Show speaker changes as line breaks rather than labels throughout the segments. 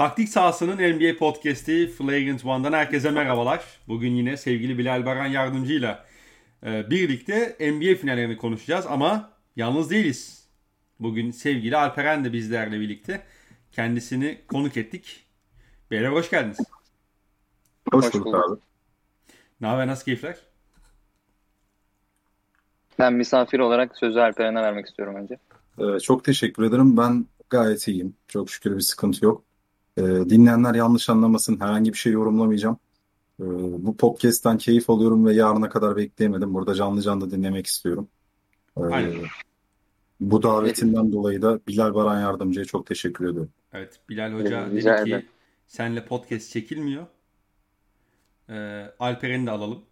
Taktik sahasının NBA podcast'i Flagrant One'dan herkese merhabalar. Bugün yine sevgili Bilal Baran yardımcıyla e, birlikte NBA finallerini konuşacağız ama yalnız değiliz. Bugün sevgili Alperen de bizlerle birlikte kendisini konuk ettik. Beyler hoş geldiniz.
Hoş bulduk abi.
Ne haber nasıl keyifler?
Ben misafir olarak sözü Alperen'e vermek istiyorum önce.
Ee, çok teşekkür ederim. Ben gayet iyiyim. Çok şükür bir sıkıntı yok. Ee, dinleyenler yanlış anlamasın. Herhangi bir şey yorumlamayacağım. Ee, bu podcast'ten keyif alıyorum ve yarına kadar bekleyemedim. Burada canlı canlı dinlemek istiyorum. Ee,
Aynen.
bu davetinden dolayı da Bilal Baran Yardımcı'ya çok teşekkür ediyorum.
Evet Bilal Hoca
rica
dedi ki senle podcast çekilmiyor. Ee, Alperen'i de alalım.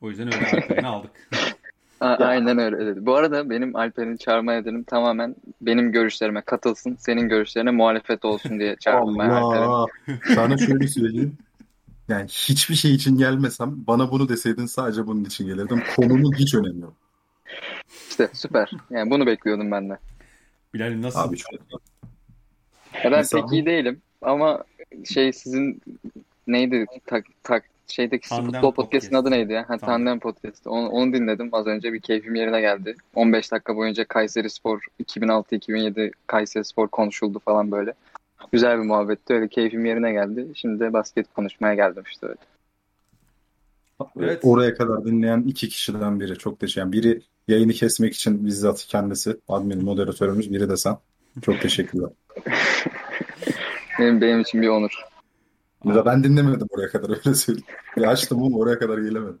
O yüzden öyle Alperen'i aldık.
A- aynen öyle dedi. Bu arada benim Alper'ini çağırma nedenim tamamen benim görüşlerime katılsın, senin görüşlerine muhalefet olsun diye çağırdım ben Alper'i.
Sana şöyle söyleyeyim. Yani hiçbir şey için gelmesem bana bunu deseydin sadece bunun için gelirdim. Konunun hiç önemi yok.
İşte süper. Yani bunu bekliyordum ben de.
Bilal'im nasıl?
Abi çok
Ya ben
Mesela-
pek iyi değilim ama şey sizin neydi tak tak şeydeki
Tandem
futbol podcast'in
Podcast.
adı neydi ya? Ha,
Tandem.
Tandem Podcast. Onu, onu dinledim az önce bir keyfim yerine geldi. 15 dakika boyunca Kayseri Spor 2006-2007 Kayseri Spor konuşuldu falan böyle. Güzel bir muhabbetti. Öyle keyfim yerine geldi. Şimdi de basket konuşmaya geldim işte öyle.
Evet.
Oraya kadar dinleyen iki kişiden biri. Çok teşekkür ederim. Biri yayını kesmek için bizzat kendisi. Admin, moderatörümüz. Biri de sen. Çok teşekkürler.
Benim, benim için bir onur.
Mesela ben dinlemedim oraya kadar öyle söyleyeyim. Açtım ama oraya kadar gelemedim.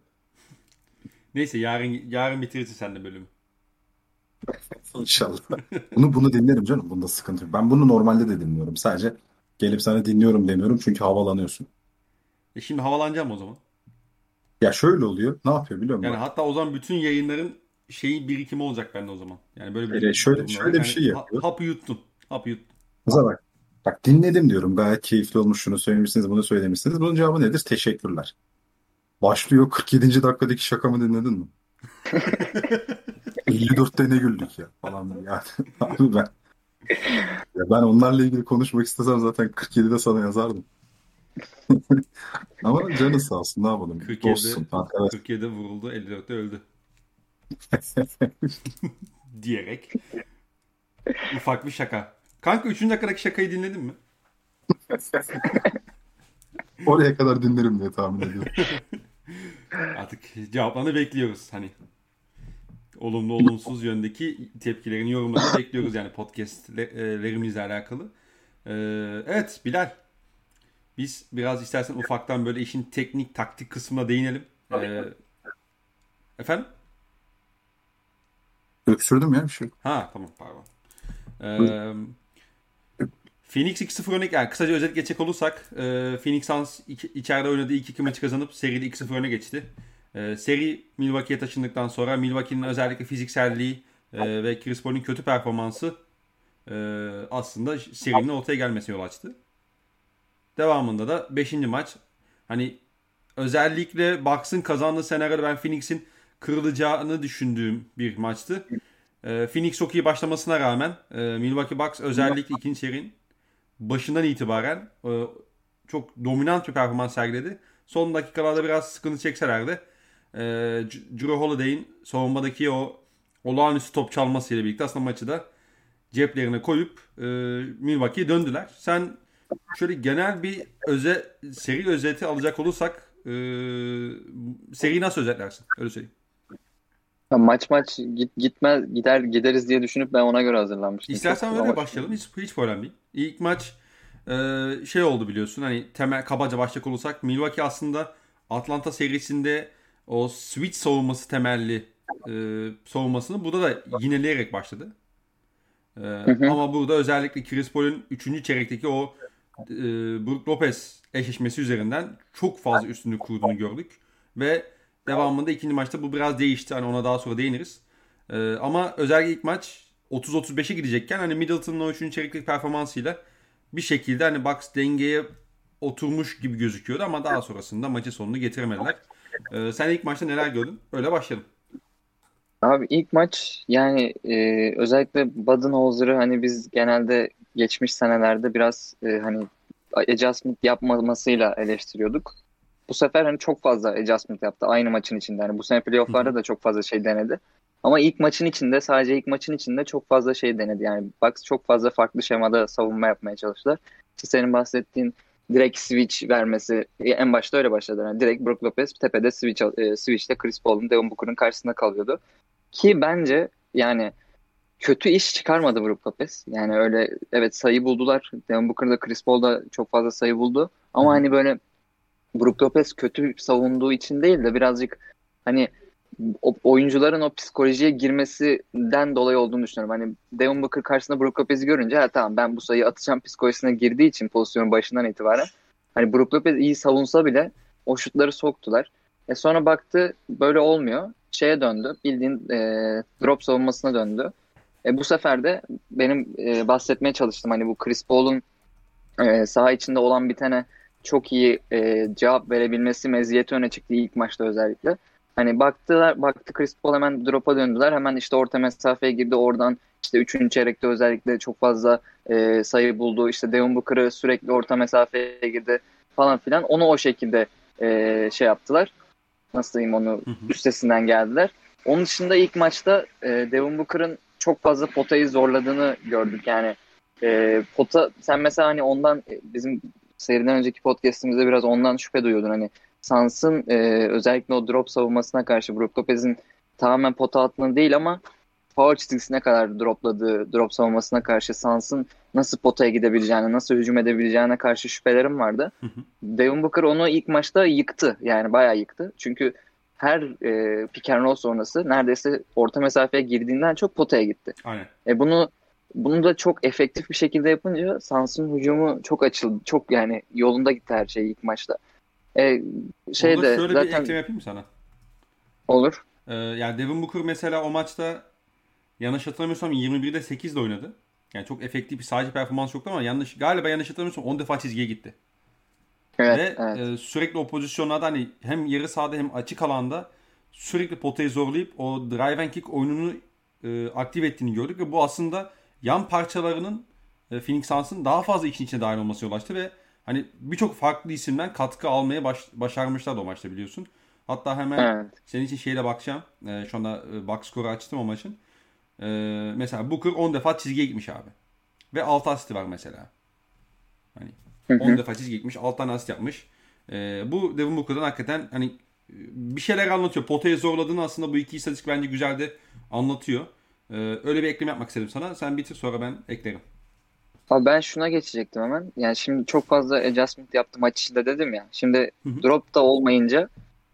Neyse yarın yarın bitirirsin sen de bölümü.
İnşallah. Bunu bunu dinlerim canım. Bunda sıkıntı yok. Ben bunu normalde de dinliyorum. Sadece gelip sana dinliyorum demiyorum çünkü havalanıyorsun.
E şimdi havalanacağım o zaman.
Ya şöyle oluyor. Ne yapıyor biliyor musun?
Yani hatta o zaman bütün yayınların şeyi birikimi olacak bende o zaman. Yani böyle bir
Öyle, şöyle- şöyle bir
yani
şey yapıyor.
hapı yuttun. Hapı yuttun.
Mesela bak. Bak dinledim diyorum. Gayet keyifli olmuş. Şunu söylemişsiniz, bunu söylemişsiniz. Bunun cevabı nedir? Teşekkürler. Başlıyor 47. dakikadaki şakamı dinledin mi? 54'te ne güldük ya falan yani. Abi ben ya ben onlarla ilgili konuşmak istesem zaten 47'de sana yazardım. Ama canı sağ olsun ne yapalım.
47
Dostsun arkadaş.
47'de vuruldu, 54'te öldü. Diyerek. Ufak bir şaka. Kanka 3. dakikadaki şakayı dinledin mi?
Oraya kadar dinlerim diye tahmin ediyorum.
Artık cevaplarını bekliyoruz. Hani olumlu olumsuz yöndeki tepkilerini, yorumlarını bekliyoruz yani podcastlerimizle alakalı. Ee, evet Bilal. Biz biraz istersen ufaktan böyle işin teknik taktik kısmına değinelim. Ee, efendim?
Öksürdüm ya bir şey.
Ha tamam pardon. Ee, Phoenix 2-0 öne yani kısaca özet geçecek olursak e, Phoenix Suns iki- içeride oynadığı 2-2 maçı kazanıp seride 2-0 öne geçti. E, seri Milwaukee'ye taşındıktan sonra Milwaukee'nin özellikle fizikselliği e, ve Chris Paul'un kötü performansı e, aslında serinin ortaya gelmesine yol açtı. Devamında da 5. maç hani özellikle Bucks'ın kazandığı senaryoda ben Phoenix'in kırılacağını düşündüğüm bir maçtı. Ee, Phoenix çok iyi başlamasına rağmen e, Milwaukee Bucks özellikle ikinci çeyreğin başından itibaren e, çok dominant bir performans sergiledi. Son dakikalarda biraz sıkıntı çekseler de e, Drew Holiday'in savunmadaki o olağanüstü top çalmasıyla birlikte aslında maçı da ceplerine koyup e, Milwaukee'ye döndüler. Sen şöyle genel bir öze, seri özeti alacak olursak e, seriyi nasıl özetlersin? Öyle söyleyeyim.
Ya maç maç git gitmez gider gideriz diye düşünüp ben ona göre hazırlanmıştım.
İstersen öyle başlayalım. Hiç, hiç problem değil. İlk maç e, şey oldu biliyorsun. Hani temel kabaca başlayacak olursak Milwaukee aslında Atlanta serisinde o switch savunması temelli e, savunmasını burada da yineleyerek başladı. E,
hı.
Ama burada özellikle Chris Paul'un 3. çeyrekteki o e, Brook Lopez eşleşmesi üzerinden çok fazla üstünlük kurduğunu gördük. Ve devamında ikinci maçta bu biraz değişti. Hani ona daha sonra değiniriz. Ee, ama özellikle ilk maç 30-35'e gidecekken hani Middleton'ın o 3. çeyreklik performansıyla bir şekilde hani Bucks dengeye oturmuş gibi gözüküyordu ama daha sonrasında maçın sonunu getiremediler. Ee, sen ilk maçta neler gördün? Öyle başlayalım.
Abi ilk maç yani e, özellikle Budenholzer'ı hani biz genelde geçmiş senelerde biraz e, hani adjustment yapmamasıyla eleştiriyorduk. Bu sefer hani çok fazla adjustment yaptı aynı maçın içinde. Yani bu sene playofflarda da çok fazla şey denedi. Ama ilk maçın içinde sadece ilk maçın içinde çok fazla şey denedi. Yani Bucks çok fazla farklı şemada savunma yapmaya çalıştılar. İşte senin bahsettiğin direkt switch vermesi en başta öyle başladı. Yani direkt Brook Lopez tepede switch e, switch'te Chris Paul'un Devin Booker'ın karşısında kalıyordu. Ki bence yani kötü iş çıkarmadı Brook Lopez. Yani öyle evet sayı buldular. Devin Booker'da Chris Paul da çok fazla sayı buldu. Ama hani böyle Brook Lopez kötü savunduğu için değil de birazcık hani o, oyuncuların o psikolojiye girmesinden dolayı olduğunu düşünüyorum. Hani Devin Booker karşısında Brook Lopez'i görünce ha tamam ben bu sayıyı atacağım psikolojisine girdiği için pozisyonun başından itibaren hani Brook Lopez iyi savunsa bile o şutları soktular. E sonra baktı böyle olmuyor. Şeye döndü. Bildiğin e, drop savunmasına döndü. E, bu sefer de benim e, bahsetmeye çalıştım. Hani bu Chris Paul'un e, saha içinde olan bitene çok iyi e, cevap verebilmesi meziyeti öne çıktı ilk maçta özellikle. Hani baktılar, baktı Chris Paul hemen drop'a döndüler. Hemen işte orta mesafeye girdi. Oradan işte 3. çeyrekte özellikle çok fazla e, sayı buldu. İşte Devin Booker'ı sürekli orta mesafeye girdi falan filan. Onu o şekilde e, şey yaptılar. Nasıl diyeyim onu üstesinden geldiler. Onun dışında ilk maçta e, Devin Booker'ın çok fazla potayı zorladığını gördük. Yani e, pota sen mesela hani ondan e, bizim seriden önceki podcastimizde biraz ondan şüphe duyuyordun. Hani Sans'ın e, özellikle o drop savunmasına karşı Brook Lopez'in tamamen pota altına değil ama power çizgisine kadar dropladığı drop savunmasına karşı Sans'ın nasıl potaya gidebileceğine, nasıl hücum edebileceğine karşı şüphelerim vardı. Devin Booker onu ilk maçta yıktı. Yani bayağı yıktı. Çünkü her e, pick and roll sonrası neredeyse orta mesafeye girdiğinden çok potaya gitti.
Aynen.
E bunu bunu da çok efektif bir şekilde yapınca Sans'ın hücumu çok açıldı. Çok yani yolunda gitti her şey ilk maçta. E,
şey de şöyle zaten... bir ekleme yapayım mı sana?
Olur.
Ee, yani Devin Booker mesela o maçta yanlış hatırlamıyorsam 21'de 8 de oynadı. Yani çok efektif bir sadece performans yoktu ama yanlış galiba yanlış hatırlamıyorsam 10 defa çizgiye gitti.
Evet,
Ve
evet.
E, sürekli o pozisyonlarda hani hem yarı sahada hem açık alanda sürekli potayı zorlayıp o drive and kick oyununu e, aktif ettiğini gördük ve bu aslında yan parçalarının e, Phoenix Suns'ın daha fazla işin içine dahil olması yol açtı ve hani birçok farklı isimden katkı almaya baş, başarmışlar da o maçta biliyorsun. Hatta hemen evet. senin için şeyle bakacağım. E, şu anda e, box score'u açtım o maçın. E, mesela Booker 10 defa çizgiye gitmiş abi. Ve 6 asisti var mesela. Hani 10 defa çizgi gitmiş. 6 tane asist yapmış. E, bu Devin Booker'dan hakikaten hani bir şeyler anlatıyor. Potaya zorladığını aslında bu iki istatistik bence güzel de anlatıyor. E, öyle bir ekleme yapmak istedim sana. Sen bitir sonra ben eklerim.
Abi ben şuna geçecektim hemen. Yani şimdi çok fazla adjustment yaptım maç içinde dedim ya. Şimdi hı drop da olmayınca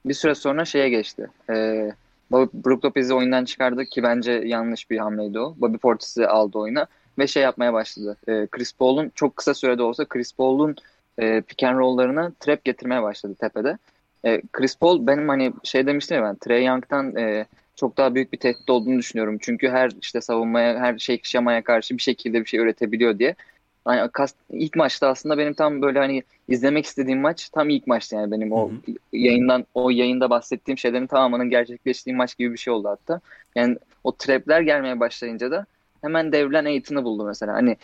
bir süre sonra şeye geçti. Ee, Brook Lopez'i oyundan çıkardı ki bence yanlış bir hamleydi o. Bobby Portis'i aldı oyuna ve şey yapmaya başladı. E, Chris Paul'un çok kısa sürede olsa Chris Paul'un e, pick and roll'larına trap getirmeye başladı tepede. E, Chris Paul benim hani şey demiştim ya ben Trey Young'tan e, çok daha büyük bir tehdit olduğunu düşünüyorum. Çünkü her işte savunmaya, her şey şemaya karşı bir şekilde bir şey üretebiliyor diye. Yani ilk maçta aslında benim tam böyle hani izlemek istediğim maç tam ilk maçtı yani benim o hı hı. yayından o yayında bahsettiğim şeylerin tamamının gerçekleştiği maç gibi bir şey oldu hatta. Yani o trapler gelmeye başlayınca da hemen devlen Aiton'u buldu mesela. Hani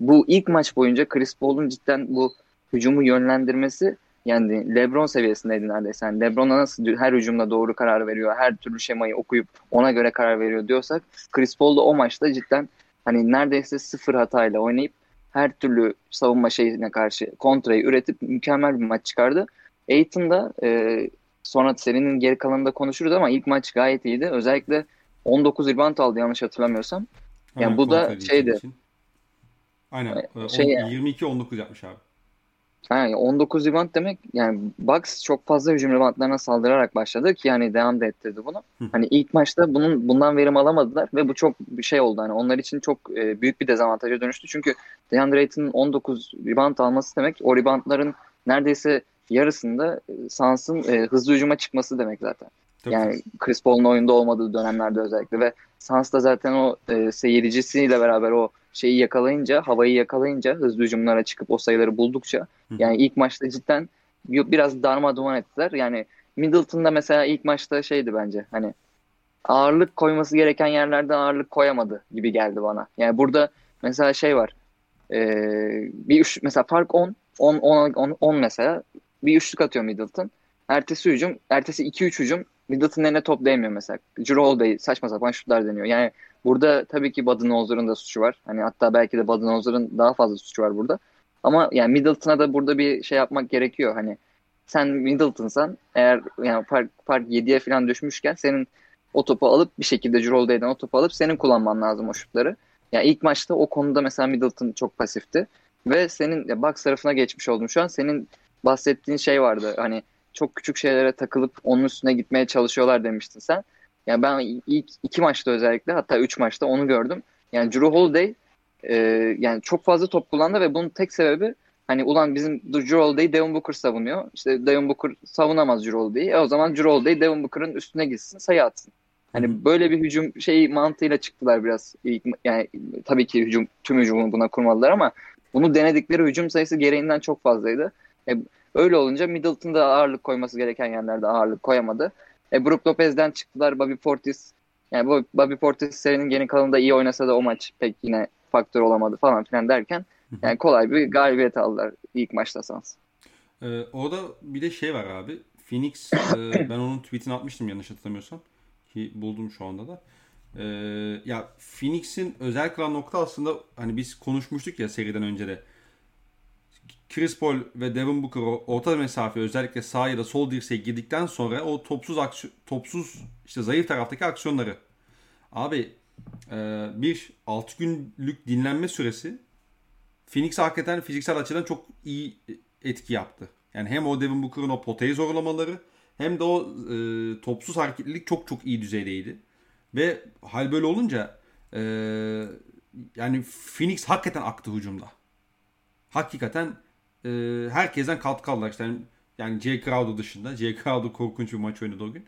bu ilk maç boyunca Chris Paul'un cidden bu hücumu yönlendirmesi yani LeBron seviyesindeydi neredeyse. Yani LeBron'a nasıl her hücumda doğru karar veriyor, her türlü şemayı okuyup ona göre karar veriyor diyorsak Chris Paul da o maçta cidden hani neredeyse sıfır hatayla oynayıp her türlü savunma şeyine karşı kontrayı üretip mükemmel bir maç çıkardı. Aiton da e, sonra serinin geri kalanında konuşuruz ama ilk maç gayet iyiydi. Özellikle 19 rebound aldı yanlış hatırlamıyorsam. Yani bu da şeydi. Için.
Aynen. Şey 22-19 yapmış abi.
Yani 19 rebound demek yani Bucks çok fazla hücum reboundlarına saldırarak başladı ki yani devam da ettirdi bunu. Hani ilk maçta bunun bundan verim alamadılar ve bu çok bir şey oldu. Hani onlar için çok e, büyük bir dezavantaja dönüştü. Çünkü DeAndre Ayton'un 19 rebound alması demek o reboundların neredeyse yarısında e, Suns'ın e, hızlı hücuma çıkması demek zaten. Tabii. Yani Chris Paul'un oyunda olmadığı dönemlerde özellikle ve Suns da zaten o e, seyircisiyle beraber o şeyi yakalayınca, havayı yakalayınca, hızlı hücumlara çıkıp o sayıları buldukça Hı. yani ilk maçta cidden biraz darma duman ettiler. Yani Middleton'da mesela ilk maçta şeydi bence hani ağırlık koyması gereken yerlerde ağırlık koyamadı gibi geldi bana. Yani burada mesela şey var. e, bir üç, mesela fark 10, 10, 10, 10, 10 mesela bir üçlük atıyor Middleton. Ertesi hücum, ertesi 2-3 hücum Middleton'ın eline top değmiyor mesela. Drew Holiday saçma sapan şutlar deniyor. Yani burada tabii ki Budenholzer'ın da suçu var. Hani hatta belki de Budenholzer'ın daha fazla suçu var burada. Ama yani Middleton'a da burada bir şey yapmak gerekiyor. Hani sen Middleton'san eğer yani fark, fark 7'ye falan düşmüşken senin o topu alıp bir şekilde Jrolde'den o topu alıp senin kullanman lazım o şutları. Yani ilk maçta o konuda mesela Middleton çok pasifti. Ve senin ya box tarafına geçmiş oldum şu an. Senin bahsettiğin şey vardı. Hani çok küçük şeylere takılıp onun üstüne gitmeye çalışıyorlar demiştin sen. Yani ben ilk iki maçta özellikle hatta üç maçta onu gördüm. Yani Drew Holiday e, yani çok fazla top kullandı ve bunun tek sebebi hani ulan bizim Drew Holiday'i Devin Booker savunuyor. İşte Devin Booker savunamaz Drew Holiday'i. E o zaman Drew Holiday Devin Booker'ın üstüne gitsin sayı atsın. Hani böyle bir hücum şey mantığıyla çıktılar biraz. Yani tabii ki hücum tüm hücumu buna kurmadılar ama bunu denedikleri hücum sayısı gereğinden çok fazlaydı. E, öyle olunca Middleton da ağırlık koyması gereken yerlerde ağırlık koyamadı. E, Brook Lopez'den çıktılar Bobby Portis. Yani Bobby Portis serinin geri kalanında iyi oynasa da o maç pek yine faktör olamadı falan filan derken yani kolay bir galibiyet aldılar ilk maçta sans.
Ee, orada bir de şey var abi. Phoenix e, ben onun tweetini atmıştım yanlış hatırlamıyorsam. Ki buldum şu anda da. Ee, ya Phoenix'in özel kılan nokta aslında hani biz konuşmuştuk ya seriden önce de. Chris Paul ve Devin Booker orta mesafe özellikle sağ ya da sol dirseğe girdikten sonra o topsuz aksiyon, topsuz işte zayıf taraftaki aksiyonları. Abi e, bir 6 günlük dinlenme süresi Phoenix hakikaten fiziksel açıdan çok iyi etki yaptı. Yani hem o Devin Booker'ın o potayı zorlamaları hem de o e, topsuz hareketlilik çok çok iyi düzeydeydi. Ve hal böyle olunca e, yani Phoenix hakikaten aktı hücumda. Hakikaten e, herkesten katkı aldılar. İşte yani, yani J. Crowder dışında. J. Crowder korkunç bir maç oynadı o gün.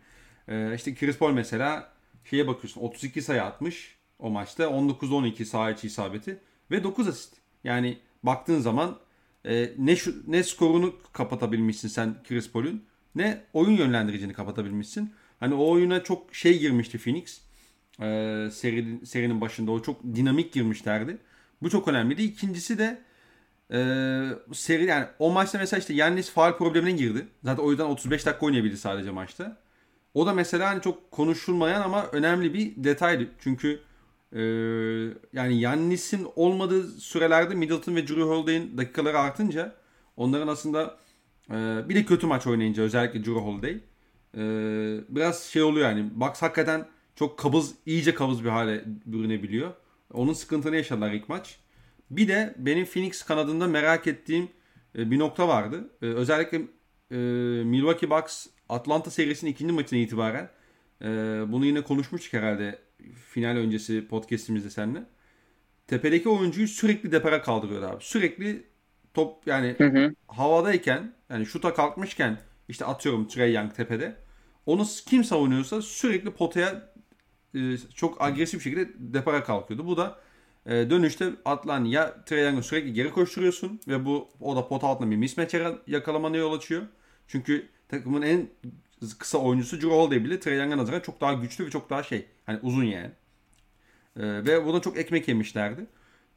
E, işte Chris Paul mesela şeye bakıyorsun 32 sayı atmış o maçta. 19-12 saha içi isabeti ve 9 asist. Yani baktığın zaman e, ne şu, ne skorunu kapatabilmişsin sen Chris Paul'ün ne oyun yönlendiricini kapatabilmişsin. Hani o oyuna çok şey girmişti Phoenix. E, serinin, serinin başında o çok dinamik girmişlerdi. Bu çok önemliydi. İkincisi de e, seri yani o maçta mesela işte Yannis faal problemine girdi. Zaten o yüzden 35 dakika oynayabildi sadece maçta. O da mesela hani çok konuşulmayan ama önemli bir detaydı. Çünkü e, yani Yannis'in olmadığı sürelerde Middleton ve Drew Holiday'in dakikaları artınca onların aslında e, bir de kötü maç oynayınca özellikle Drew Holiday e, biraz şey oluyor yani. Bucks hakikaten çok kabız, iyice kabız bir hale bürünebiliyor. Onun sıkıntını yaşadılar ilk maç. Bir de benim Phoenix kanadında merak ettiğim e, bir nokta vardı. E, özellikle e, Milwaukee Bucks Atlanta serisinin ikinci maçına itibaren bunu yine konuşmuştuk herhalde final öncesi podcastimizde seninle. Tepedeki oyuncuyu sürekli depara kaldırıyordu abi. Sürekli top yani hı hı. havadayken yani şuta kalkmışken işte atıyorum Trey Young tepede. Onu kim savunuyorsa sürekli potaya çok agresif şekilde depara kalkıyordu. Bu da e, dönüşte atlan ya Young'ı sürekli geri koşturuyorsun ve bu o da pot altında bir mismatch yakalamana yol açıyor. Çünkü takımın en kısa oyuncusu Drew Holiday bile Trey Young'a nazaran çok daha güçlü ve çok daha şey hani uzun yani. E, ve buna çok ekmek yemişlerdi.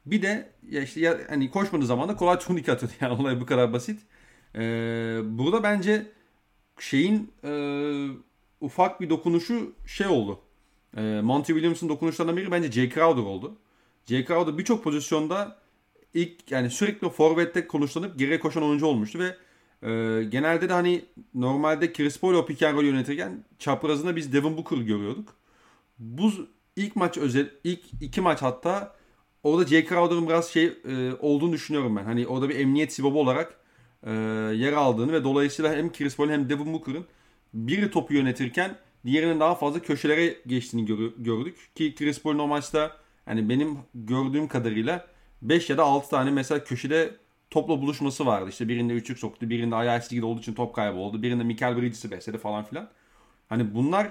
Bir de ya işte ya, hani koşmadığı zaman da kolay turnike atıyordu. Yani olay bu kadar basit. E, burada bence şeyin e, ufak bir dokunuşu şey oldu. E, Monty Williams'ın dokunuşlarından biri bence Jay Crowder oldu. Crowder birçok pozisyonda ilk yani sürekli forvette konuşlanıp geriye koşan oyuncu olmuştu ve e, genelde de hani normalde Chris Paul o pick and yönetirken çaprazında biz Devin Booker görüyorduk. Bu ilk maç özel ilk iki maç hatta orada Jay Crowder'ın biraz şey e, olduğunu düşünüyorum ben. Hani orada bir emniyet sibabı olarak e, yer aldığını ve dolayısıyla hem Chris Paul hem Devin Booker'ın biri topu yönetirken diğerinin daha fazla köşelere geçtiğini gör, gördük. Ki Chris Paul'un o maçta hani benim gördüğüm kadarıyla 5 ya da 6 tane mesela köşede topla buluşması vardı. İşte birinde üçlük soktu, birinde ayağı çizgide olduğu için top kayboldu, birinde Michael Bridges'i besledi falan filan. Hani bunlar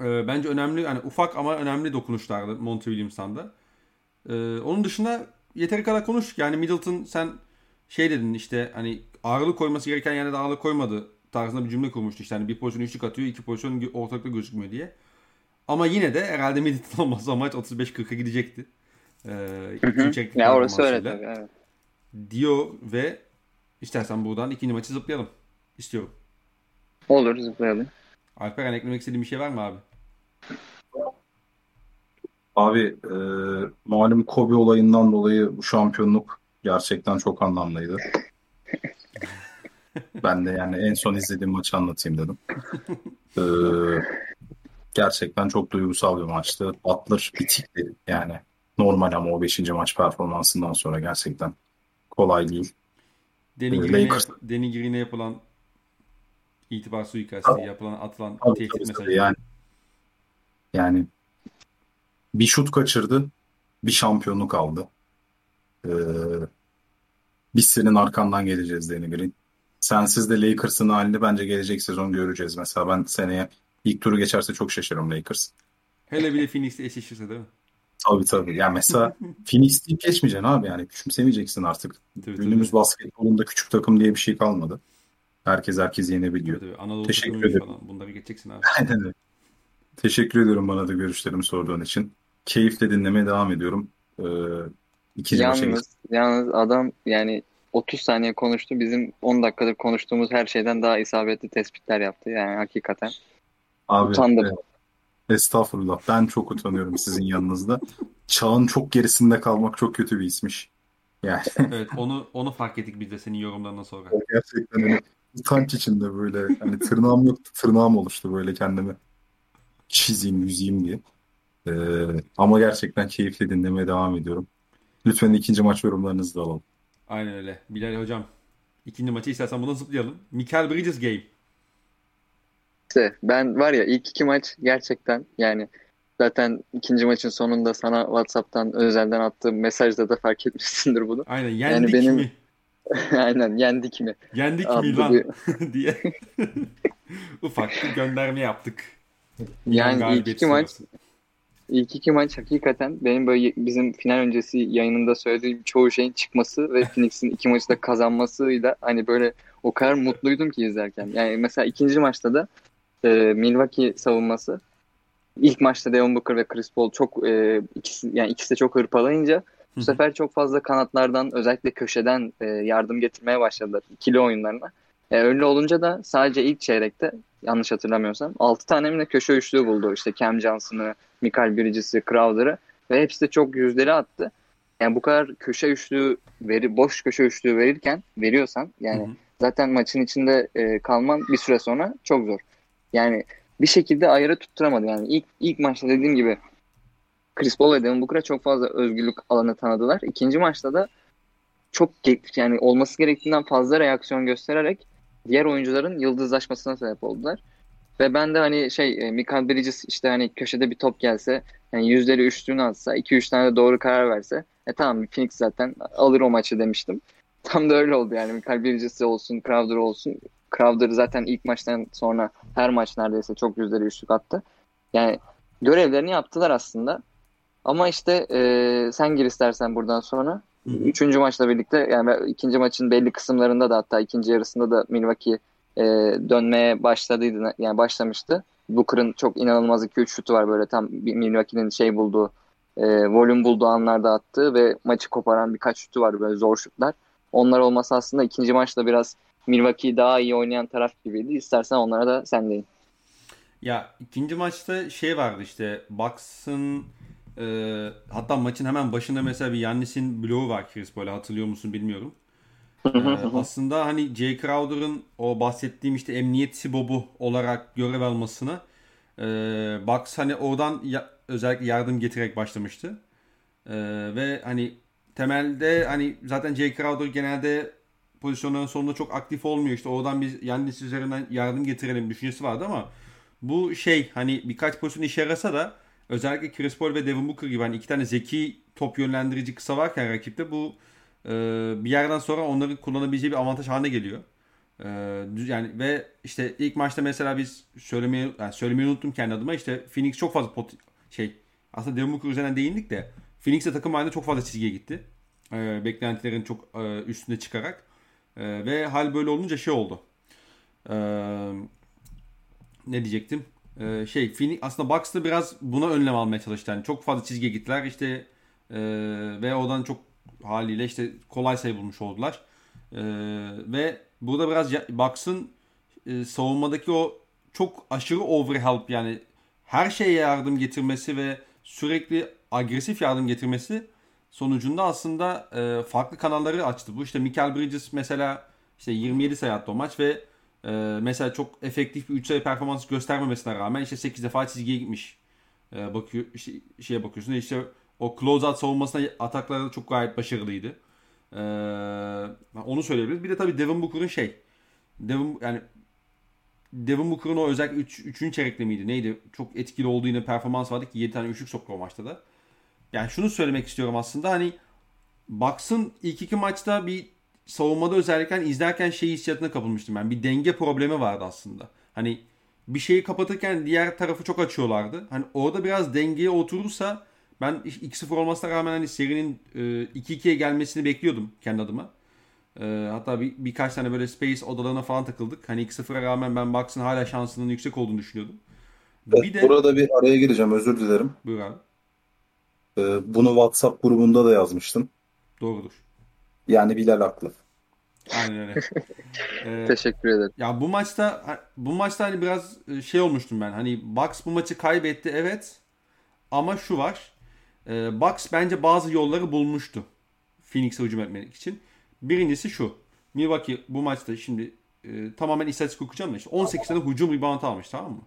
e, bence önemli, hani ufak ama önemli dokunuşlardı Monty Williams'tan da. E, onun dışında yeteri kadar konuştuk. Yani Middleton sen şey dedin işte hani ağırlık koyması gereken yerde de ağırlık koymadı tarzında bir cümle kurmuştu. İşte hani bir pozisyon üçlük atıyor, iki pozisyon ortalıkta gözükmüyor diye. Ama yine de herhalde Middleton olmazsa maç 35-40'a gidecekti. Ee,
Ya orası öyle tabii. Evet.
Diyor ve istersen buradan ikinci maçı zıplayalım. İstiyorum.
Olur zıplayalım.
Alperen eklemek istediğin bir şey var mı abi?
Abi e, malum Kobe olayından dolayı bu şampiyonluk gerçekten çok anlamlıydı. Ben de yani en son izlediğim maçı anlatayım dedim. E, gerçekten çok duygusal bir maçtı. Atlar bitikti yani. Normal ama o 5. maç performansından sonra gerçekten kolay değil.
Danny
Ee,
Green'e,
Lakers-
Danny Green'e yapılan itibar suikastı, yapılan atılan
Tabii,
tehdit
tabii,
mesajı.
Yani, yani bir şut kaçırdı, bir şampiyonluk aldı. Ee, biz senin arkandan geleceğiz Danny Green. Sensiz de Lakers'ın halini bence gelecek sezon göreceğiz. Mesela ben seneye ilk turu geçerse çok şaşırırım Lakers.
Hele bile Phoenix'le eşleşirse değil mi?
Tabii tabii. Yani mesela Phoenix deyip geçmeyeceksin abi yani. Küçümsemeyeceksin artık.
Tabii, tabii.
Günümüz basketbolunda küçük takım diye bir şey kalmadı. Herkes herkes yenebiliyor.
Tabii, Anadolu
Teşekkür ederim.
falan. Bunları geçeceksin abi.
Aynen öyle. Teşekkür ediyorum bana da görüşlerimi sorduğun için. Keyifle dinlemeye devam ediyorum. Ee, ikinci maça
Yalnız, yalnız adam yani 30 saniye konuştu. Bizim 10 dakikadır konuştuğumuz her şeyden daha isabetli tespitler yaptı. Yani hakikaten.
Abi,
Utandım.
e, estağfurullah. Ben çok utanıyorum sizin yanınızda. Çağın çok gerisinde kalmak çok kötü bir ismiş. Yani
Evet onu onu fark ettik biz de senin yorumlarından sonra.
gerçekten hani utanç içinde böyle hani tırnağım yoktu tırnağım oluştu böyle kendimi çizeyim yüzeyim diye. Ee, ama gerçekten keyifle dinlemeye devam ediyorum. Lütfen ikinci maç yorumlarınızı da alalım.
Aynen öyle. Bilal hocam ikinci maçı istersen buna zıplayalım. Michael Bridges game.
İşte ben var ya ilk iki maç gerçekten yani zaten ikinci maçın sonunda sana WhatsApp'tan özelden attığım mesajda da fark etmişsindir bunu.
Aynen yendik
benim-
mi?
Aynen yendik mi?
Yendik mi lan? diye ufak bir gönderme yaptık.
Yani ilk iki maç
sonrası.
İlk iki maç hakikaten benim böyle bizim final öncesi yayınında söylediğim çoğu şeyin çıkması ve Phoenix'in iki maçı da kazanmasıyla hani böyle o kadar mutluydum ki izlerken. Yani mesela ikinci maçta da e, Milwaukee savunması ilk maçta Devin Booker ve Chris Paul çok e, ikisi yani ikisi de çok hırpalayınca
Hı
bu sefer çok fazla kanatlardan özellikle köşeden e, yardım getirmeye başladılar ikili oyunlarına. E, öyle olunca da sadece ilk çeyrekte yanlış hatırlamıyorsam 6 tane ne köşe üçlüğü buldu. İşte Cam Johnson'ı, Michael Bridges'i, Crowder'ı ve hepsi de çok yüzdeli attı. Yani bu kadar köşe üçlüğü veri, boş köşe üçlüğü verirken veriyorsan yani
Hı hı.
zaten maçın içinde e, kalman bir süre sonra çok zor. Yani bir şekilde ayarı tutturamadı. Yani ilk ilk maçta dediğim gibi Chris Paul ve Devin Booker'a çok fazla özgürlük alanı tanıdılar. İkinci maçta da çok yani olması gerektiğinden fazla reaksiyon göstererek diğer oyuncuların yıldızlaşmasına sebep oldular. Ve ben de hani şey e, Michael Bridges işte hani köşede bir top gelse yani yüzleri üçlüğünü atsa 2-3 tane de doğru karar verse e tamam Phoenix zaten alır o maçı demiştim. Tam da öyle oldu yani Michael Bridges olsun Crowder olsun. Crowder zaten ilk maçtan sonra her maç neredeyse çok yüzleri üçlük attı. Yani görevlerini yaptılar aslında. Ama işte e, sen gir istersen buradan sonra. Üçüncü maçla birlikte yani ikinci maçın belli kısımlarında da hatta ikinci yarısında da Milwaukee e, dönmeye başladıydı yani başlamıştı. Booker'ın çok inanılmaz 2-3 şutu var böyle tam Milwaukee'nin şey bulduğu e, volüm bulduğu anlarda attığı ve maçı koparan birkaç şutu var böyle zor şutlar. Onlar olmasa aslında ikinci maçta biraz Milwaukee daha iyi oynayan taraf gibiydi. İstersen onlara da sen deyin.
Ya ikinci maçta şey vardı işte Bucks'ın e, hatta maçın hemen başında mesela bir Yannis'in bloğu var Chris Paul'e hatırlıyor musun bilmiyorum. E, aslında hani Jay Crowder'ın o bahsettiğim işte emniyet sibobu olarak görev almasına e, Bucks hani oradan ya- özellikle yardım getirerek başlamıştı. E, ve hani temelde hani zaten Jay Crowder genelde pozisyonların sonunda çok aktif olmuyor. İşte oradan biz Yannis üzerinden yardım getirelim düşüncesi vardı ama bu şey hani birkaç pozisyon işe yarasa da özellikle Chris Paul ve Devin Booker gibi hani iki tane zeki top yönlendirici kısa varken rakipte bu e, bir yerden sonra onların kullanabileceği bir avantaj haline geliyor. E, yani ve işte ilk maçta mesela biz söylemeyi yani söylemeyi unuttum kendi adıma işte Phoenix çok fazla pot şey aslında Devin Booker üzerinden değindik de Phoenix de takım halinde çok fazla çizgiye gitti. E, beklentilerin çok e, üstüne çıkarak. E, ve hal böyle olunca şey oldu. E, ne diyecektim? Ee, şey Phoenix aslında Bucks da biraz buna önlem almaya çalıştı. Yani çok fazla çizgiye gittiler. İşte E, ve oradan çok haliyle işte kolay sayı bulmuş oldular. E, ve burada biraz Bucks'ın e, savunmadaki o çok aşırı overhelp yani her şeye yardım getirmesi ve sürekli agresif yardım getirmesi sonucunda aslında e, farklı kanalları açtı. Bu işte Michael Bridges mesela işte 27 sayı attı o maç ve e, mesela çok efektif bir 3 sayı performans göstermemesine rağmen işte 8 defa çizgiye gitmiş. E, bakıyor işte, şeye bakıyorsun işte o closeout savunmasına atakları çok gayet başarılıydı. E, onu söyleyebiliriz. Bir de tabii Devin Booker'ın şey Devin yani Devin Booker'ın o özellikle 3. Üç, 3. çeyrekte miydi? Neydi? Çok etkili olduğu yine performans vardı ki 7 tane üçlük soktu o maçta da. Yani şunu söylemek istiyorum aslında hani Bucks'ın ilk iki maçta bir savunmada özellikle izlerken şey hissiyatına kapılmıştım ben. Bir denge problemi vardı aslında. Hani bir şeyi kapatırken diğer tarafı çok açıyorlardı. Hani orada biraz dengeye oturursa ben 2-0 olmasına rağmen hani serinin 2-2'ye gelmesini bekliyordum kendi adıma. E, hatta bir, birkaç tane böyle space odalarına falan takıldık. Hani 2-0'a rağmen ben Bucks'ın hala şansının yüksek olduğunu düşünüyordum.
Evet, bir de, burada bir araya gireceğim özür dilerim.
Buyur abi.
Ee, bunu WhatsApp grubunda da yazmıştım.
Doğrudur.
Yani Bilal haklı.
Aynen öyle.
ee, Teşekkür ederim.
Ya bu maçta bu maçta hani biraz e, şey olmuştum ben. Hani Bucks bu maçı kaybetti evet. Ama şu var. E, Bucks bence bazı yolları bulmuştu. Phoenix'e hücum etmek için. Birincisi şu. Milwaukee bu maçta şimdi e, tamamen istatistik okuyacağım da işte 18 tane hücum rebound almış tamam mı?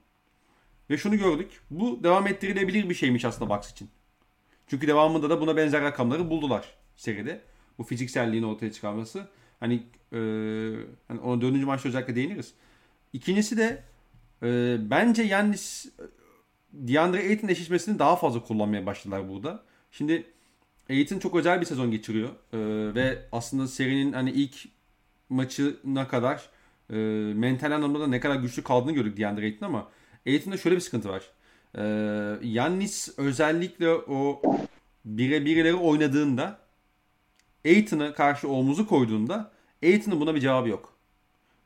Ve şunu gördük. Bu devam ettirilebilir bir şeymiş aslında Bucks için. Çünkü devamında da buna benzer rakamları buldular seride. Bu fizikselliğini ortaya çıkarması. Hani, e, hani ona dördüncü maçta özellikle değiniriz. İkincisi de e, bence Yannis DeAndre Ayton eşleşmesini daha fazla kullanmaya başladılar burada. Şimdi Aiton çok özel bir sezon geçiriyor. E, ve aslında serinin hani ilk maçına kadar e, mental anlamda da ne kadar güçlü kaldığını gördük DeAndre Ayton ama Aiton'da şöyle bir sıkıntı var. E, Yannis özellikle o bire bireleri oynadığında Aiton'a karşı omuzu koyduğunda Aiton'un buna bir cevabı yok.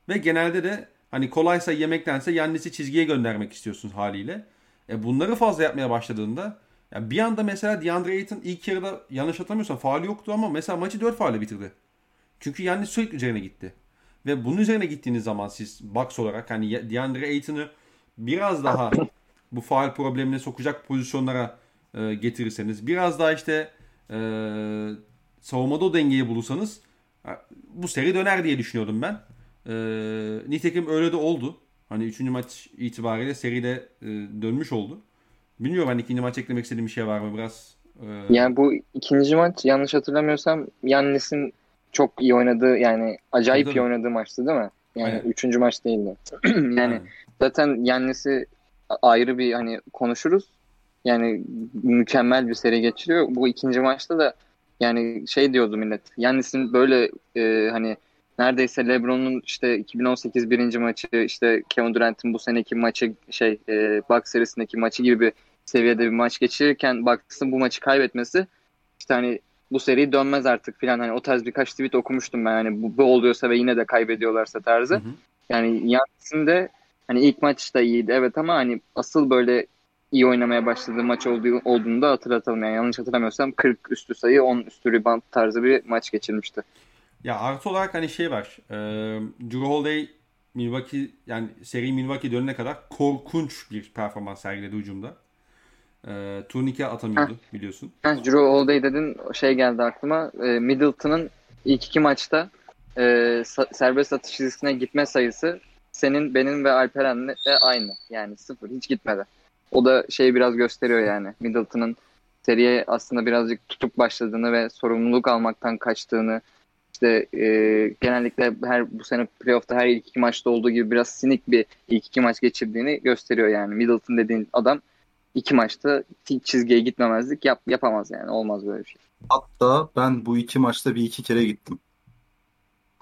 Ve genelde de hani kolaysa yemektense Yannis'i çizgiye göndermek istiyorsun haliyle. E bunları fazla yapmaya başladığında ya bir anda mesela DeAndre Ayton ilk yarıda yanlış hatırlamıyorsam faali yoktu ama mesela maçı 4 faalle bitirdi. Çünkü Yannis sürekli üzerine gitti. Ve bunun üzerine gittiğiniz zaman siz Bucks olarak hani DeAndre Ayton'ı biraz daha bu faal problemine sokacak pozisyonlara e, getirirseniz biraz daha işte e, savunmada o dengeyi bulursanız bu seri döner diye düşünüyordum ben. E, nitekim öyle de oldu. Hani 3. maç itibariyle seride e, dönmüş oldu. Bilmiyorum hani ikinci maç eklemek istediğim bir şey var mı biraz?
E... Yani bu ikinci maç yanlış hatırlamıyorsam Yannis'in çok iyi oynadığı yani acayip iyi oynadığı maçtı değil mi? Yani Aynen. üçüncü maç değildi. yani Aynen. zaten Yannis'i ayrı bir hani konuşuruz. Yani mükemmel bir seri geçiriyor. Bu ikinci maçta da yani şey diyordu millet. Yannis'in böyle e, hani neredeyse LeBron'un işte 2018 birinci maçı işte Kevin Durant'in bu seneki maçı şey e, Bucks serisindeki maçı gibi bir seviyede bir maç geçirirken Bucks'ın bu maçı kaybetmesi işte hani bu seri dönmez artık filan hani o tarz birkaç tweet okumuştum ben hani bu, bu oluyorsa ve yine de kaybediyorlarsa tarzı. Hı hı. Yani Yannis'in de hani ilk maç da iyiydi evet ama hani asıl böyle iyi oynamaya başladığı maç olduğu, olduğunu da hatırlatalım. Yani yanlış hatırlamıyorsam 40 üstü sayı 10 üstü rebound tarzı bir maç geçirmişti.
Ya artı olarak hani şey var. E, Drew Holiday Milwaukee yani seri Milwaukee dönene kadar korkunç bir performans sergiledi hücumda. E, turnike atamıyordu Heh. biliyorsun.
Heh, Drew Holiday dedin şey geldi aklıma. E, Middleton'ın ilk iki maçta e, serbest atış çizgisine gitme sayısı senin, benim ve Alperen'le aynı. Yani sıfır. Hiç gitmedi. O da şey biraz gösteriyor yani. Middleton'ın seriye aslında birazcık tutup başladığını ve sorumluluk almaktan kaçtığını işte e, genellikle her bu sene playoff'ta her ilk iki maçta olduğu gibi biraz sinik bir ilk iki maç geçirdiğini gösteriyor yani. Middleton dediğin adam iki maçta çizgiye gitmemezlik yap, yapamaz yani. Olmaz böyle bir şey.
Hatta ben bu iki maçta bir iki kere gittim.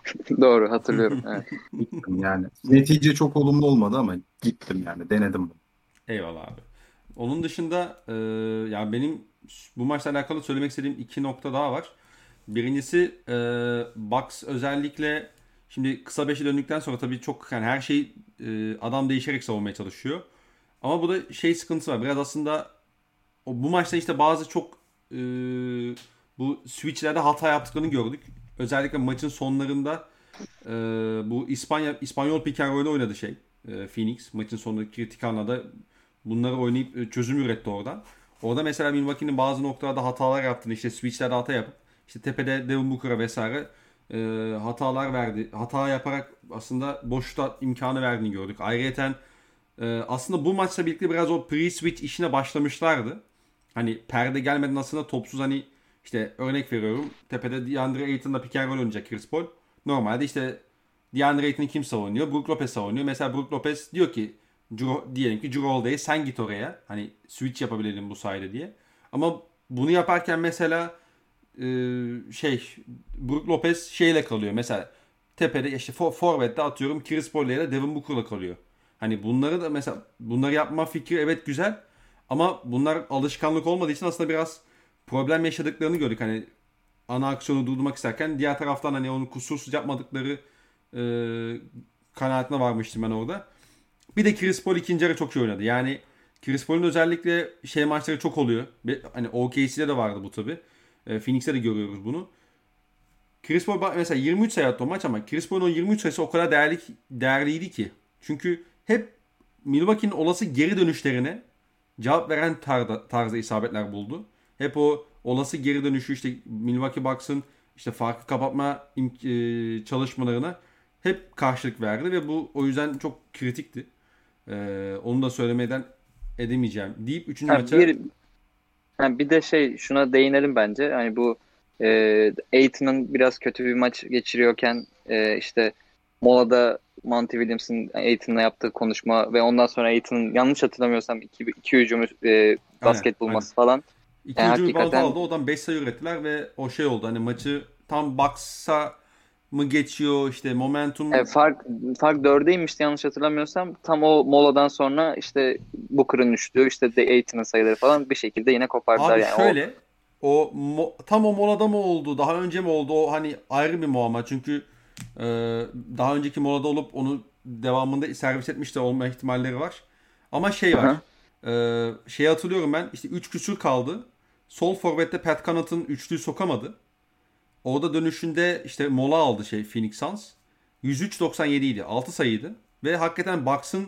Doğru hatırlıyorum. Evet.
gittim yani. Netice çok olumlu olmadı ama gittim yani denedim.
Eyvallah abi. Onun dışında e, yani benim bu maçla alakalı söylemek istediğim iki nokta daha var. Birincisi e, Bucks özellikle şimdi kısa beşe döndükten sonra tabii çok yani her şey e, adam değişerek savunmaya çalışıyor. Ama bu da şey sıkıntısı var. Biraz aslında o, bu maçta işte bazı çok e, bu switchlerde hata yaptıklarını gördük. Özellikle maçın sonlarında e, bu İspanya İspanyol pick and oynadı şey. E, Phoenix maçın sonunda kritik anlarda bunları oynayıp e, çözüm üretti oradan. Orada mesela Milwaukee'nin bazı noktalarda hatalar yaptığını işte switchlerde hata yapıp işte tepede Devin Booker'a vesaire e, hatalar verdi. Hata yaparak aslında boşta imkanı verdiğini gördük. Ayrıca e, aslında bu maçla birlikte biraz o pre-switch işine başlamışlardı. Hani perde gelmeden aslında topsuz hani işte örnek veriyorum. Tepede DeAndre Ayton'la pick and roll oynayacak Chris Paul. Normalde işte DeAndre Ayton'u kim savunuyor? Brook Lopez savunuyor. Mesela Brook Lopez diyor ki diyelim ki Drew Holiday'e sen git oraya. Hani switch yapabilelim bu sayede diye. Ama bunu yaparken mesela e, şey Brook Lopez şeyle kalıyor. Mesela tepede işte for, forvet'te atıyorum Chris Paul ile Devin Booker'la kalıyor. Hani bunları da mesela bunları yapma fikri evet güzel ama bunlar alışkanlık olmadığı için aslında biraz problem yaşadıklarını gördük. Hani ana aksiyonu durdurmak isterken diğer taraftan hani onu kusursuz yapmadıkları e, kanaatine varmıştım ben orada. Bir de Chris Paul ikinci yarı çok iyi oynadı. Yani Chris Paul'un özellikle şey maçları çok oluyor. Hani OKC'de de vardı bu tabi. E, Phoenix'te de görüyoruz bunu. Chris Paul mesela 23 sayı attı o maç ama Chris Paul'un o 23 sayısı o kadar değerli, değerliydi ki. Çünkü hep Milwaukee'nin olası geri dönüşlerine cevap veren tarzda, tarzda isabetler buldu. Hep o olası geri dönüşü işte Milwaukee Bucks'ın işte farkı kapatma e, çalışmalarına hep karşılık verdi ve bu o yüzden çok kritikti. Ee, onu da söylemeden edemeyeceğim deyip 3. maça
bir, yani bir de şey şuna değinelim bence. Hani bu e, Aiton'un biraz kötü bir maç geçiriyorken e, işte molada Monty Williams'ın Aiton'la yaptığı konuşma ve ondan sonra Aiton'un yanlış hatırlamıyorsam iki, iki hücum e, basket aynen, bulması aynen. falan.
İki yani hücum hakikaten... aldı odan 5 sayı ürettiler ve o şey oldu hani maçı tam Bucks'a mı geçiyor işte momentum.
E, fark fark dördeymişti yanlış hatırlamıyorsam. Tam o moladan sonra işte Booker'ın üçlüğü işte de Aiton'un sayıları falan bir şekilde yine kopardılar
Abi
yani.
şöyle o, o tam o molada mı oldu daha önce mi oldu o hani ayrı bir muamma çünkü e, daha önceki molada olup onu devamında servis etmiş de olma ihtimalleri var. Ama şey var. E, şey hatırlıyorum ben işte 3 küsür kaldı. Sol forvette Pat Connaughton üçlüyü sokamadı. Orada dönüşünde işte mola aldı şey Phoenix Suns. 103-97 idi. 6 sayıydı. Ve hakikaten Bucks'ın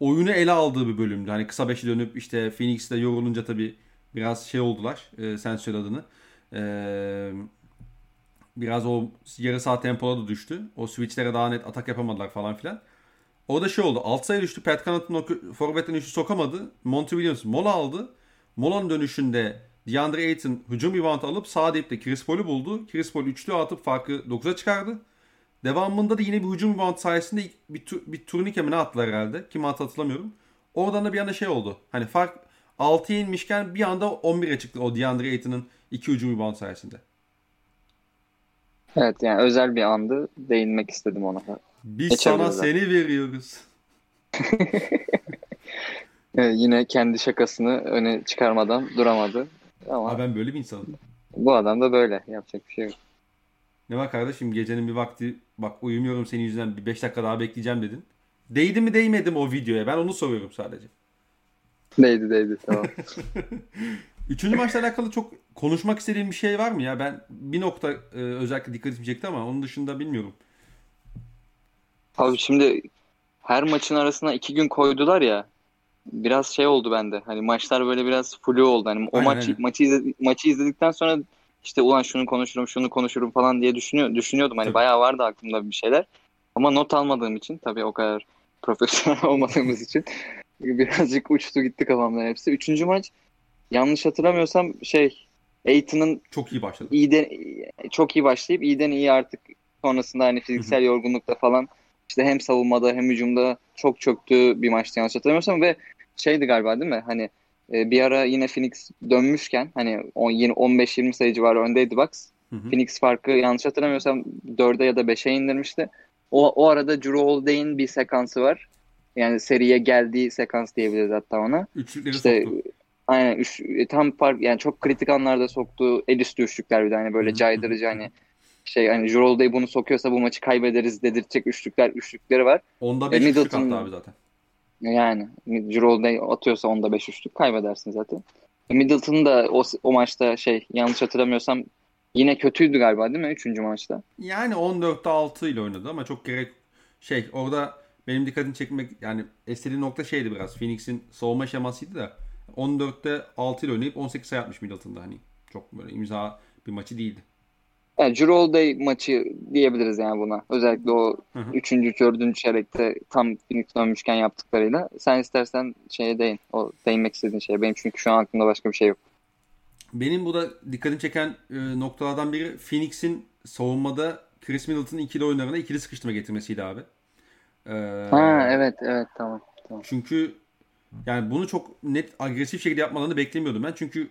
oyunu ele aldığı bir bölümdü. Hani kısa beşi dönüp işte Phoenix'te yorulunca tabii biraz şey oldular. E, sen söyle adını. E, biraz o yarı saat tempoda da düştü. O switchlere daha net atak yapamadılar falan filan. O da şey oldu. 6 sayı düştü. Pat Connaughton forvetten üçlü sokamadı. Monty Williams mola aldı. Molanın dönüşünde DeAndre Ayton hücum rebound alıp sağ dipte Chris Paul'u buldu. Chris Paul üçlü atıp farkı 9'a çıkardı. Devamında da yine bir hücum rebound sayesinde bir, tu, bir turnike mi ne attılar herhalde. Kim attı hatırlamıyorum. Oradan da bir anda şey oldu. Hani fark 6'ya inmişken bir anda 11'e çıktı o DeAndre Ayton'ın iki hücum rebound sayesinde.
Evet yani özel bir andı. Değinmek istedim ona.
Biz Geçen sana seni veriyoruz.
yine kendi şakasını öne çıkarmadan duramadı. Ama
Aa, ben böyle bir insanım.
Bu adam da böyle. Yapacak bir şey yok.
Ne var kardeşim gecenin bir vakti bak uyumuyorum senin yüzünden bir 5 dakika daha bekleyeceğim dedin. Değdi mi değmedi mi o videoya? Ben onu soruyorum sadece.
Değdi değdi tamam.
Üçüncü maçla alakalı çok konuşmak istediğim bir şey var mı ya? Ben bir nokta e, özellikle dikkatimi çekti ama onun dışında bilmiyorum.
Abi şimdi her maçın arasına iki gün koydular ya biraz şey oldu bende. Hani maçlar böyle biraz flu oldu. Hani o aynen, maçı aynen. maçı izledik, maçı izledikten sonra işte ulan şunu konuşurum, şunu konuşurum falan diye düşünüyor düşünüyordum. Hani tabii. bayağı vardı aklımda bir şeyler. Ama not almadığım için tabii o kadar profesyonel olmadığımız için birazcık uçtu gitti kafamdan hepsi. Üçüncü maç yanlış hatırlamıyorsam şey Aiton'un
çok iyi başladı.
İyiden, çok iyi başlayıp iyiden iyi artık sonrasında hani fiziksel yorgunlukta falan işte hem savunmada hem hücumda çok çöktüğü bir maçtı yanlış hatırlamıyorsam ve şeydi galiba değil mi? Hani e, bir ara yine Phoenix dönmüşken hani 15-20 sayı civarı öndeydi Bucks. Hı hı. Phoenix farkı yanlış hatırlamıyorsam 4'e ya da 5'e indirmişti. O, o arada Drew Holiday'in bir sekansı var. Yani seriye geldiği sekans diyebiliriz hatta ona.
Üçlükleri işte, soktu.
Aynen üç, e, tam fark yani çok kritik anlarda soktuğu el üstü üçlükler bir de hani böyle Hı-hı. caydırıcı hani şey hani Jrol bunu sokuyorsa bu maçı kaybederiz dedirtecek üçlükler üçlükleri var.
Onda bir üçlük attı abi zaten.
Yani Jrol atıyorsa onda beş üçlük kaybedersin zaten. Middleton da o, o maçta şey yanlış hatırlamıyorsam yine kötüydü galiba değil mi? Üçüncü maçta.
Yani 14'te 6 ile oynadı ama çok gerek şey orada benim dikkatimi çekmek yani istediğim nokta şeydi biraz. Phoenix'in savunma şemasıydı da 14'te 6 ile oynayıp 18 sayı atmış Middleton'da hani çok böyle imza bir maçı değildi.
Yani Drew Holiday maçı diyebiliriz yani buna. Özellikle o hı hı. üçüncü, dördüncü çeyrekte tam Phoenix dönmüşken yaptıklarıyla. Sen istersen şeye değin. O değinmek istediğin şey. Benim çünkü şu an aklımda başka bir şey yok.
Benim bu da dikkatimi çeken e, noktalardan biri Phoenix'in savunmada Chris Middleton'ın ikili oyunlarına ikili sıkıştırma getirmesiydi abi.
Ee, ha evet evet tamam. tamam.
Çünkü yani bunu çok net agresif şekilde yapmalarını beklemiyordum ben. Çünkü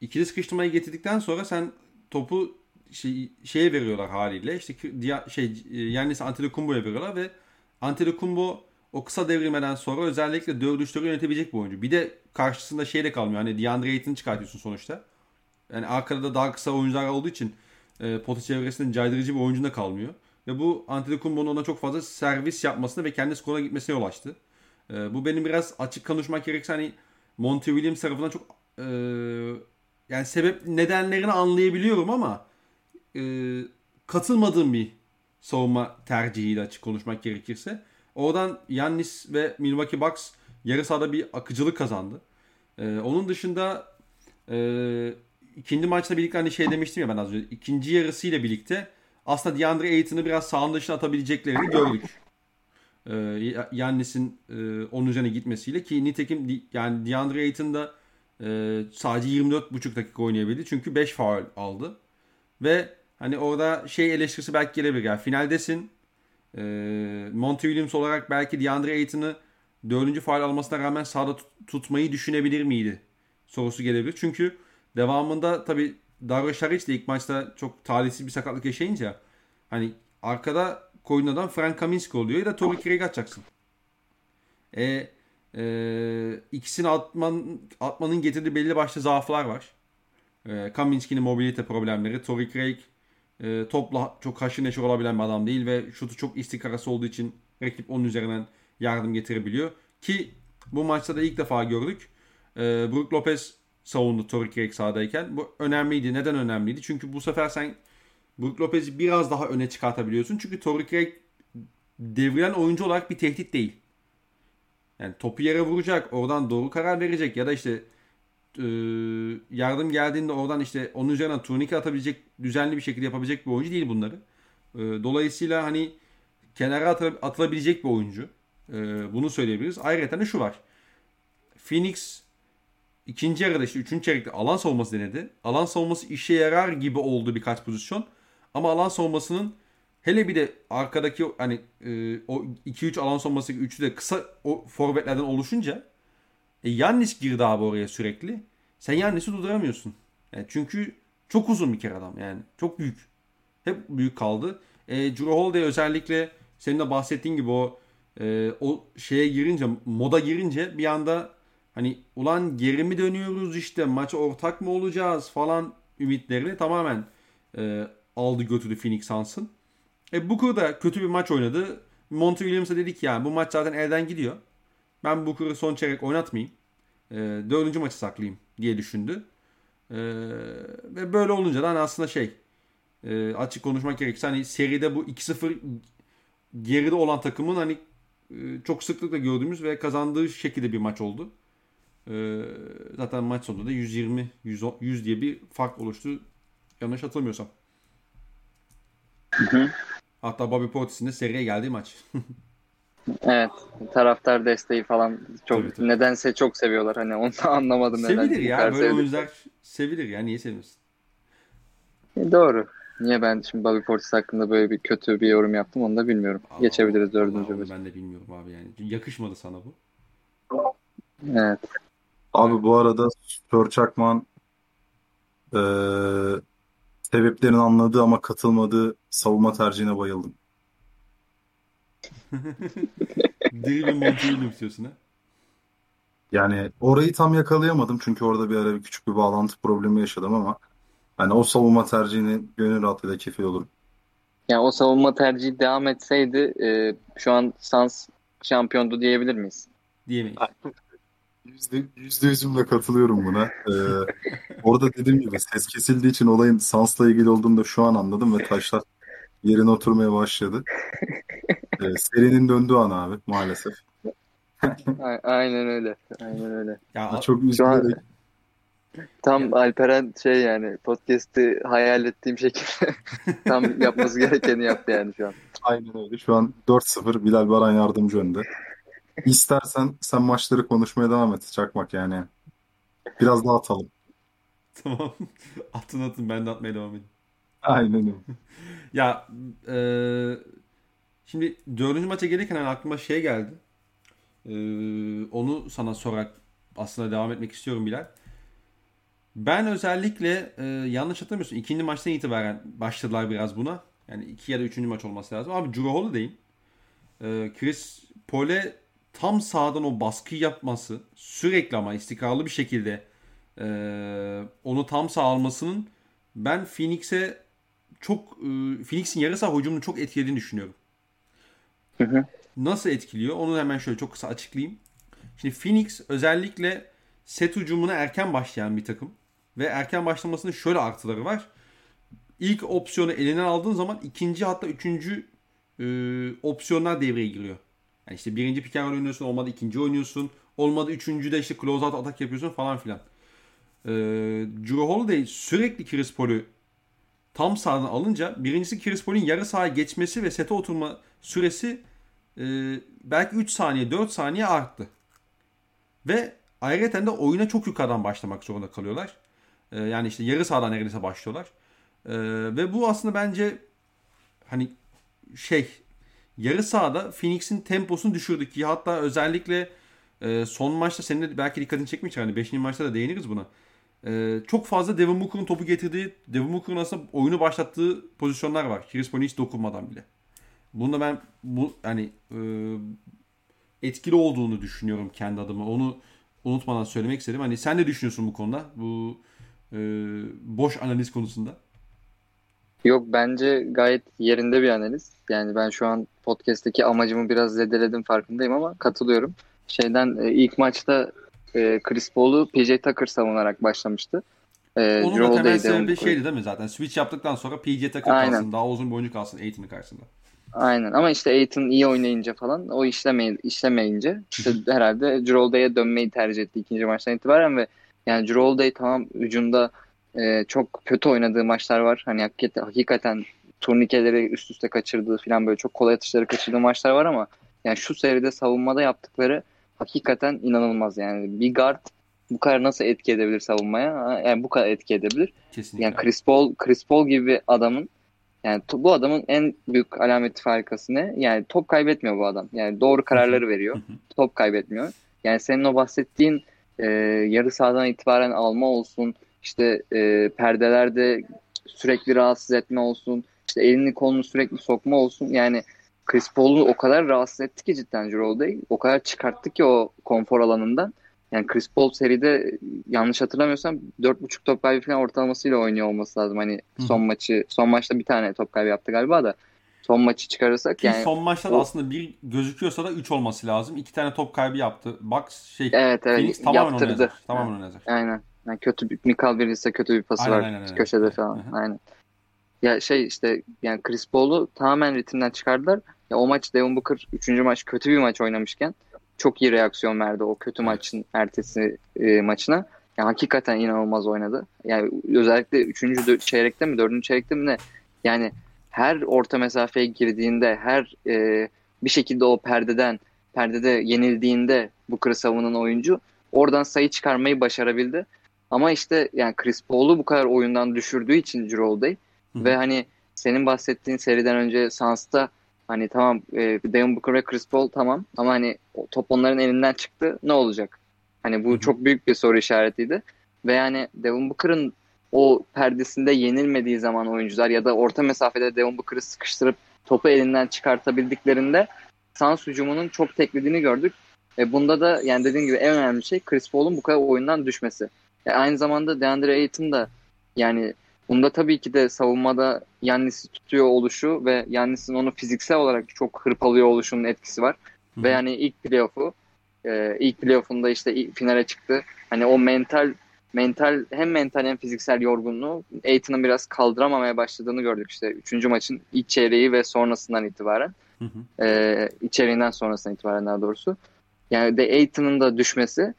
ikili sıkıştırmayı getirdikten sonra sen topu şey, şeye veriyorlar haliyle. İşte dia, şey Yannis Antetokounmpo'ya veriyorlar ve Antetokounmpo o kısa devrilmeden sonra özellikle 4 3'leri yönetebilecek bir oyuncu. Bir de karşısında şey de kalmıyor. Hani DeAndre Ayton'u çıkartıyorsun sonuçta. Yani arkada da daha kısa oyuncular olduğu için e, pota çevresinde caydırıcı bir oyuncu da kalmıyor. Ve bu Antetokounmpo'nun ona çok fazla servis yapmasına ve kendi skoruna gitmesine yol açtı. E, bu benim biraz açık konuşmak gerekirse hani Monty Williams tarafından çok e, yani sebep nedenlerini anlayabiliyorum ama e, katılmadığım bir savunma tercihiydi açık konuşmak gerekirse. Oradan Yannis ve Milwaukee Bucks yarı sahada bir akıcılık kazandı. E, onun dışında e, ikinci maçla birlikte hani şey demiştim ya ben az önce. ikinci yarısıyla birlikte aslında DeAndre Ayton'u biraz sağın dışına atabileceklerini gördük. E, Yannis'in e, onun üzerine gitmesiyle ki nitekim yani DeAndre Ayton da e, sadece 24,5 dakika oynayabildi. Çünkü 5 faul aldı. Ve hani orada şey eleştirisi belki gelebilir. Yani finaldesin. E, Monty Williams olarak belki DeAndre Ayton'ı dördüncü faal almasına rağmen sahada tut- tutmayı düşünebilir miydi? Sorusu gelebilir. Çünkü devamında tabi Dario Saric de ilk maçta çok talihsiz bir sakatlık yaşayınca hani arkada koyun adam Frank Kaminski oluyor ya da Tori Craig atacaksın. E, e, ikisini atman, atmanın getirdiği belli başlı zaaflar var. E, Kaminski'nin mobilite problemleri. Tori Craig e, topla çok haşır neşir olabilen bir adam değil ve şutu çok istikrarası olduğu için rakip onun üzerinden yardım getirebiliyor. Ki bu maçta da ilk defa gördük. E, Brook Lopez savundu Tori Craig sahadayken. Bu önemliydi. Neden önemliydi? Çünkü bu sefer sen Brook Lopez'i biraz daha öne çıkartabiliyorsun. Çünkü Tori Craig devrilen oyuncu olarak bir tehdit değil. Yani topu yere vuracak, oradan doğru karar verecek ya da işte yardım geldiğinde oradan işte onun üzerine turnike atabilecek, düzenli bir şekilde yapabilecek bir oyuncu değil bunları. E, dolayısıyla hani kenara atılabilecek bir oyuncu. E, bunu söyleyebiliriz. Ayrıca de şu var. Phoenix ikinci yarıda işte üçüncü çeyrekte alan savunması denedi. Alan savunması işe yarar gibi oldu birkaç pozisyon. Ama alan savunmasının hele bir de arkadaki hani e, o 2-3 alan savunması 3'ü de kısa o forvetlerden oluşunca e, Yannis girdi abi oraya sürekli. Sen Yannis'i durduramıyorsun. Yani çünkü çok uzun bir kere adam yani. Çok büyük. Hep büyük kaldı. E, Drew Holiday özellikle senin de bahsettiğin gibi o e, o şeye girince moda girince bir anda hani ulan geri mi dönüyoruz işte maç ortak mı olacağız falan ümitlerini tamamen e, aldı götürdü Phoenix Suns'ın. E, Booker da kötü bir maç oynadı. Monty Williams'a dedik ya bu maç zaten elden gidiyor. Ben Booker'ı son çeyrek oynatmayayım. E, dördüncü maçı saklayayım diye düşündü. E, ve böyle olunca da hani aslında şey e, açık konuşmak gerekirse hani seride bu 2-0 geride olan takımın hani e, çok sıklıkla gördüğümüz ve kazandığı şekilde bir maç oldu. E, zaten maç sonunda da 120 100, 100 diye bir fark oluştu. Yanlış hatırlamıyorsam. Hı hı. Hatta Bobby Portis'in de seriye geldiği maç.
evet. Taraftar desteği falan çok tabii, tabii. nedense çok seviyorlar. Hani onu da anlamadım
sevilir neden. Sevilir ya. Böyle oyuncular sevilir ya. Niye sevmiyorsun?
E, doğru. Niye ben şimdi Bobby Portis hakkında böyle bir kötü bir yorum yaptım onu da bilmiyorum. Allah Geçebiliriz dördüncü
bölüm. Ben de bilmiyorum abi yani. Yakışmadı sana bu.
Evet.
Abi bu arada Sör Çakman ee, sebeplerini anladığı ama katılmadığı savunma tercihine bayıldım.
Değil mi Monty istiyorsun ha?
Yani orayı tam yakalayamadım çünkü orada bir ara bir küçük bir bağlantı problemi yaşadım ama hani o savunma tercihini gönül rahatlığıyla kefil olurum.
Yani o savunma tercihi devam etseydi e, şu an Sans şampiyondu diyebilir miyiz?
Diyemeyiz.
Yüzde, yüzde yüzümle katılıyorum buna. Ee, orada dediğim gibi ses kesildiği için olayın Sans'la ilgili olduğunu da şu an anladım ve taşlar yerine oturmaya başladı. Ee, serinin döndüğü an abi maalesef.
Aynen öyle. Aynen öyle.
Ya
Çok üzülerek
tam Alperen şey yani podcast'i hayal ettiğim şekilde tam yapması gerekeni yaptı yani şu an.
aynen öyle. Şu an 4-0 Bilal Baran yardımcı önde. İstersen sen maçları konuşmaya devam et Çakmak yani. Biraz daha atalım.
tamam. Atın atın ben de atmaya devam edeyim.
Aynen öyle.
Ya e, şimdi dördüncü maça gelirken hani aklıma şey geldi. E, onu sana sorarak aslında devam etmek istiyorum Bilal. Ben özellikle e, yanlış hatırlamıyorsun ikinci maçtan itibaren başladılar biraz buna. Yani iki ya da üçüncü maç olması lazım. Abi Drew Holiday'in e, Chris Paul'e tam sağdan o baskı yapması sürekli ama istikrarlı bir şekilde e, onu tam sağ almasının ben Phoenix'e çok e, Phoenix'in yarı saha hücumunu çok etkilediğini düşünüyorum.
Hı hı.
Nasıl etkiliyor? Onu hemen şöyle çok kısa açıklayayım. Şimdi Phoenix özellikle set hücumuna erken başlayan bir takım. Ve erken başlamasının şöyle artıları var. İlk opsiyonu eline aldığın zaman ikinci hatta üçüncü e, opsiyonlar devreye giriyor. Yani işte birinci pick oynuyorsun olmadı ikinci oynuyorsun. Olmadı üçüncü de işte close out atak yapıyorsun falan filan. E, Drew Holiday sürekli Chris Paul'u tam sağdan alınca birincisi Chris Paul'un yarı sahaya geçmesi ve sete oturma süresi e, belki 3 saniye 4 saniye arttı. Ve ayrıca de oyuna çok yukarıdan başlamak zorunda kalıyorlar. E, yani işte yarı sahadan neredeyse başlıyorlar. E, ve bu aslında bence hani şey yarı sahada Phoenix'in temposunu düşürdü ki hatta özellikle e, son maçta senin de belki dikkatini çekmiştir. Hani 5. maçta da değiniriz buna. E, çok fazla Devin Booker'ın topu getirdiği, Devin Booker'ın aslında oyunu başlattığı pozisyonlar var. Chris Paul'un hiç dokunmadan bile. Bunda ben bu hani e, etkili olduğunu düşünüyorum kendi adıma. Onu unutmadan söylemek istedim. Hani sen ne düşünüyorsun bu konuda? Bu e, boş analiz konusunda.
Yok bence gayet yerinde bir analiz. Yani ben şu an podcast'teki amacımı biraz zedeledim farkındayım ama katılıyorum. Şeyden e, ilk maçta e, Chris Paul'u PJ Tucker savunarak başlamıştı. E,
Onun da temel sebebi şeydi değil mi zaten? Switch yaptıktan sonra PJ Tucker
Aynen.
kalsın. Daha uzun bir oyuncu kalsın Aiton'un karşısında.
Aynen ama işte Aiton iyi oynayınca falan o işlemey işlemeyince işte herhalde Holiday'e dönmeyi tercih etti ikinci maçtan itibaren ve yani Holiday tamam hücumda e, çok kötü oynadığı maçlar var. Hani hakikaten, hakikaten turnikeleri üst üste kaçırdığı falan böyle çok kolay atışları kaçırdığı maçlar var ama yani şu seride savunmada yaptıkları hakikaten inanılmaz yani. Bir guard bu kadar nasıl etki edebilir savunmaya? Yani bu kadar etki edebilir.
Kesinlikle.
Yani Chris Paul, Chris Paul gibi adamın yani bu adamın en büyük alameti farikası ne? Yani top kaybetmiyor bu adam. Yani doğru kararları veriyor. Top kaybetmiyor. Yani senin o bahsettiğin e, yarı sahadan itibaren alma olsun, işte e, perdelerde sürekli rahatsız etme olsun, işte elini kolunu sürekli sokma olsun. Yani Chris Paul'u o kadar rahatsız etti ki cidden Holiday. O kadar çıkarttı ki o konfor alanından. Yani Chris Paul seride yanlış hatırlamıyorsam 4.5 top kaybı falan ortalamasıyla oynuyor olması lazım. Hani
Hı.
son maçı son maçta bir tane top kaybı yaptı galiba da son maçı çıkarırsak
Ki
yani
son maçta da
o-
aslında bir gözüküyorsa da 3 olması lazım. 2 tane top kaybı yaptı. Bucks şey
evet evet
Phoenix tamamen ona
yaptırdı.
yazar. Tamamen ona yazar.
Aynen. Yani kötü bir Mikal Bridges'e kötü bir pası
Aynen,
var
aynen, aynen.
köşede falan.
Hı hı.
Aynen. Ya şey işte yani Chris Paul'u tamamen ritimden çıkardılar. Ya o maç Devin Booker 3. maç kötü bir maç oynamışken çok iyi reaksiyon verdi o kötü maçın ertesi e, maçına. Yani hakikaten inanılmaz oynadı. Yani özellikle 3. çeyrekte mi 4. çeyrekte mi ne? Yani her orta mesafeye girdiğinde her e, bir şekilde o perdeden perdede yenildiğinde Booker'ı savunan oyuncu oradan sayı çıkarmayı başarabildi. Ama işte yani Chris Paul'u bu kadar oyundan düşürdüğü için Drew Holiday ve hani senin bahsettiğin seriden önce Suns'ta hani tamam e, Devin Booker ve Chris Paul tamam ama hani top onların elinden çıktı ne olacak? Hani bu çok büyük bir soru işaretiydi. Ve yani Devin Booker'ın o perdesinde yenilmediği zaman oyuncular ya da orta mesafede Devin Booker'ı sıkıştırıp topu elinden çıkartabildiklerinde Suns hücumunun çok teklediğini gördük. E bunda da yani dediğim gibi en önemli şey Chris Paul'un bu kadar oyundan düşmesi. E aynı zamanda DeAndre Ayton da yani bunda tabii ki de savunmada Yannis'i tutuyor oluşu ve Yannis'in onu fiziksel olarak çok hırpalıyor oluşunun etkisi var.
Hı
Ve yani ilk playoff'u E, ilk playoff'unda işte ilk finale çıktı. Hani o mental mental hem mental hem fiziksel yorgunluğu Aiton'un biraz kaldıramamaya başladığını gördük işte. Üçüncü maçın ilk çeyreği ve sonrasından itibaren.
Hı hı.
E, içeriğinden sonrasından itibaren daha doğrusu. Yani de Aiton'un da düşmesi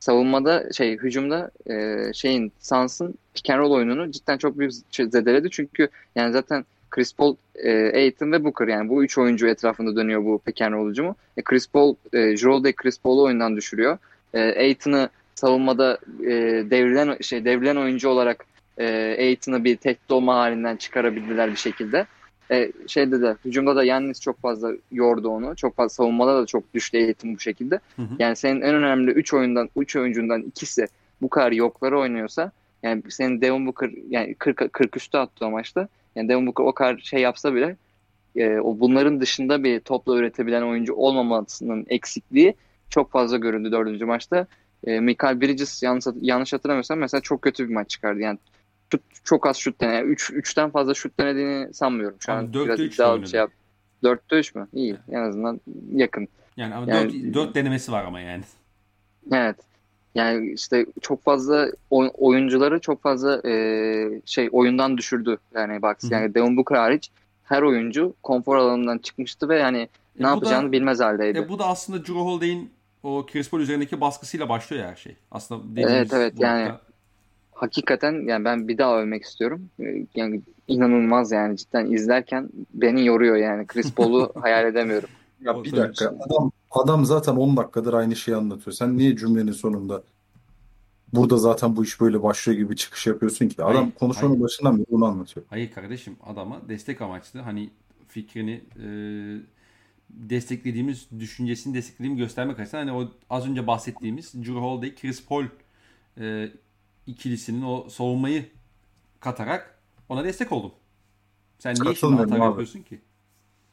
savunmada şey hücumda e, şeyin Suns'ın pick and roll oyununu cidden çok büyük zedeledi. Çünkü yani zaten Chris Paul, e, Aiton ve Booker yani bu üç oyuncu etrafında dönüyor bu pick and roll hücumu. E, Chris Paul, e, Jrue Chris Paul'u oyundan düşürüyor. E, Aiton'ı savunmada e, devrilen şey devrilen oyuncu olarak e, Aiton'ı bir tehdit olma halinden çıkarabildiler bir şekilde. E, şeyde de hücumda da Yannis çok fazla yordu onu. Çok fazla savunmada da çok düştü Aiton bu şekilde.
Hı hı.
Yani senin en önemli 3 oyundan 3 oyuncundan ikisi bu kadar yokları oynuyorsa yani senin Devin Booker yani 40 40 üstü attı o maçta. Yani Devin Booker o kadar şey yapsa bile e, o bunların dışında bir topla üretebilen oyuncu olmamasının eksikliği çok fazla göründü dördüncü maçta. E, Michael Bridges yanlış, yanlış hatırlamıyorsam mesela çok kötü bir maç çıkardı. Yani çok az şut denedi. 3 yani 3'ten fazla şut denediğini sanmıyorum şu an.
dörtte
biraz
üç
iddialı
oynadı.
bir şey yap. 4'te 3 mü? İyi. En azından yakın.
Yani ama
Yani-
4, 4 denemesi var ama yani.
Evet. Yani işte çok fazla oy- oyuncuları çok fazla e, şey oyundan düşürdü. Yani
hı.
yani Devin Booker hariç her oyuncu konfor alanından çıkmıştı ve yani
E,
ne yapacağını
da,
bilmez haldeydi.
e, bu da aslında Drew Holiday'in o Chris Paul üzerindeki baskısıyla başlıyor her şey. Aslında dediğimiz
Evet, evet, yani. Hakikaten yani ben bir daha övmek istiyorum. E, Yani inanılmaz yani cidden izlerken beni yoruyor yani. Chris Paul'u hayal edemiyorum.
Ya bir dakika. Adam adam zaten 10 dakikadır aynı şeyi anlatıyor. Sen niye cümlenin sonunda burada zaten bu iş böyle başlıyor gibi çıkış yapıyorsun ki? Adam
Hayır,
konuşmanın
hayır.
başından beri bunu anlatıyor.
Hayır kardeşim adama destek amaçlı hani fikrini e, desteklediğimiz, düşüncesini desteklediğimi göstermek açısından hani o az önce bahsettiğimiz Drew Holiday, Chris Paul e, ikilisinin o savunmayı katarak ona destek oldum. Sen niye şimdi hata
abi.
yapıyorsun ki?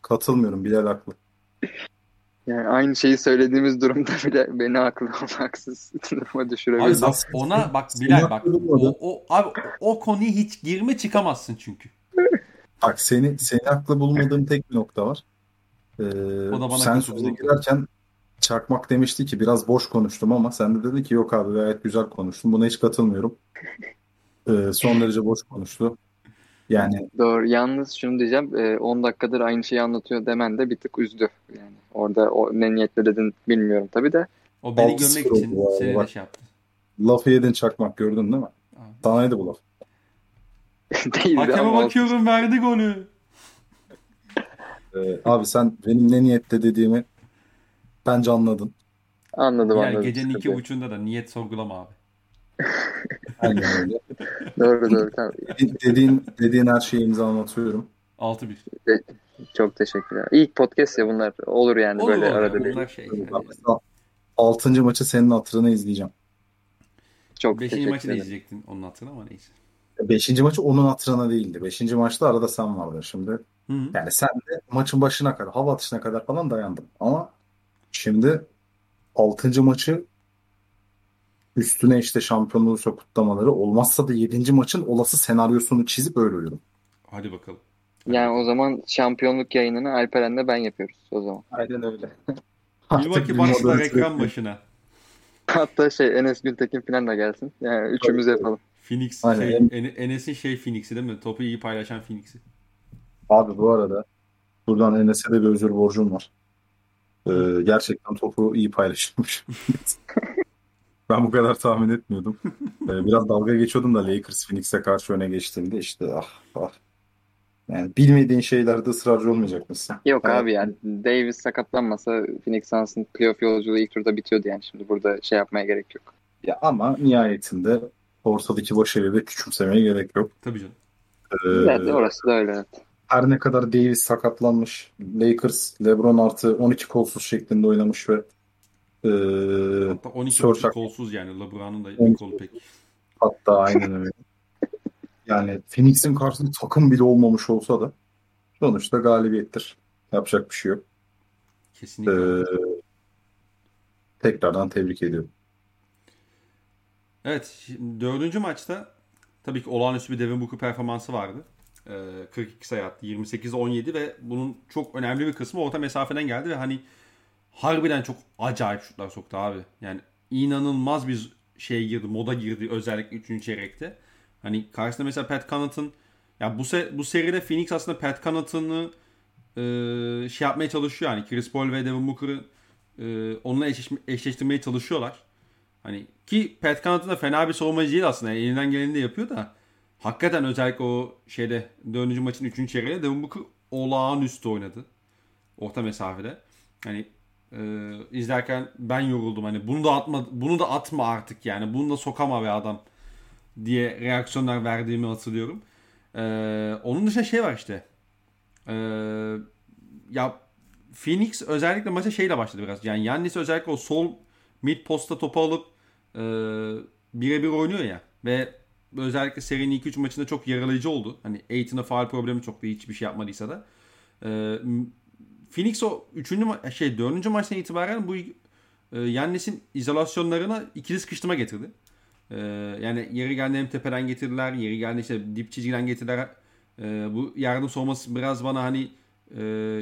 Katılmıyorum. Bilal haklı.
Yani aynı şeyi söylediğimiz durumda bile beni haklı haksız duruma
Abi
düşürebilir.
bak ona bak Bilal bak o, o, abi, o konuya hiç girme çıkamazsın çünkü.
Bak seni seni haklı bulmadığım tek bir nokta var. Ee,
O da bana
sen söze girerken Çakmak demişti ki biraz boş konuştum ama sen de dedin ki yok abi gayet güzel konuştun. Buna hiç katılmıyorum. Ee, son derece boş konuştu. Yani
Doğru. Yalnız şunu diyeceğim. e, 10 dakikadır aynı şeyi anlatıyor demen de bir tık üzdü. Yani orada o ne niyetle dedin bilmiyorum tabii de.
O beni
6-0
gömmek için
abi,
seni de
bak.
şey yaptı.
lafı yedin Çakmak gördün değil mi?
Abi.
Sanaydı bu laf.
Hakeme
ama
bakıyorum verdi golü.
Ee, abi sen benim ne niyetle dediğimi bence anladın.
anladım
Yani
anladım.
gecenin iki buçuğunda da niyet sorgulama abi.
Aynen öyle.
Doğru doğru tamam.
dediğin, dediğin her şeyi imza anlatıyorum.
6-1.
Çok teşekkürler. İlk podcast ya bunlar. Olur yani
Olur
böyle
olur.
arada bir.
Şey. Yani,
Altıncı maçı senin hatırına izleyeceğim.
Çok
beşinci
teşekkür
maçı da izleyecektin onun hatırına ama neyse.
Beşinci maçı onun hatırına değildi. Beşinci maçta arada sen vardın şimdi.
Hı hı.
Yani sen de maçın başına kadar, hava atışına kadar falan dayandın. Ama şimdi altıncı maçı üstüne işte şampiyonluğu kutlamaları olmazsa da yedinci maçın olası senaryosunu çizip öyle uyudum.
Hadi bakalım.
Yani o zaman şampiyonluk yayınını Alperen'le ben yapıyoruz o zaman.
Aynen öyle.
Milwaukee Bucks'lar ekran başına.
Hatta şey Enes Güntekin falan da gelsin. Yani üçümüz yapalım.
Phoenix
Aynen.
şey, En- Enes'in şey Phoenix'i değil mi? Topu iyi paylaşan Phoenix'i.
Abi bu arada buradan Enes'e de bir özür borcum var. Ee, gerçekten topu iyi paylaşılmış. Ben bu kadar tahmin etmiyordum. Ee, biraz dalga geçiyordum da Lakers Phoenix'e karşı öne geçtiğinde işte ah ah. Yani bilmediğin şeylerde ısrarcı olmayacak mısın?
Yok
Evet.
abi yani Davis sakatlanmasa Phoenix Suns'ın playoff yolculuğu ilk turda bitiyordu yani. Şimdi burada şey yapmaya gerek yok.
Ya ama nihayetinde ortadaki başarıyı da küçümsemeye gerek yok.
Tabii canım.
Ee,
Evet, orası da öyle. evet.
Her ne kadar Davis sakatlanmış, Lakers LeBron artı 12 kolsuz şeklinde oynamış ve ee,
Hatta 12
Sör
buçuk
Çak-
kolsuz yani. LeBron'un da bir
12
kolu pek.
Hatta aynen öyle. Yani Phoenix'in karşısında takım bile olmamış olsa da sonuçta galibiyettir. Yapacak bir şey yok.
Kesinlikle.
Ee, tekrardan tebrik ediyorum.
Evet. Dördüncü maçta tabii ki olağanüstü bir Devin Booker performansı vardı. Ee, 42 sayı attı. 28'e 17 ve bunun çok önemli bir kısmı orta mesafeden geldi ve hani harbiden çok acayip şutlar soktu abi. Yani inanılmaz bir şey girdi, moda girdi özellikle 3. çeyrekte. Hani karşısında mesela Pat Connaughton ya bu se bu seride Phoenix aslında Pat Connaughton'ı e, şey yapmaya çalışıyor yani Chris Paul ve Devin Booker'ı e, onunla eşleş, eşleştirmeye çalışıyorlar. Hani ki Pat Connaughton da fena bir savunmacı değil aslında. Yani elinden geleni de yapıyor da hakikaten özellikle o şeyde 4. maçın 3. çeyreğinde Devin Booker olağanüstü oynadı. Orta mesafede. Hani e, izlerken ben yoruldum. Hani bunu da atma bunu da atma artık yani. Bunu da sokama be adam diye reaksiyonlar verdiğimi hatırlıyorum. E, onun dışında şey var işte. E, ya Phoenix özellikle maça şeyle başladı biraz. Yani Yannis özellikle o sol mid posta topu alıp e, birebir oynuyor ya. Ve özellikle serinin 2-3 maçında çok yaralayıcı oldu. Hani Aiton'a faal problemi çok da hiçbir şey yapmadıysa da. E, Phoenix o 3. Ma- şey 4. maçtan itibaren bu e, Yannis'in izolasyonlarına ikili sıkıştırma getirdi. E, yani yeri geldi hem tepeden getirdiler, yeri geldi işte dip çizgiden getirdiler. E, bu yardım soğuması biraz bana hani e,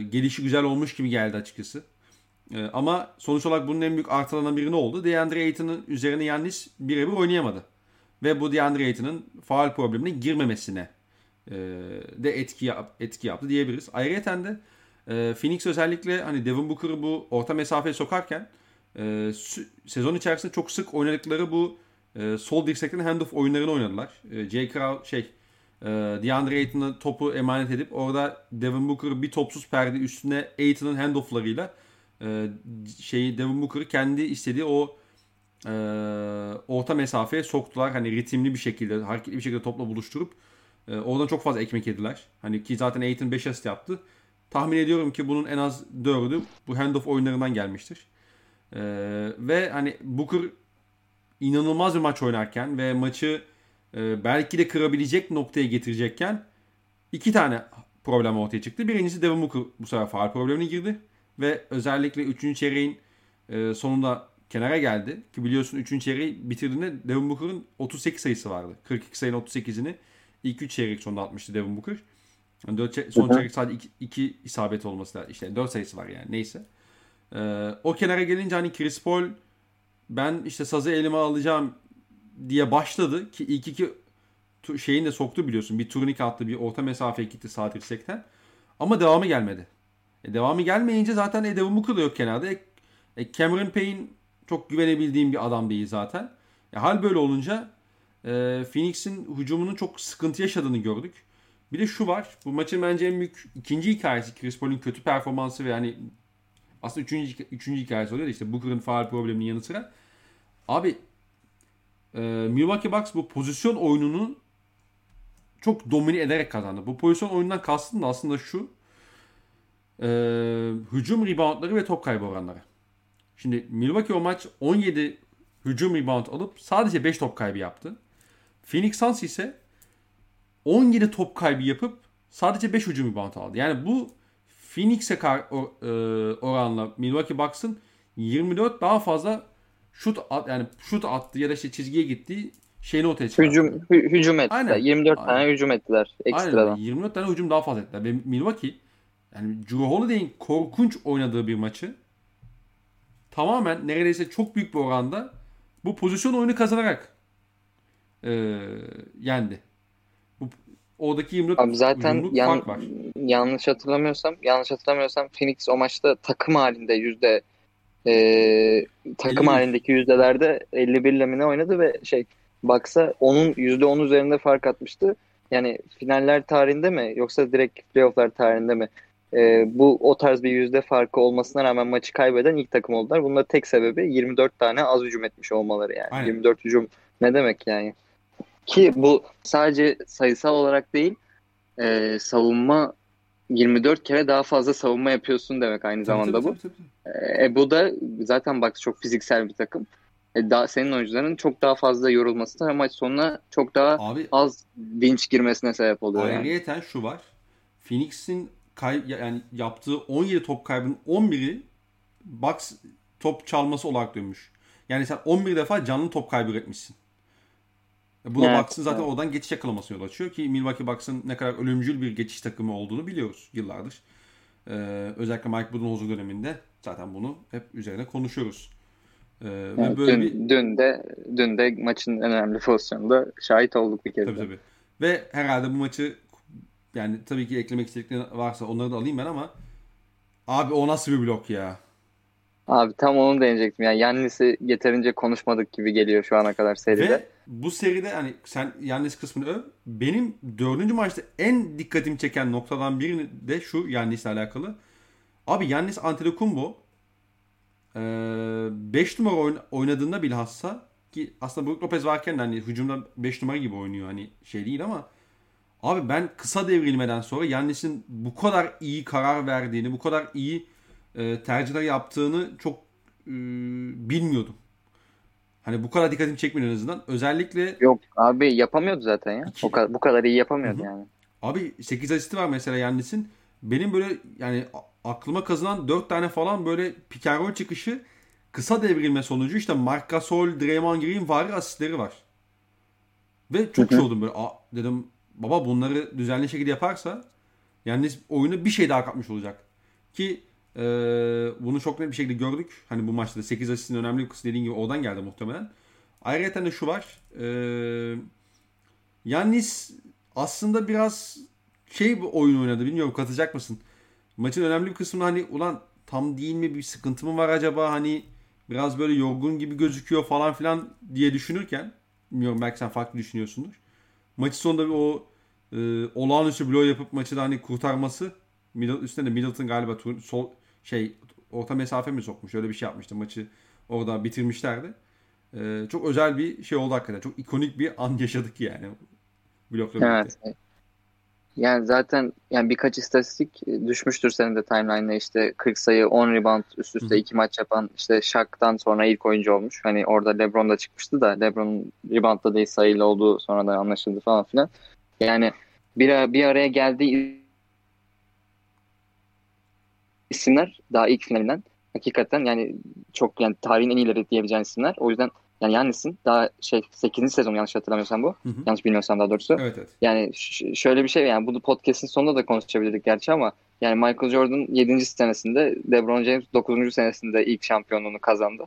gelişi güzel olmuş gibi geldi açıkçası. E, ama sonuç olarak bunun en büyük artılarından biri ne oldu? DeAndre Ayton'un üzerine Yannis birebir oynayamadı. Ve bu DeAndre Ayton'un faal problemine girmemesine e, de etki, yap, etki yaptı diyebiliriz. Ayrıca de e, Phoenix özellikle hani Devin Booker'ı bu orta mesafeye sokarken e, sezon içerisinde çok sık oynadıkları bu sol dirsekten handoff oyunlarını oynadılar. J. Crow şey e, DeAndre Ayton'a topu emanet edip orada Devin Booker bir topsuz perde üstüne Ayton'ın handofflarıyla e, şeyi Devin Booker'ı kendi istediği o e, orta mesafeye soktular. Hani ritimli bir şekilde, hareketli bir şekilde topla buluşturup e, oradan çok fazla ekmek yediler. Hani ki zaten Ayton 5 asist yaptı. Tahmin ediyorum ki bunun en az 4'ü bu handoff oyunlarından gelmiştir. E, ve hani Booker inanılmaz bir maç oynarken ve maçı e, belki de kırabilecek noktaya getirecekken iki tane problem ortaya çıktı. Birincisi Devin Booker bu sefer faal problemine girdi. Ve özellikle 3. çeyreğin e, sonunda kenara geldi. Ki biliyorsun 3. çeyreği bitirdiğinde Devin Booker'ın 38 sayısı vardı. 42 sayının 38'ini ilk 3 çeyrek sonunda atmıştı Devin Booker. Yani 4 son çeyrek sadece 2 isabet olması lazım. İşte 4 sayısı var yani neyse. Ee, o kenara gelince hani Chris Paul ben işte sazı elime alacağım diye başladı ki ilk iki şeyini de soktu biliyorsun. Bir turnike attı, bir orta mesafeye gitti sağ dirsekten. Ama devamı gelmedi. E, devamı gelmeyince zaten e, Devin Booker da yok kenarda. E, Cameron Payne çok güvenebildiğim bir adam değil zaten. E, hal böyle olunca e, Phoenix'in hücumunun çok sıkıntı yaşadığını gördük. Bir de şu var. Bu maçın bence en büyük ikinci hikayesi Chris Paul'un kötü performansı ve yani aslında üçüncü, üçüncü hikayesi oluyor da işte Booker'ın faal probleminin yanı sıra. Abi e, Milwaukee Bucks bu pozisyon oyununu çok domine ederek kazandı. Bu pozisyon oyunundan kastım da aslında şu. E, hücum reboundları ve top kaybı oranları. Şimdi Milwaukee o maç 17 hücum rebound alıp sadece 5 top kaybı yaptı. Phoenix Suns ise 17 top kaybı yapıp sadece 5 hücum rebound aldı. Yani bu Phoenix'e oranla Milwaukee Bucks'ın 24 daha fazla şut at, yani şut attı ya da işte çizgiye gittiği şeyini ortaya çıkarttı.
Hücum, hü, hücum ettiler. Aynen. 24 Aynen. tane hücum ettiler ekstradan. Aynen.
24 tane hücum daha fazla ettiler. Ve Milwaukee yani Drew Holiday'in korkunç oynadığı bir maçı tamamen neredeyse çok büyük bir oranda bu pozisyon oyunu kazanarak e, yendi. Bu oradaki 24
Abi zaten yan, fark var. yanlış hatırlamıyorsam yanlış hatırlamıyorsam Phoenix o maçta takım halinde yüzde e, takım 50. halindeki yüzdelerde 51 lemine oynadı ve şey baksa onun yüzde 10 üzerinde fark atmıştı. Yani finaller tarihinde mi yoksa direkt playofflar tarihinde mi? E, bu o tarz bir yüzde farkı olmasına rağmen maçı kaybeden ilk takım oldular. Bunun da tek sebebi 24 tane az hücum etmiş olmaları yani. Aynen. 24 hücum ne demek yani? Ki bu sadece sayısal olarak değil e, savunma 24 kere daha fazla savunma yapıyorsun demek aynı zamanda tabii, bu. Tabii, tabii. E, bu da zaten bak çok fiziksel bir takım. E, daha, senin oyuncuların çok daha fazla yorulması ve maç sonuna çok daha Abi, az dinç girmesine sebep oluyor.
Ayrıyeten yani. şu var. Phoenix'in kay yani yaptığı 17 top kaybının 11'i box top çalması olarak dönmüş. Yani sen 11 defa canlı top kaybı üretmişsin. E, bu da evet, Bucks'ın zaten evet. oradan geçiş yakalamasına yol açıyor ki Milwaukee Bucks'ın ne kadar ölümcül bir geçiş takımı olduğunu biliyoruz yıllardır. Ee, özellikle Mike Budenholzer döneminde Zaten bunu hep üzerine konuşuyoruz. Ee, ve
Evet,
böyle
dün,
bir
dün de dün de maçın en önemli pozisyonunda şahit olduk bir kez
tabii tabii. Ve herhalde bu maçı yani tabii ki eklemek istedikleri varsa onları da alayım ben ama abi o nasıl bir blok ya?
Abi tam onu deneyecektim. Yani Yannis'i yeterince konuşmadık gibi geliyor şu ana kadar seride.
Ve bu seride hani sen Yannis kısmını öv. Benim dördüncü maçta en dikkatimi çeken noktadan biri de şu Yannis'le alakalı. Abi Yannis Antetokounmpo 5 numara oyn- oynadığında bilhassa ki aslında Brook Lopez varken de hani hücumda 5 numara gibi oynuyor hani şey değil ama abi ben kısa devrilmeden sonra Yannis'in bu kadar iyi karar verdiğini, bu kadar iyi e, tercihler yaptığını çok e, bilmiyordum. Hani bu kadar dikkatimi çekmiyor en azından. Özellikle
Yok abi yapamıyordu zaten ya.
İki-
O kadar, bu kadar iyi yapamıyordu
Hı hı.
yani.
Abi 8 asisti var mesela Yannis'in. Benim böyle yani a- aklıma kazınan 4 tane falan böyle roll çıkışı kısa devrilme sonucu işte Marc Gasol, Draymond Green var asistleri var. Ve çok
Hı hı.
şey oldum böyle. Aa, dedim baba bunları düzenli şekilde yaparsa Yannis oyunu bir şey daha katmış olacak. Ki e, bunu çok net bir şekilde gördük. Hani bu maçta da 8 asistin önemli bir kısmı dediğin gibi oradan geldi muhtemelen. Ayrıca de şu var. E, Yannis aslında biraz şey bir oyun oynadı. Bilmiyorum katacak mısın? Maçın önemli bir kısmında hani ulan tam değil mi bir sıkıntı mı var acaba hani biraz böyle yorgun gibi gözüküyor falan filan diye düşünürken bilmiyorum belki sen farklı düşünüyorsundur. Maçın sonunda bir o e, olağanüstü blow yapıp maçı da hani kurtarması Middle, üstüne de Middleton galiba tur, sol şey orta mesafe mi sokmuş öyle bir şey yapmıştı maçı orada bitirmişlerdi. E, çok özel bir şey oldu hakikaten. Çok ikonik bir an yaşadık yani. Blokla birlikte.
Yani zaten yani birkaç istatistik düşmüştür senin de timeline'da işte 40 sayı 10 rebound üst üste
hı.
2 maç yapan işte Shaq'tan sonra ilk oyuncu olmuş. Hani orada LeBron da çıkmıştı da LeBron'un reboundda değil sayıyla olduğu sonradan anlaşıldı falan filan. Yani bir, bir araya geldiği isimler daha ilk finalinden hakikaten yani çok yani tarihin en iyileri diyebileceğin isimler. O yüzden yani Yannis'in daha şey 8. sezon yanlış hatırlamıyorsam bu.
Hı hı.
Yanlış bilmiyorsam daha doğrusu.
Evet evet.
Yani ş- şöyle bir şey yani bu podcast'in sonunda da konuşabilirdik gerçi ama yani Michael Jordan 7. senesinde LeBron James 9. senesinde ilk şampiyonluğunu kazandı.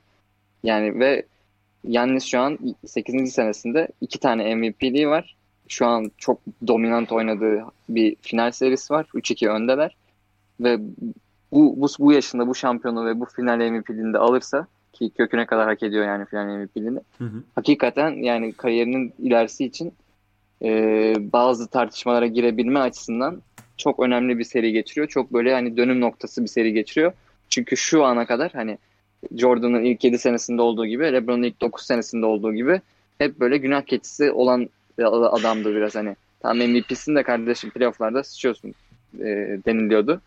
Yani ve Yannis şu an 8. senesinde iki tane MVP'liği var. Şu an çok dominant oynadığı bir final serisi var. 3-2 öndeler. Ve bu, bu, bu yaşında bu şampiyonu ve bu final MVP'liğini de alırsa ki köküne kadar hak ediyor yani final MVP'liğini hakikaten yani kariyerinin ilerisi için e, bazı tartışmalara girebilme açısından çok önemli bir seri geçiriyor. Çok böyle hani dönüm noktası bir seri geçiriyor. Çünkü şu ana kadar hani Jordan'ın ilk 7 senesinde olduğu gibi LeBron'un ilk 9 senesinde olduğu gibi hep böyle günah keçisi olan adamdı biraz hani. Tam MVP'sini de kardeşim playofflarda sıçıyorsun e, deniliyordu.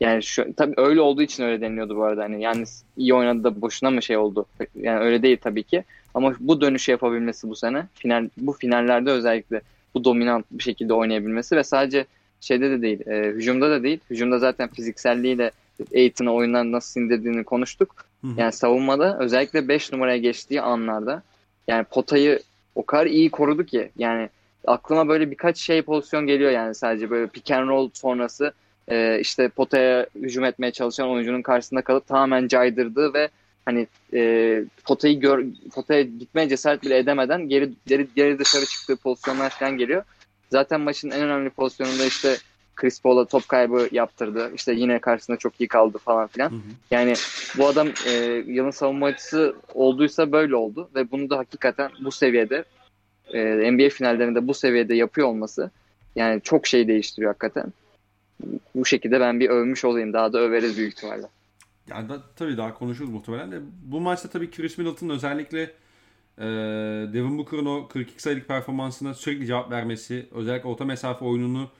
Yani şu, tabii öyle olduğu için öyle deniliyordu bu arada. Hani yani iyi oynadı da boşuna mı şey oldu? Yani öyle değil tabii ki. Ama bu dönüşü yapabilmesi bu sene final bu finallerde özellikle bu dominant bir şekilde oynayabilmesi ve sadece şeyde de değil, e, hücumda da değil. Hücumda zaten fizikselliğiyle Aiton'u oyundan nasıl sindirdiğini konuştuk.
Hı hı.
Yani savunmada özellikle 5 numaraya geçtiği anlarda yani potayı o kadar iyi korudu ki yani aklıma böyle birkaç şey pozisyon geliyor yani sadece böyle pick and roll sonrası e, işte potaya hücum etmeye çalışan oyuncunun karşısında kalıp tamamen caydırdığı ve hani e, potayı gör, potaya gitmeye cesaret bile edemeden geri, geri geri dışarı çıktığı pozisyonlar falan geliyor. Zaten maçın en önemli pozisyonunda işte Chris Paul'a top kaybı yaptırdı. İşte yine karşısında çok iyi kaldı falan filan.
Hı hı.
Yani bu adam e, yılın savunmacısı olduysa böyle oldu ve bunu da hakikaten bu seviyede e, NBA finallerinde bu seviyede yapıyor olması yani çok şey değiştiriyor hakikaten. Bu şekilde ben bir övmüş olayım. Daha da överiz büyük ihtimalle.
Yani da, tabii daha konuşuruz muhtemelen de. Bu maçta tabii Chris Middleton özellikle e, Devin Booker'ın o 42 sayılık performansına sürekli cevap vermesi, özellikle orta mesafe oyununu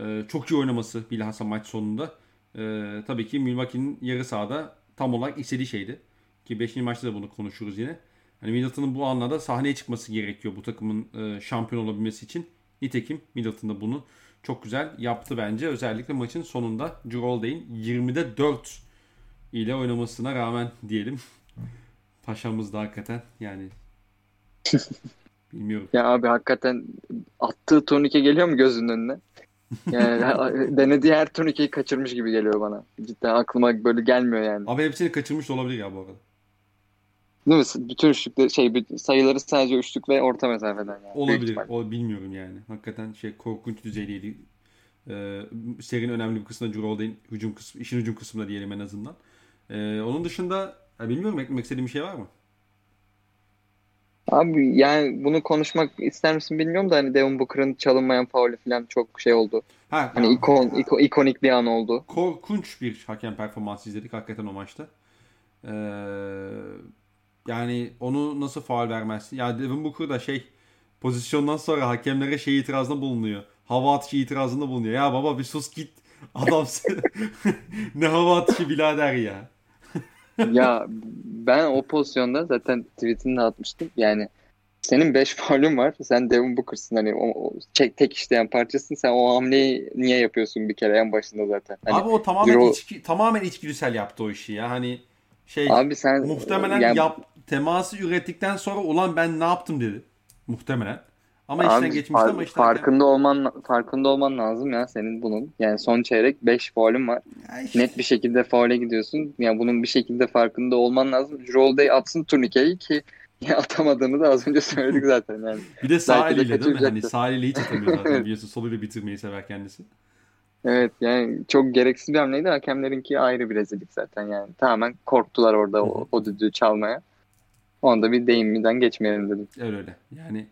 e, çok iyi oynaması bilhassa maç sonunda. E, tabii ki Milwaukee'nin yarı sahada tam olarak istediği şeydi. Ki 5. maçta da bunu konuşuruz yine. Hani Middleton'ın bu anlarda sahneye çıkması gerekiyor bu takımın e, şampiyon olabilmesi için. Nitekim Middleton da bunu çok güzel yaptı bence. Özellikle maçın sonunda Holiday'in 20'de 4 ile oynamasına rağmen diyelim. Paşamız da hakikaten yani bilmiyorum.
Ya abi hakikaten attığı turnike geliyor mu gözünün önüne? Yani denediği her turnikeyi kaçırmış gibi geliyor bana. Cidden aklıma böyle gelmiyor yani.
Abi hepsini kaçırmış da olabilir ya bu arada.
Değil mi? Bütün üçlükleri şey sayıları sadece üçlük ve orta mesafeden yani.
Olabilir. O, bilmiyorum yani. Hakikaten şey korkunç düzeydeydi. Ee, serinin önemli bir kısmında Holiday hücum kısmı, işin hücum kısmında diyelim en azından. Ee, onun dışında ya bilmiyorum eklemek istediğim bir şey var mı?
Abi yani bunu konuşmak ister misin bilmiyorum da hani Devin Booker'ın çalınmayan faulü falan çok şey oldu.
Ha,
Hani ikon, iko- ikonik bir an oldu.
korkunç bir hakem performansı izledik hakikaten o maçta. Ee, yani onu nasıl faul vermezsin? Ya Devin Booker da şey pozisyondan sonra hakemlere şey itirazında bulunuyor. Hava atışı itirazında bulunuyor. Ya baba bir sus git. Adam ne hava atışı birader ya.
Ya ben o pozisyonda zaten tweetini de atmıştım. Yani senin 5 faulün var. Sen Devin Booker'sın hani o, o tek, tek işleyen parçasın. Sen o hamleyi niye yapıyorsun bir kere en başında zaten. Hani
Abi o tamamen
Euro-
içki, tamamen içgüdüsel yaptı o işi ya. Hani şey
abi sen
muhtemelen
yani-
yap teması ürettikten sonra ulan ben ne yaptım dedi. Muhtemelen. Ama işten geçmişti ama işte
farkında olman farkında olman lazım ya senin bunun. Yani son çeyrek 5 faulün var.
İşte-
Net bir şekilde faule gidiyorsun. Yani bunun bir şekilde farkında olman lazım. Roll Day atsın turnikeyi ki ya atamadığını da az önce söyledik zaten yani.
bir de sağ
belki de
eliyle değil mi? Hani sağ eliyle hiç atamıyor zaten. Biliyorsun soluyla bitirmeyi sever kendisi.
Evet yani çok gereksiz bir hamleydi. Hakemlerinki ayrı bir rezillik zaten yani. Tamamen korktular orada o, o düdüğü çalmaya. Onda bir deyimden geçmeyelim dedim.
Öyle öyle. Yani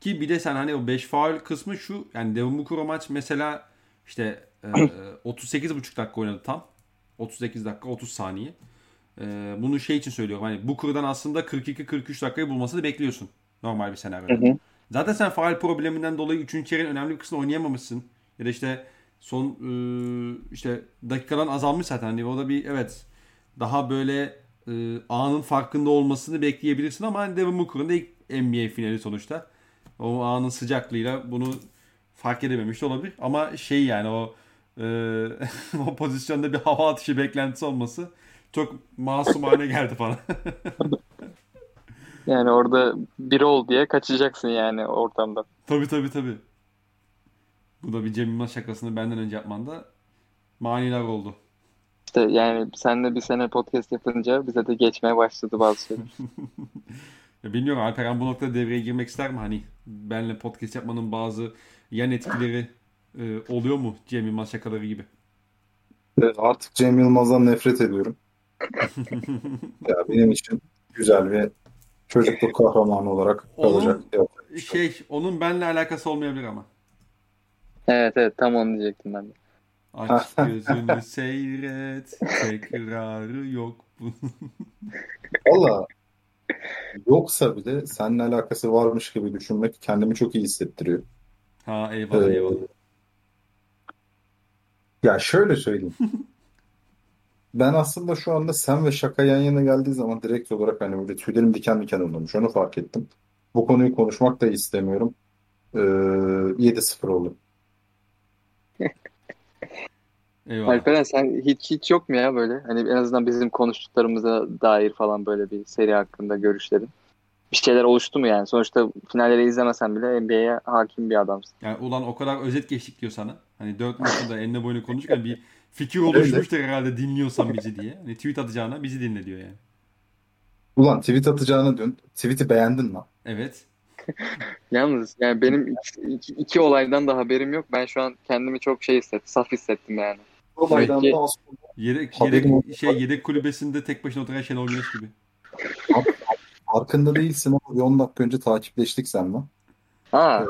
ki bir de sen hani o 5 faul kısmı şu yani Devin Booker maç mesela işte e, 38,5 dakika oynadı tam. 38 dakika 30 saniye. E, bunu şey için söylüyorum hani Booker'dan aslında 42-43 dakikayı bulmasını bekliyorsun normal bir senaryoda.
Hı hı.
Zaten sen faal probleminden dolayı 3. çeyreğin önemli bir kısmını oynayamamışsın. Ya da işte son e, işte dakikadan azalmış zaten. Hani o da bir evet daha böyle e, anın farkında olmasını bekleyebilirsin ama hani Devin Booker'ın da ilk NBA finali sonuçta. O anın sıcaklığıyla bunu fark edememiş de olabilir. Ama şey yani o e, o pozisyonda bir hava atışı beklentisi olması çok masumane geldi bana.
Yani orada biri ol diye kaçacaksın yani ortamdan.
Tabii tabii tabii. Bu da bir Cem Yılmaz şakasını benden önce yapmanda maniler oldu.
İşte yani senle bir sene podcast yapınca bize de geçmeye başladı bazı şeyler.
Bilmiyorum Alperen bu noktada devreye girmek ister mi? Hani benle podcast yapmanın bazı yan etkileri e, oluyor mu Cem Yılmaz şakaları gibi?
Evet, artık Cem Yılmaz'dan nefret ediyorum. Ya benim için güzel ve çocukluk kahramanı olarak
Onun-
kalacak. Yok.
Şey onun benle alakası olmayabilir ama.
Evet evet tam onu diyecektim ben de.
Aç gözünü seyret tekrarı yok.
Valla yoksa bile seninle alakası varmış gibi düşünmek kendimi çok iyi hissettiriyor.
ha eyvallah
Ee,
eyvallah.
Ya şöyle söyleyeyim. Ben aslında şu anda sen ve şaka yan yana geldiği zaman direkt olarak hani böyle tüylerim diken diken olmuş. Onu fark ettim. Bu konuyu konuşmak da istemiyorum. Ee, 7-0 oldu.
Eyvallah.
Alperen sen hiç hiç yok mu ya böyle hani en azından bizim konuştuklarımıza dair falan böyle bir seri hakkında görüşlerin? Bir şeyler oluştu mu yani? Sonuçta finalleri izlemesen bile NBA'ye hakim bir adamsın.
Yani ulan o kadar özet geçtik diyor sana. Hani 4 maçında enine boyunu konuşurken bir fikir oluşmuştur herhalde dinliyorsan bizi diye. Hani tweet atacağına bizi dinle diyor yani.
Ulan tweet atacağına dön. Tweet'i beğendin mi?
Evet.
Yalnız yani benim iki, iki, iki olaydan da haberim yok. Ben şu an kendimi çok şey hissettim, saf hissettim yani.
Olaydan daha sonra
Yedek, yedek, şey, yedek kulübesinde tek başına oturan Şenol Güneş gibi.
farkında değilsin ama bir 10 dakika önce takipleştik seninle.
Ha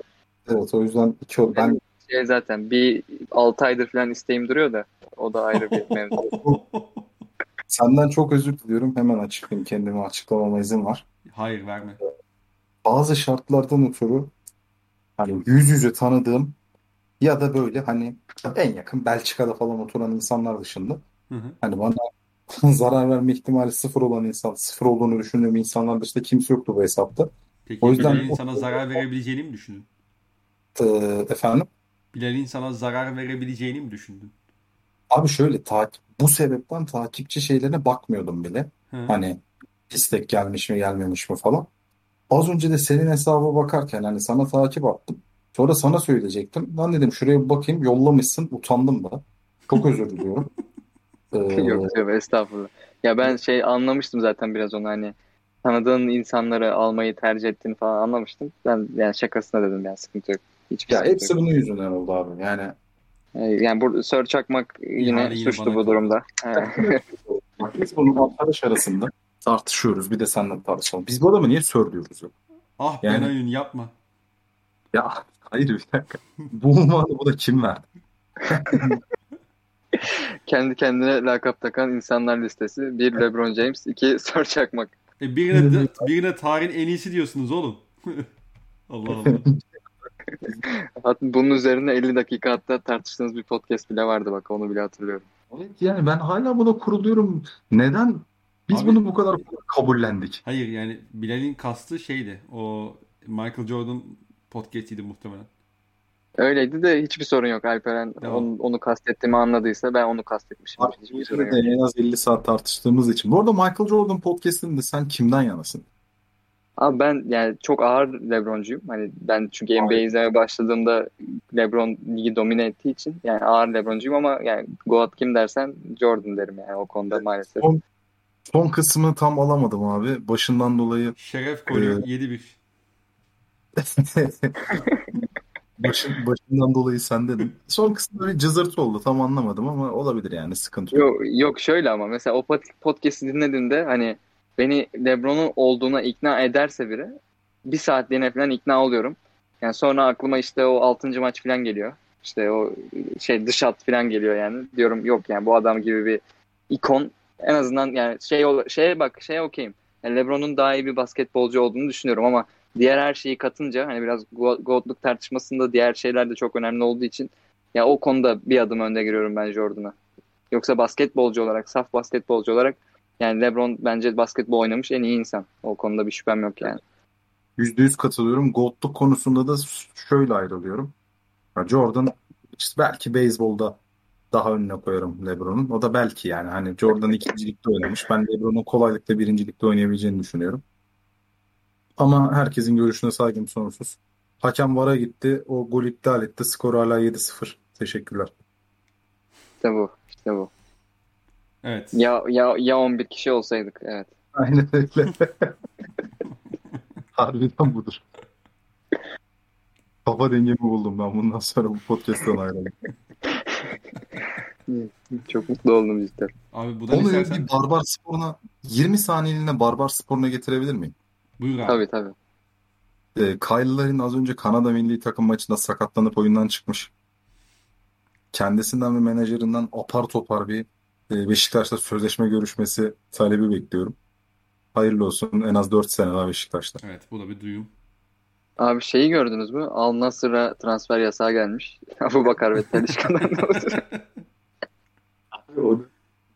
Evet o yüzden iki, ben
şey zaten bir 6 aydır falan isteğim duruyor da o da ayrı bir mevzu.
senden çok özür diliyorum. Hemen açıklayayım. Kendimi açıklamama izin var.
Hayır verme.
bazı şartlardan ötürü hani yüz yüze tanıdığım ya da böyle hani en yakın Belçika'da falan oturan insanlar dışında
Hı hı.
hani bana zarar verme ihtimali sıfır olan insan, sıfır olduğunu düşündüğüm insanlar dışında kimse yoktu bu hesapta.
Peki
O yüzden-
Bilal'in sana zarar verebileceğini mi düşündün?
Ee, efendim
Bilal'in sana zarar verebileceğini mi düşündün?
abi şöyle takip bu sebepten takipçi şeylerine bakmıyordum bile.
Hı.
Hani istek gelmiş mi gelmemiş mi falan. Az önce de senin hesaba bakarken hani sana takip attım. Sonra sana söyleyecektim. Ben dedim şuraya bir bakayım yollamışsın. Utandım da. Çok özür diliyorum. Ee,
Yok yok estağfurullah. Ya ben şey anlamıştım zaten biraz onu hani tanıdığın insanları almayı tercih ettiğini falan anlamıştım. Ben yani şakasına dedim yani sıkıntı yok. Hiçbir
ya
sıkıntı
hepsi
yok.
bunun yüzünden oldu abi. Yani
Ee, Yani burada Sör Çakmak yine
Yani
suçlu bu
kaldı.
durumda. He.
bak biz bunun arkadaş arasında tartışıyoruz. Bir de seninle tartışalım. Biz bu adamı niye sör diyoruz ya?
Ah
Yani-
Benayoun yapma.
Ya hayır bir dakika. Bu unvanı bu da kim verdi?
Kendi kendine lakap takan insanlar listesi. Bir LeBron James, iki Sör Çakmak.
E birine, de, birine tarihin en iyisi diyorsunuz oğlum. Allah Allah.
Hatta bunun üzerine 50 dakika hatta tartıştığınız bir podcast bile vardı bak onu bile hatırlıyorum.
Evet yani ben hala buna kuruluyorum. Neden biz
Abi-
bunu bu kadar kabullendik?
Hayır yani Bilal'in kastı şeydi. O Michael Jordan podcast'iydi muhtemelen.
Öyleydi de hiçbir sorun yok Alperen.
Tamam.
Onu, onu kastettiğimi anladıysa ben onu kastetmişim.
Abi
hiçbir sorun yok.
en az 50 saat tartıştığımız için. Bu arada Michael Jordan podcast'inde sen kimden yanasın?
Abi ben yani çok ağır LeBroncuyum. Hani ben çünkü NBA izlemeye başladığımda LeBron ligi domine ettiği için yani ağır LeBroncuyum ama yani Goat kim dersen Jordan derim yani o konuda maalesef.
Son, son kısmı tam alamadım abi. Başından dolayı
Şeref koyuyor
Ee,
7-1.
Başın, başından dolayı sen dedin. Son kısımda bir cızırtı oldu. Tam anlamadım ama olabilir yani sıkıntı yok.
Yok, yok şöyle ama mesela o pod- podcast'i dinlediğimde hani beni LeBron'un olduğuna ikna ederse biri bir saatliğine falan ikna oluyorum. Yani sonra aklıma işte o 6. maç falan geliyor. İşte o şey dış hat falan geliyor yani. Diyorum yok yani bu adam gibi bir ikon en azından yani şey şeye bak şeye okeyim. Yani LeBron'un daha iyi bir basketbolcu olduğunu düşünüyorum ama diğer her şeyi katınca hani biraz go- goatluk tartışmasında diğer şeyler de çok önemli olduğu için ya o konuda bir adım önde giriyorum ben Jordan'a. Yoksa basketbolcu olarak, saf basketbolcu olarak yani LeBron bence basketbol oynamış en iyi insan. O konuda bir şüphem yok yani.
Yüzde yüz katılıyorum. GOAT'luk konusunda da şöyle ayrılıyorum. Jordan işte belki beyzbolda daha önüne koyarım LeBron'un. O da belki yani. Hani Jordan ikincilikte oynamış. Ben LeBron'un kolaylıkla birincilikte oynayabileceğini düşünüyorum. Ama herkesin görüşüne saygım sonsuz. Hakem VAR'a gitti. O gol iptal etti. Skor hala 7-0. Teşekkürler.
İşte bu. İşte bu.
Evet.
Ya ya ya 11 kişi olsaydık evet.
Aynen öyle. Harbiden budur. Kafa dengemi buldum ben. Bundan sonra bu podcast'tan ayrıldım.
Çok mutlu oldum cidden.
Abi bu da
Onu
istersen
bir barbar sporuna 20 saniyeliğine barbar sporuna getirebilir miyim?
Buyur abi.
Tabii tabii.
Ee, Kyle Larin az önce Kanada milli takım maçında sakatlanıp oyundan çıkmış. Kendisinden ve menajerinden apar topar bir e, Beşiktaş'ta sözleşme görüşmesi talebi bekliyorum. Hayırlı olsun. En az 4 sene daha Beşiktaş'ta.
Evet bu da bir duyum.
Abi şeyi gördünüz mü? Al Nassr'a transfer yasağı gelmiş. Abu Bakar ve Talisca'dan
Onu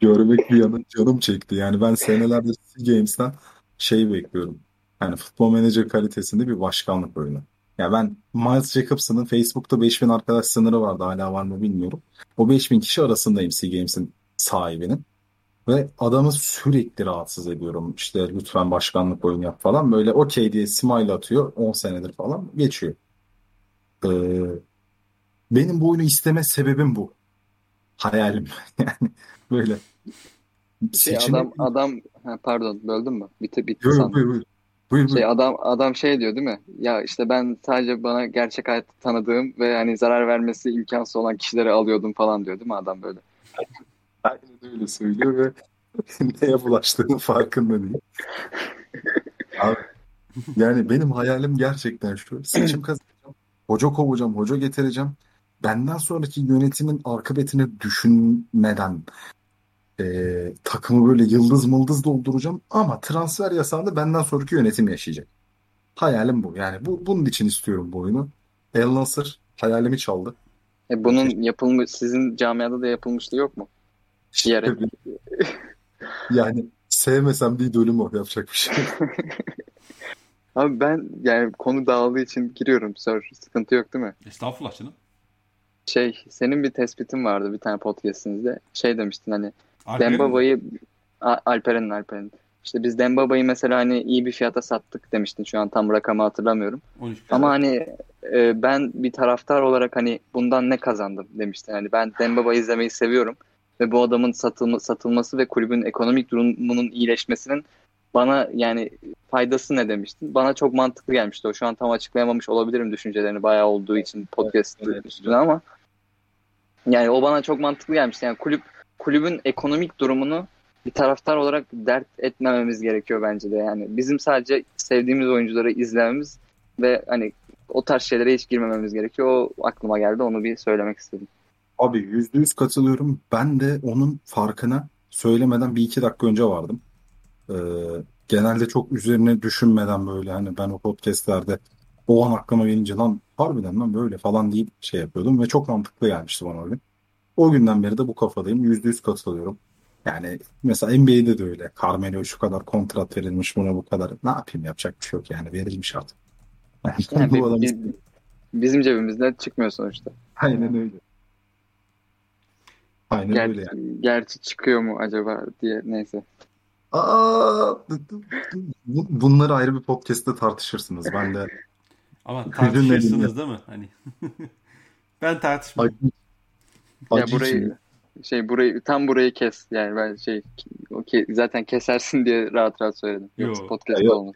görmek bir yana canım çekti. Yani ben senelerdir SEA Games'ten şey bekliyorum. Yani futbol menajer kalitesinde bir başkanlık oyunu. Ya ben Miles Jacobson'ın Facebook'ta 5000 arkadaş sınırı vardı. Hala var mı bilmiyorum. O 5000 kişi arasındayım SEA Games'in sahibinin. Ve adamı sürekli rahatsız ediyorum. İşte lütfen başkanlık oyunu yap falan. Böyle okey diye smile atıyor. 10 senedir falan geçiyor. Ee, benim bu oyunu isteme sebebim bu. Hayalim. Yani böyle
şey,
seçenek
adam adam ha, pardon böldüm mü? Bitti bitti
Buyur,
sandım.
buyur, buyur. Buyur, buyur.
Şey adam adam şey diyor değil mi? Ya işte ben sadece bana gerçek hayatta tanıdığım ve hani zarar vermesi imkansız olan kişileri alıyordum falan diyor değil mi adam böyle?
Aynen öyle söylüyor ve neye bulaştığının farkında değil. Abi, yani benim hayalim gerçekten şu. Seçim kazanacağım. Hoca kovacağım, hoca getireceğim. Benden sonraki yönetimin akıbetini düşünmeden e, takımı böyle yıldız mıldız dolduracağım. Ama transfer yasağını benden sonraki yönetim yaşayacak. Hayalim bu. Yani bu, bunun için istiyorum bu oyunu. El Nasır hayalimi çaldı.
E bunun yapılmış sizin camiada da yapılmışlığı yok mu? Diyerek.
Yani sevmesem değil de ölüm o. Yapacak bir şey.
Abi ben yani konu dağıldığı için giriyorum sir. Sıkıntı yok değil mi?
Estağfurullah canım.
Şey senin bir tespitin vardı bir tane podcastinizde. Şey demiştin hani
Alperen?
Dembaba'yı Alperen'in Alperen'in. İşte biz Dembaba'yı mesela hani iyi bir fiyata sattık demiştin. Şu an tam rakamı hatırlamıyorum.
13
Ama hani e, ben bir taraftar olarak hani bundan ne kazandım demişti. Hani ben Dembaba izlemeyi seviyorum ve bu adamın satılma, satılması ve kulübün ekonomik durumunun iyileşmesinin bana yani faydası ne demiştin? Bana çok mantıklı gelmişti o. Şu an tam açıklayamamış olabilirim düşüncelerini bayağı olduğu için podcast
Evet.
üstüne ama yani o bana çok mantıklı gelmişti. Yani kulüp kulübün ekonomik durumunu bir taraftar olarak dert etmememiz gerekiyor bence de. Yani bizim sadece sevdiğimiz oyuncuları izlememiz ve hani o tarz şeylere hiç girmememiz gerekiyor. O aklıma geldi. Onu bir söylemek istedim.
Abi yüzde yüz katılıyorum. Ben de onun farkına söylemeden bir iki dakika önce vardım. Ee, genelde çok üzerine düşünmeden böyle hani ben o podcastlerde o an aklıma gelince lan harbiden lan böyle falan deyip şey yapıyordum ve çok mantıklı gelmişti bana öyle. O günden beri de bu kafadayım. Yüzde yüz katılıyorum. Yani mesela NBA'de de öyle. Carmelo şu kadar kontrat verilmiş buna bu kadar. Ne yapayım yapacak bir şey yok yani verilmiş artık.
Yani
bu adam
bi- bizim cebimizden çıkmıyor sonuçta.
aynen öyle. Aynen
Ger-
öyle yani.
Gerçi çıkıyor mu acaba diye neyse.
Aa, bu- bunları ayrı bir podcast'te tartışırsınız. Ben de
Ama tartışırsınız değil mi? Hani ben tartışmam.
Acı,
Ya burayı
içinde.
şey burayı tam burayı kes. Yani ben şey o ke- zaten kesersin diye rahat rahat söyledim. Yoksa
Yo.
podcast
Ya,
olmaz.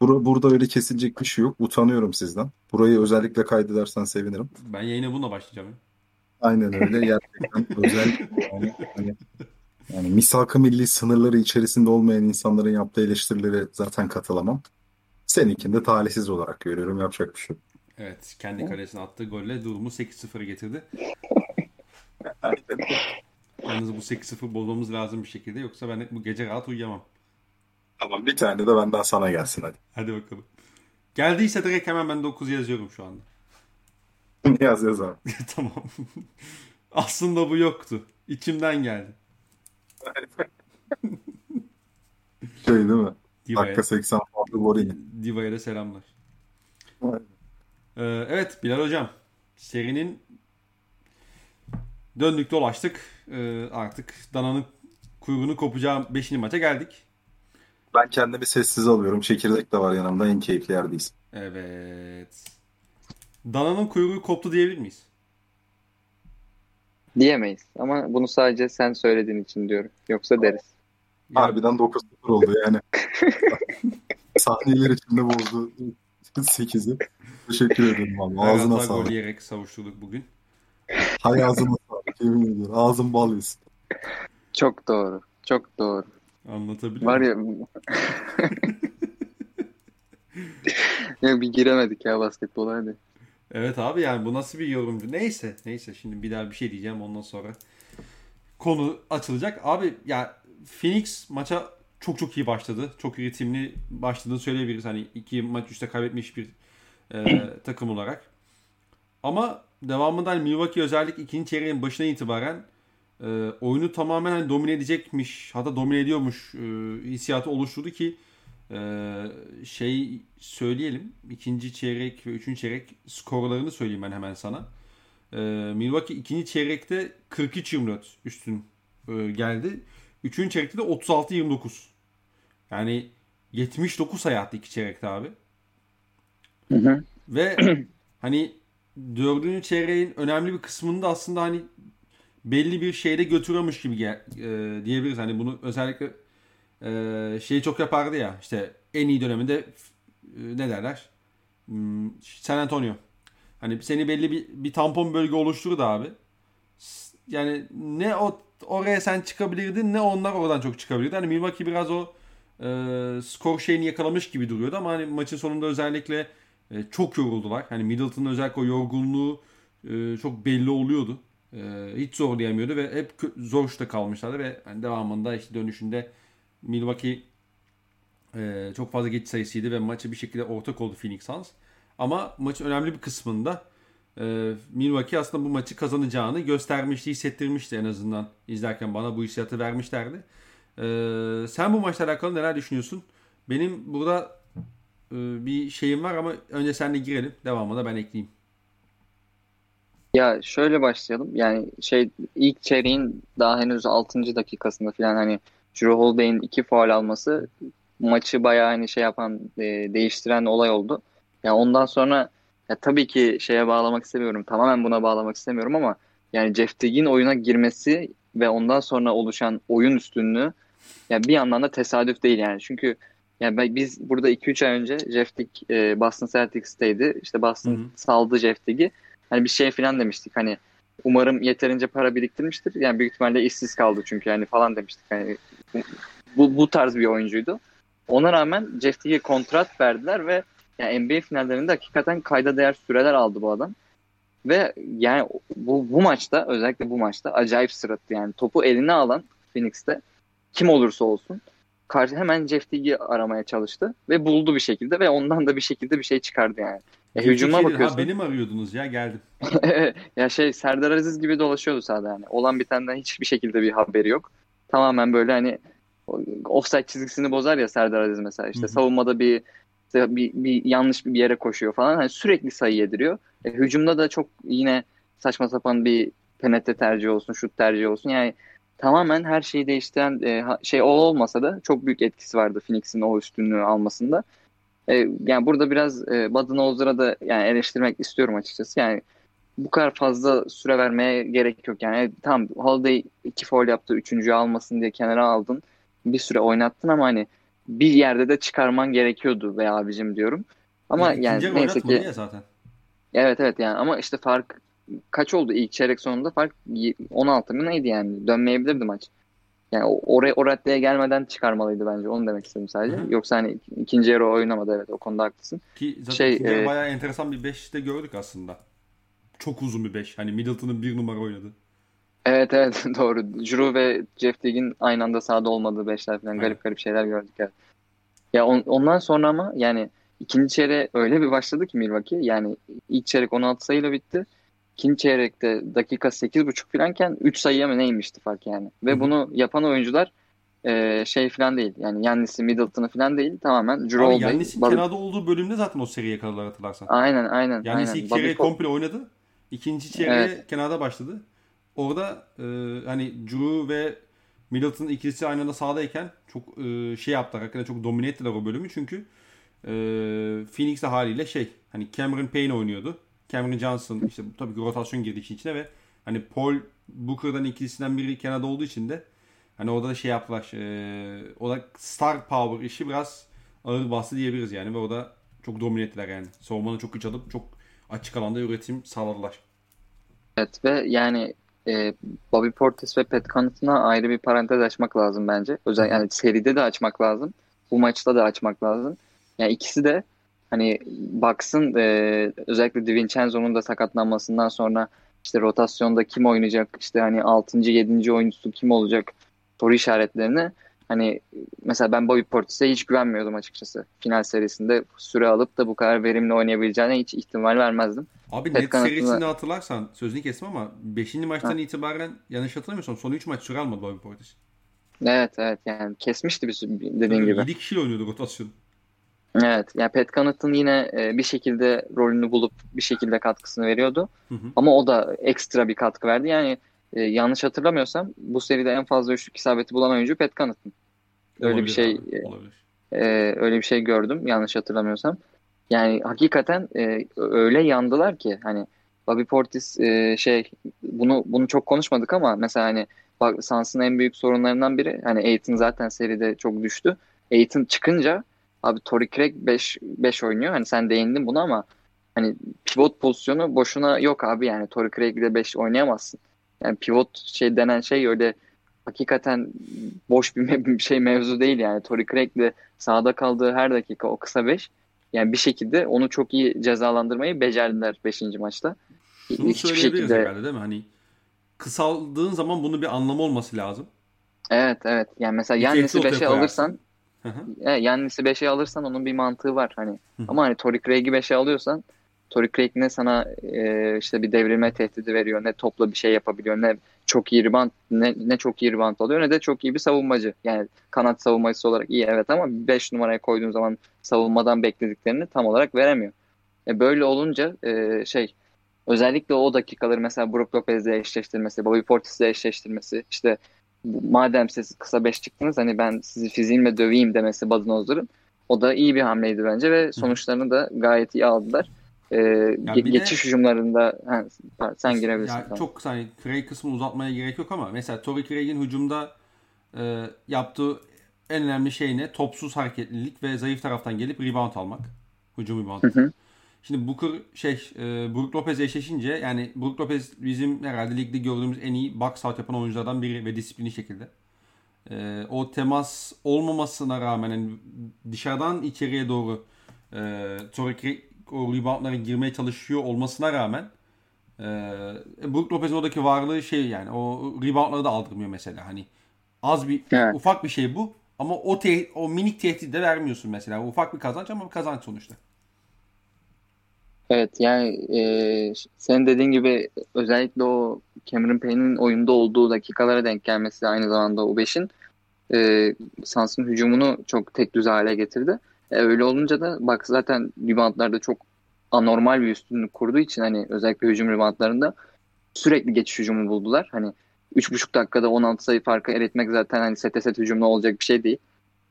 bura- burada öyle kesilecek bir şey yok. Utanıyorum sizden. Burayı özellikle kaydedersen sevinirim.
Ben yayına bununla başlayacağım. ya.
Aynen öyle. Gerçekten özel yani, hani, yani misak-ı milli sınırları içerisinde olmayan insanların yaptığı eleştirilere zaten katılamam. Seninkini de talihsiz olarak görüyorum. Yapacak bir şey yok.
Evet. Kendi kalesine attığı golle durumu 8-0'a getirdi. Yalnız bu 8-0 bozmamız lazım bir şekilde. Yoksa ben bu gece rahat uyuyamam.
Tamam bir tane de benden sana gelsin hadi.
Hadi bakalım. Geldiyse direkt hemen ben 9 yazıyorum şu anda.
Yaz yaz abi.
tamam. Aslında bu yoktu. İçimden geldi.
Şey değil mi?
Diva'ya,
Dakika 80 farklı Borini.
Diva'ya da selamlar.
Aynen.
Ee, evet Bilal Hocam. Serinin döndük dolaştık. Ee, artık Dana'nın kuyruğunu kopacağı 5. maça geldik.
Ben kendimi sessiz alıyorum. Çekirdek de var yanımda. En keyifli yerdeyiz.
Evet. Dana'nın kuyruğu koptu diyebilir miyiz?
Diyemeyiz. Ama bunu sadece sen söylediğin için diyorum. Yoksa deriz.
Harbiden 9-0 oldu yani. Sahneler içinde bozdu 8'i. Teşekkür ederim abi. Ağzına
hata gol
sağlık.
yiyerek savuşturduk bugün.
Hay ağzına sağlık. Yemin ediyorum. Ağzın bal yesin.
Çok doğru. Çok doğru.
Anlatabiliyor
Var ya ya bir giremedik ya basketbola hadi.
Evet abi yani bu nasıl bir yorumcu? Neyse neyse şimdi bir daha bir şey diyeceğim ondan sonra konu açılacak. Abi ya Phoenix maça çok çok iyi başladı. Çok ritimli başladığını söyleyebiliriz. Hani iki maç üstte kaybetmiş bir e, takım olarak. Ama devamında hani Milwaukee özellikle ikinci çeyreğin başına itibaren e, oyunu tamamen hani domine edecekmiş hatta domine ediyormuş e, hissiyatı oluşturdu ki e, şey söyleyelim ikinci çeyrek ve üçüncü çeyrek skorlarını söyleyeyim ben hemen sana. E, Milwaukee ikinci çeyrekte 43-24 üstün e, geldi. Üçüncü çeyrekte de 36-29. Yani 79 sayı attı iki çeyrekte abi.
Hı hı.
Ve hani dördüncü çeyreğin önemli bir kısmında aslında hani belli bir şeyde götürüyormuş gibi e, diyebiliriz. Hani bunu özellikle e, şeyi çok yapardı ya işte en iyi döneminde e, ne derler? Hmm, San Antonio. Hani seni belli bir, bir tampon bölge oluşturdu abi. Yani ne o oraya sen çıkabilirdin ne onlar oradan çok çıkabilirdi. Hani Milwaukee biraz o e, skor şeyini yakalamış gibi duruyordu ama hani maçın sonunda özellikle e, çok yoruldular. Hani Middleton'ın özellikle o yorgunluğu e, çok belli oluyordu. E, hiç zorlayamıyordu ve hep zor şuta kalmışlardı ve hani devamında işte dönüşünde Milwaukee e, çok fazla geç sayısıydı ve maçı bir şekilde ortak oldu Phoenix Suns. Ama maçın önemli bir kısmında e, Milwaukee aslında bu maçı kazanacağını göstermişti, hissettirmişti en azından izlerken bana bu hissiyatı vermişlerdi. E, sen bu maçla alakalı neler düşünüyorsun? Benim burada bir şeyim var ama önce senle girelim. Devamında ben ekleyeyim.
Ya şöyle başlayalım. Yani şey ilk çeyreğin daha henüz 6. dakikasında falan hani Drew Holiday'in iki faul alması maçı bayağı hani şey yapan e, değiştiren olay oldu. Yani ondan sonra ya tabii ki şeye bağlamak istemiyorum. Tamamen buna bağlamak istemiyorum ama yani Jeff Teague'in oyuna girmesi ve ondan sonra oluşan oyun üstünlüğü yani bir yandan da tesadüf değil yani. Çünkü yani biz burada 2-3 ay önce Jeff Teague e, Boston Celtics'teydi. İşte Boston Hı-hı. saldı Jeff Teague'i. Hani bir şey falan demiştik. Hani umarım yeterince para biriktirmiştir. Yani büyük ihtimalle işsiz kaldı çünkü yani falan demiştik. Hani bu, bu tarz bir oyuncuydu. Ona rağmen Jeff Teague'e kontrat verdiler ve yani NBA finallerinde hakikaten kayda değer süreler aldı bu adam. Ve yani bu, bu maçta özellikle bu maçta acayip sırıttı yani. Topu eline alan Phoenix'te kim olursa olsun karşı hemen Jeff Teague'i aramaya çalıştı ve buldu bir şekilde ve ondan da bir şekilde bir şey çıkardı yani.
Ya, hücuma bakıyorsun. Ha, beni mi arıyordunuz ya geldim.
ya şey Serdar Aziz gibi dolaşıyordu sahada yani. Olan bitenden hiçbir şekilde bir haberi yok. Tamamen böyle hani offside çizgisini bozar ya Serdar Aziz mesela. İşte Hı-hı. savunmada bir işte bir, bir yanlış bir yere koşuyor falan. Hani sürekli sayı yediriyor. E, hücumda da çok yine saçma sapan bir penetre tercih olsun, şut tercih olsun. Yani tamamen her şeyi değiştiren e, şey o olmasa da çok büyük etkisi vardı Phoenix'in o üstünlüğü almasında. E, yani burada biraz e, Budenholzer'a da yani eleştirmek istiyorum açıkçası. Yani bu kadar fazla süre vermeye gerek yok. Yani tam Holiday iki foul yaptı, üçüncüyü almasın diye kenara aldın. Bir süre oynattın ama hani bir yerde de çıkarman gerekiyordu be abicim diyorum. Ama yani, yani neyse ki
ya zaten.
Evet evet yani ama işte fark kaç oldu ilk çeyrek sonunda fark 16 mı neydi yani dönmeyebilirdi maç. Yani oraya o raddeye gelmeden çıkarmalıydı bence. Onu demek istedim sadece. Hı-hı. Yoksa hani ikinci yarı oynamadı evet o konuda haklısın.
Ki zaten şey, e... bayağı enteresan bir 5'te gördük aslında. Çok uzun bir 5. Hani Middleton'ın bir numara oynadı.
Evet evet doğru. Drew ve Jeff Teague'in aynı anda sahada olmadığı beşler falan garip garip şeyler gördük. Evet. Ya on, ondan sonra ama yani ikinci çeyreğe öyle bir başladı ki Milwaukee. Yani ilk çeyrek 16 sayıyla bitti. İkinci çeyrekte dakika 8.5 falanken 3 sayıya mı neymişti fark yani. Ve Hı-hı. bunu yapan oyuncular e, şey falan değil. Yani Yannis'i, Middleton'ı falan değil. Tamamen Drew Abi
Yannis'in Bal- kenarda olduğu bölümde zaten o seriye yakaladılar hatırlarsan.
Aynen aynen.
Yannis ilk çeyreği komple oynadı. İkinci çeyreğe evet. kenarda başladı. Orada e, hani Drew ve Middleton ikilisi aynı anda sahadayken çok e, şey yaptılar. Hakikaten çok domine ettiler o bölümü çünkü e, Phoenix de haliyle şey hani Cameron Payne oynuyordu. Cameron Johnson işte tabii ki rotasyon girdi işin içine ve hani Paul Booker'dan ikilisinden biri kenarda olduğu için de hani orada da şey yaptılar. E, o da star power işi biraz ağır bastı diyebiliriz yani ve orada çok domine ettiler yani. Savunmanı çok güç alıp çok açık alanda üretim sağladılar.
Evet ve yani e, Bobby Portis ve Pat Connaughton'a ayrı bir parantez açmak lazım bence. Özellikle yani seride de açmak lazım. Bu maçta da açmak lazım. Yani ikisi de hani baksın e, özellikle DiVincenzo'nun da sakatlanmasından sonra işte rotasyonda kim oynayacak işte hani 6. 7. oyuncusu kim olacak soru işaretlerini hani mesela ben Bobby Portis'e hiç güvenmiyordum açıkçası. Final serisinde süre alıp da bu kadar verimli oynayabileceğine hiç ihtimal vermezdim.
Abi net serisini hatırlarsan sözünü kestim ama 5. maçtan ha. itibaren yanlış hatırlamıyorsam son 3 maç süre almadı Bobby Portis.
Evet evet yani kesmişti bir dediğin Tabii gibi.
7 kişiyle oynuyordu rotasyon.
Evet yani Pat Connaughton yine e, bir şekilde rolünü bulup bir şekilde katkısını veriyordu. Hı hı. Ama o da ekstra bir katkı verdi. Yani e, yanlış hatırlamıyorsam bu seride en fazla üçlük isabeti bulan oyuncu Pat Connaughton. Öyle olabilir bir şey abi, e, e, öyle bir şey gördüm yanlış hatırlamıyorsam. Yani hakikaten e, öyle yandılar ki hani Bobby Portis e, şey bunu bunu çok konuşmadık ama mesela hani bak en büyük sorunlarından biri hani Aiton zaten seride çok düştü. Aiton çıkınca abi Tory Craig 5 5 oynuyor. Hani sen değindin buna ama hani pivot pozisyonu boşuna yok abi yani Tory Craig'de 5 oynayamazsın. Yani pivot şey denen şey öyle hakikaten boş bir şey mevzu değil yani. Tory Craig'le sahada kaldığı her dakika o kısa 5 yani bir şekilde onu çok iyi cezalandırmayı becerdiler 5. maçta.
Şunu Hiçbir söyleyebiliriz şekilde... herhalde değil mi? Hani kısaldığın zaman bunun bir anlamı olması lazım.
Evet evet. Yani mesela Yannis'i 5'e alırsan evet, Yannis'i 5'e alırsan onun bir mantığı var hani. Hı-hı. Ama hani Tory Craig'i 5'e alıyorsan Tory Craig ne sana e, işte bir devrilme tehdidi veriyor ne topla bir şey yapabiliyor ne çok iyi rebound ne, ne çok iyi rebound alıyor ne de çok iyi bir savunmacı. Yani kanat savunmacısı olarak iyi evet ama 5 numaraya koyduğun zaman savunmadan beklediklerini tam olarak veremiyor. E böyle olunca e, şey özellikle o dakikaları mesela Brook Lopez'le eşleştirmesi, Bobby Portis'le eşleştirmesi işte madem siz kısa 5 çıktınız hani ben sizi fiziğimle döveyim demesi Budenholzer'ın o da iyi bir hamleydi bence ve sonuçlarını da gayet iyi aldılar. e, ge- geçiş de, hücumlarında sen girebilirsin.
Ya çok hani Craig kısmını uzatmaya gerek yok ama mesela Torrey Craig'in hücumda e, yaptığı en önemli şey ne? Topsuz hareketlilik ve zayıf taraftan gelip rebound almak. Hücum rebound. Hı hı. Şimdi Booker şey e, Brook Lopez eşleşince yani Brook Lopez bizim herhalde ligde gördüğümüz en iyi box out yapan oyunculardan biri ve disiplini şekilde. E, o temas olmamasına rağmen yani dışarıdan içeriye doğru e, sonraki o reboundlara girmeye çalışıyor olmasına rağmen e, Brook Lopez'in oradaki varlığı şey yani o reboundları da aldırmıyor mesela hani az bir evet. ufak bir şey bu ama o te- o minik tehdit de vermiyorsun mesela ufak bir kazanç ama bir kazanç sonuçta.
Evet yani e, senin dediğin gibi özellikle o Cameron Payne'in oyunda olduğu dakikalara denk gelmesi aynı zamanda o 5'in e, Suns'ın hücumunu çok tek düze hale getirdi. E, öyle olunca da bak zaten reboundlarda çok anormal bir üstünlük kurduğu için hani özellikle hücum reboundlarında sürekli geçiş hücumu buldular. Hani 3,5 dakikada 16 sayı farkı eritmek zaten hani sete set hücumla olacak bir şey değil.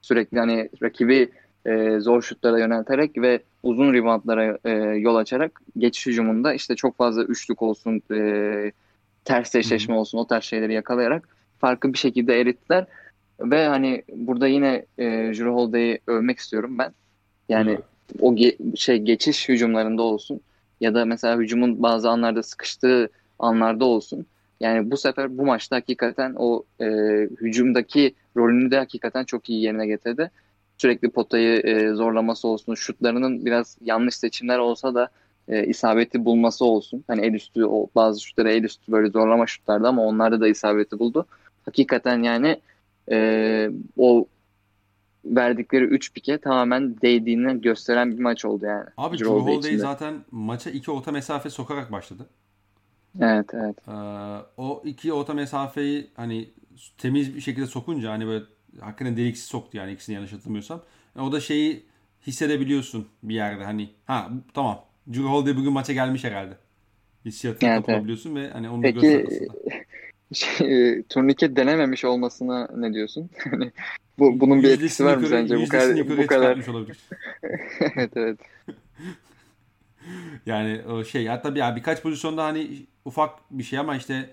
Sürekli hani rakibi e, zor şutlara yönelterek ve uzun reboundlara e, yol açarak geçiş hücumunda işte çok fazla üçlük olsun, e, ters eşleşme olsun o tarz şeyleri yakalayarak farkı bir şekilde erittiler. Ve hani burada yine e, Jrue Holiday'i övmek istiyorum ben. Yani Hı. o ge- şey geçiş hücumlarında olsun ya da mesela hücumun bazı anlarda sıkıştığı anlarda olsun. Yani bu sefer bu maçta hakikaten o e, hücumdaki rolünü de hakikaten çok iyi yerine getirdi sürekli potayı e, zorlaması olsun, şutlarının biraz yanlış seçimler olsa da e, isabeti bulması olsun. Hani el üstü o bazı şutları el üstü böyle zorlama şutlardı ama onlarda da isabeti buldu. Hakikaten yani e, o verdikleri 3 pike tamamen değdiğini gösteren bir maç oldu yani.
Abi Drew Holiday zaten maça iki orta mesafe sokarak başladı.
Evet evet. Ee,
o iki orta mesafeyi hani temiz bir şekilde sokunca hani böyle hakikaten deliksiz soktu yani ikisini yanlış hatırlamıyorsam. Yani o da şeyi hissedebiliyorsun bir yerde hani ha tamam Drew Holiday bugün maça gelmiş herhalde. Hissiyatını evet, kapılabiliyorsun ve hani onu
Peki şey, e, turnike denememiş olmasına ne diyorsun? Hani bu bunun bir etkisi var mı sence bu kadar bu kadar olabilir. evet evet.
yani o şey hatta bir, yani birkaç pozisyonda hani ufak bir şey ama işte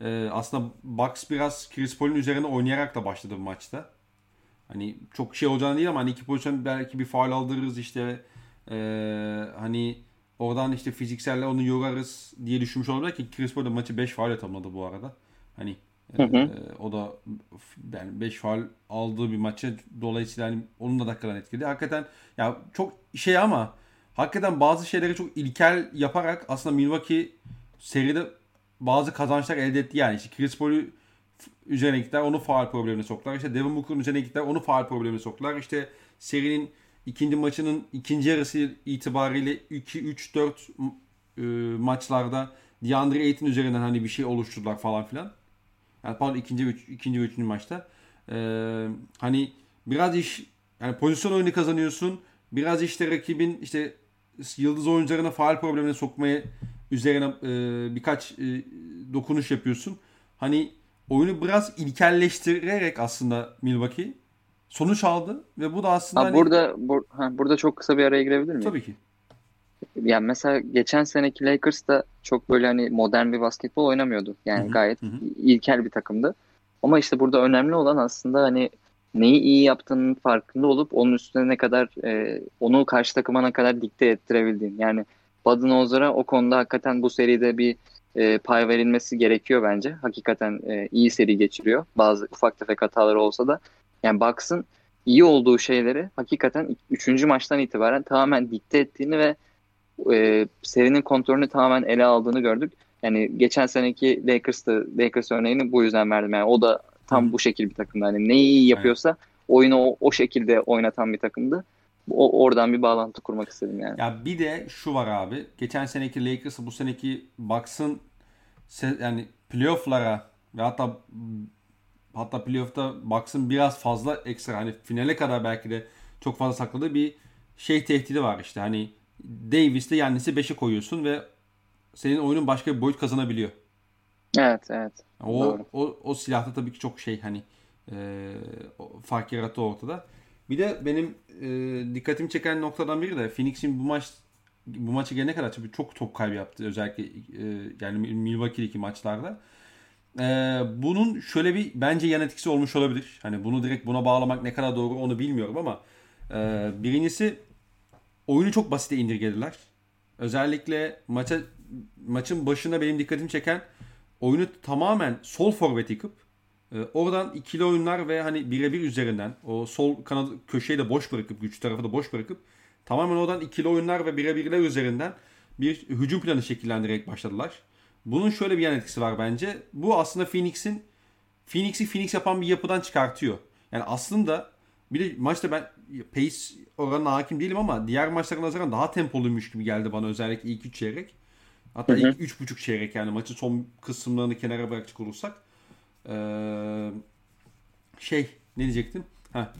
e, aslında Bucks biraz Chris Paul'un üzerine oynayarak da başladı bu maçta. Hani çok şey olacağını değil ama hani iki pozisyon belki bir faal aldırırız işte e, hani oradan işte fizikselle onu yorarız diye düşünmüş olabilir ki Chris Paul da maçı 5 faal tamamladı bu arada. Hani hı hı. E, o da yani 5 faal aldığı bir maçı dolayısıyla hani onun da dakikadan etkiledi. Hakikaten ya çok şey ama hakikaten bazı şeyleri çok ilkel yaparak aslında Milwaukee seride bazı kazançlar elde etti yani. İşte Chris Paul'u üzerine gittiler onu faal problemine soktular. İşte Devin Booker'ın üzerine gittiler onu faal problemine soktular. İşte serinin ikinci maçının ikinci yarısı itibariyle 2 3 4 e, maçlarda DeAndre Ayton üzerinden hani bir şey oluşturdular falan filan. Yani pardon ikinci üç, ikinci ve üçüncü maçta. Ee, hani biraz iş yani pozisyon oyunu kazanıyorsun. Biraz işte rakibin işte yıldız oyuncularına faal problemine sokmaya üzerine e, birkaç e, dokunuş yapıyorsun. Hani oyunu biraz ilkelleştirerek aslında Milwaukee sonuç aldı ve bu da aslında
ha, hani... burada bur, ha, burada çok kısa bir araya girebilir miyim?
Tabii ki.
Yani mesela geçen seneki Lakers da çok böyle hani modern bir basketbol oynamıyordu. Yani Hı-hı. gayet Hı-hı. ilkel bir takımdı. Ama işte burada önemli olan aslında hani neyi iyi yaptığının farkında olup onun üstüne ne kadar e, onu karşı takıma ne kadar dikte ettirebildiğin. Yani Budenholzer'a o konuda hakikaten bu seride bir e, pay verilmesi gerekiyor bence. Hakikaten e, iyi seri geçiriyor. Bazı ufak tefek hataları olsa da. Yani Bucks'ın iyi olduğu şeyleri hakikaten 3. maçtan itibaren tamamen dikte ettiğini ve e, serinin kontrolünü tamamen ele aldığını gördük. Yani geçen seneki Lakers'ta Lakers örneğini bu yüzden verdim. Yani o da tam bu şekil bir takımdı. Yani neyi iyi yapıyorsa oyunu o, o şekilde oynatan bir takımdı. O, oradan bir bağlantı kurmak istedim yani.
Ya bir de şu var abi. Geçen seneki Lakers'ı bu seneki Bucks'ın yani playoff'lara ve hatta hatta playoff'ta Bucks'ın biraz fazla ekstra hani finale kadar belki de çok fazla sakladığı bir şey tehdidi var işte. Hani Davis'le Yannis'i 5'e koyuyorsun ve senin oyunun başka bir boyut kazanabiliyor.
Evet, evet.
O, Doğru. o, o silahta tabii ki çok şey hani e, fark yarattı ortada. Bir de benim e, dikkatimi çeken noktadan biri de Phoenix'in bu maç bu maçı gelene kadar tabii çok top kaybı yaptı özellikle e, yani Milwaukee'deki maçlarda. E, bunun şöyle bir bence yan etkisi olmuş olabilir. Hani bunu direkt buna bağlamak ne kadar doğru onu bilmiyorum ama e, birincisi oyunu çok basite indirgediler. Özellikle maça maçın başında benim dikkatimi çeken oyunu tamamen sol forvet yıkıp oradan ikili oyunlar ve hani birebir üzerinden o sol kanadı köşeyi de boş bırakıp güç tarafı da boş bırakıp tamamen oradan ikili oyunlar ve birebirler üzerinden bir hücum planı şekillendirerek başladılar. Bunun şöyle bir yan etkisi var bence. Bu aslında Phoenix'in Phoenix'i Phoenix yapan bir yapıdan çıkartıyor. Yani aslında bir de maçta ben pace oranına hakim değilim ama diğer maçlara nazaran daha tempoluymuş gibi geldi bana özellikle ilk 3 çeyrek. Hatta hı hı. ilk 3.5 çeyrek yani maçın son kısımlarını kenara bırakacak olursak. Ee, şey ne diyecektim? Ha,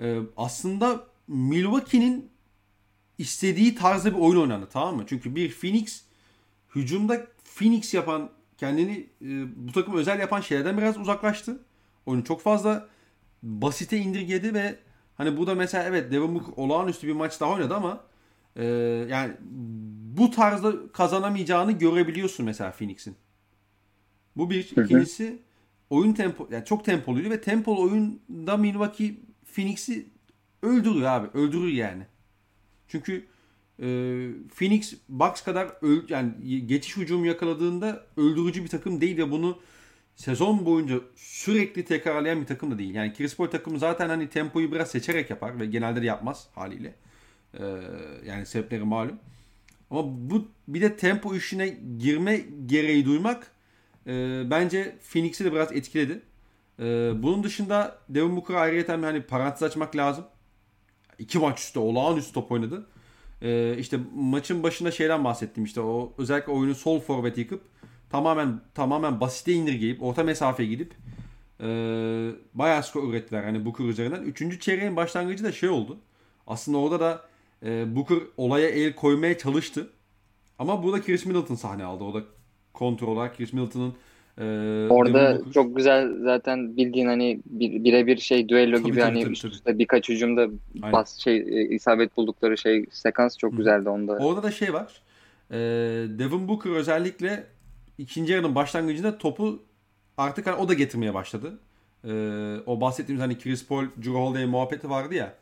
ee, aslında Milwaukee'nin istediği tarzda bir oyun oynandı tamam mı? Çünkü bir Phoenix hücumda Phoenix yapan kendini e, bu takım özel yapan şeylerden biraz uzaklaştı. Oyunu çok fazla basite indirgedi ve hani bu da mesela evet Devin Booker olağanüstü bir maç daha oynadı ama e, yani bu tarzda kazanamayacağını görebiliyorsun mesela Phoenix'in. Bu bir. Hı hı. İkincisi oyun tempo yani çok tempoluydu ve tempolu oyunda Milwaukee Phoenix'i öldürüyor abi. Öldürür yani. Çünkü e, Phoenix Bucks kadar öl, yani geçiş hücumu yakaladığında öldürücü bir takım değil ve bunu sezon boyunca sürekli tekrarlayan bir takım da değil. Yani Chris Paul takımı zaten hani tempoyu biraz seçerek yapar ve genelde de yapmaz haliyle. Ee, yani sebepleri malum. Ama bu bir de tempo işine girme gereği duymak e, bence Phoenix'i de biraz etkiledi. E, bunun dışında Devin Booker'a ayrıyeten hani parantez açmak lazım. İki maç üstte olağanüstü top oynadı. E, işte maçın başında şeyden bahsettim işte o özellikle oyunu sol forvet yıkıp tamamen tamamen basite indirgeyip orta mesafeye gidip e, bayağı skor ürettiler hani Booker üzerinden. Üçüncü çeyreğin başlangıcı da şey oldu. Aslında orada da e, Booker olaya el koymaya çalıştı. Ama burada Chris Middleton sahne aldı. O da kontrol Chris Middleton'ın
e, Orada Booker... çok güzel zaten bildiğin hani birebir bir şey düello tabii, gibi tabii, hani tabii, üst üste birkaç hücumda Aynen. bas şey e, isabet buldukları şey sekans çok Hı. güzeldi onda.
Orada da şey var. E, Devin Booker özellikle ikinci yarının başlangıcında topu artık hani o da getirmeye başladı. E, o bahsettiğimiz hani Chris Paul, Drew Holiday muhabbeti vardı ya.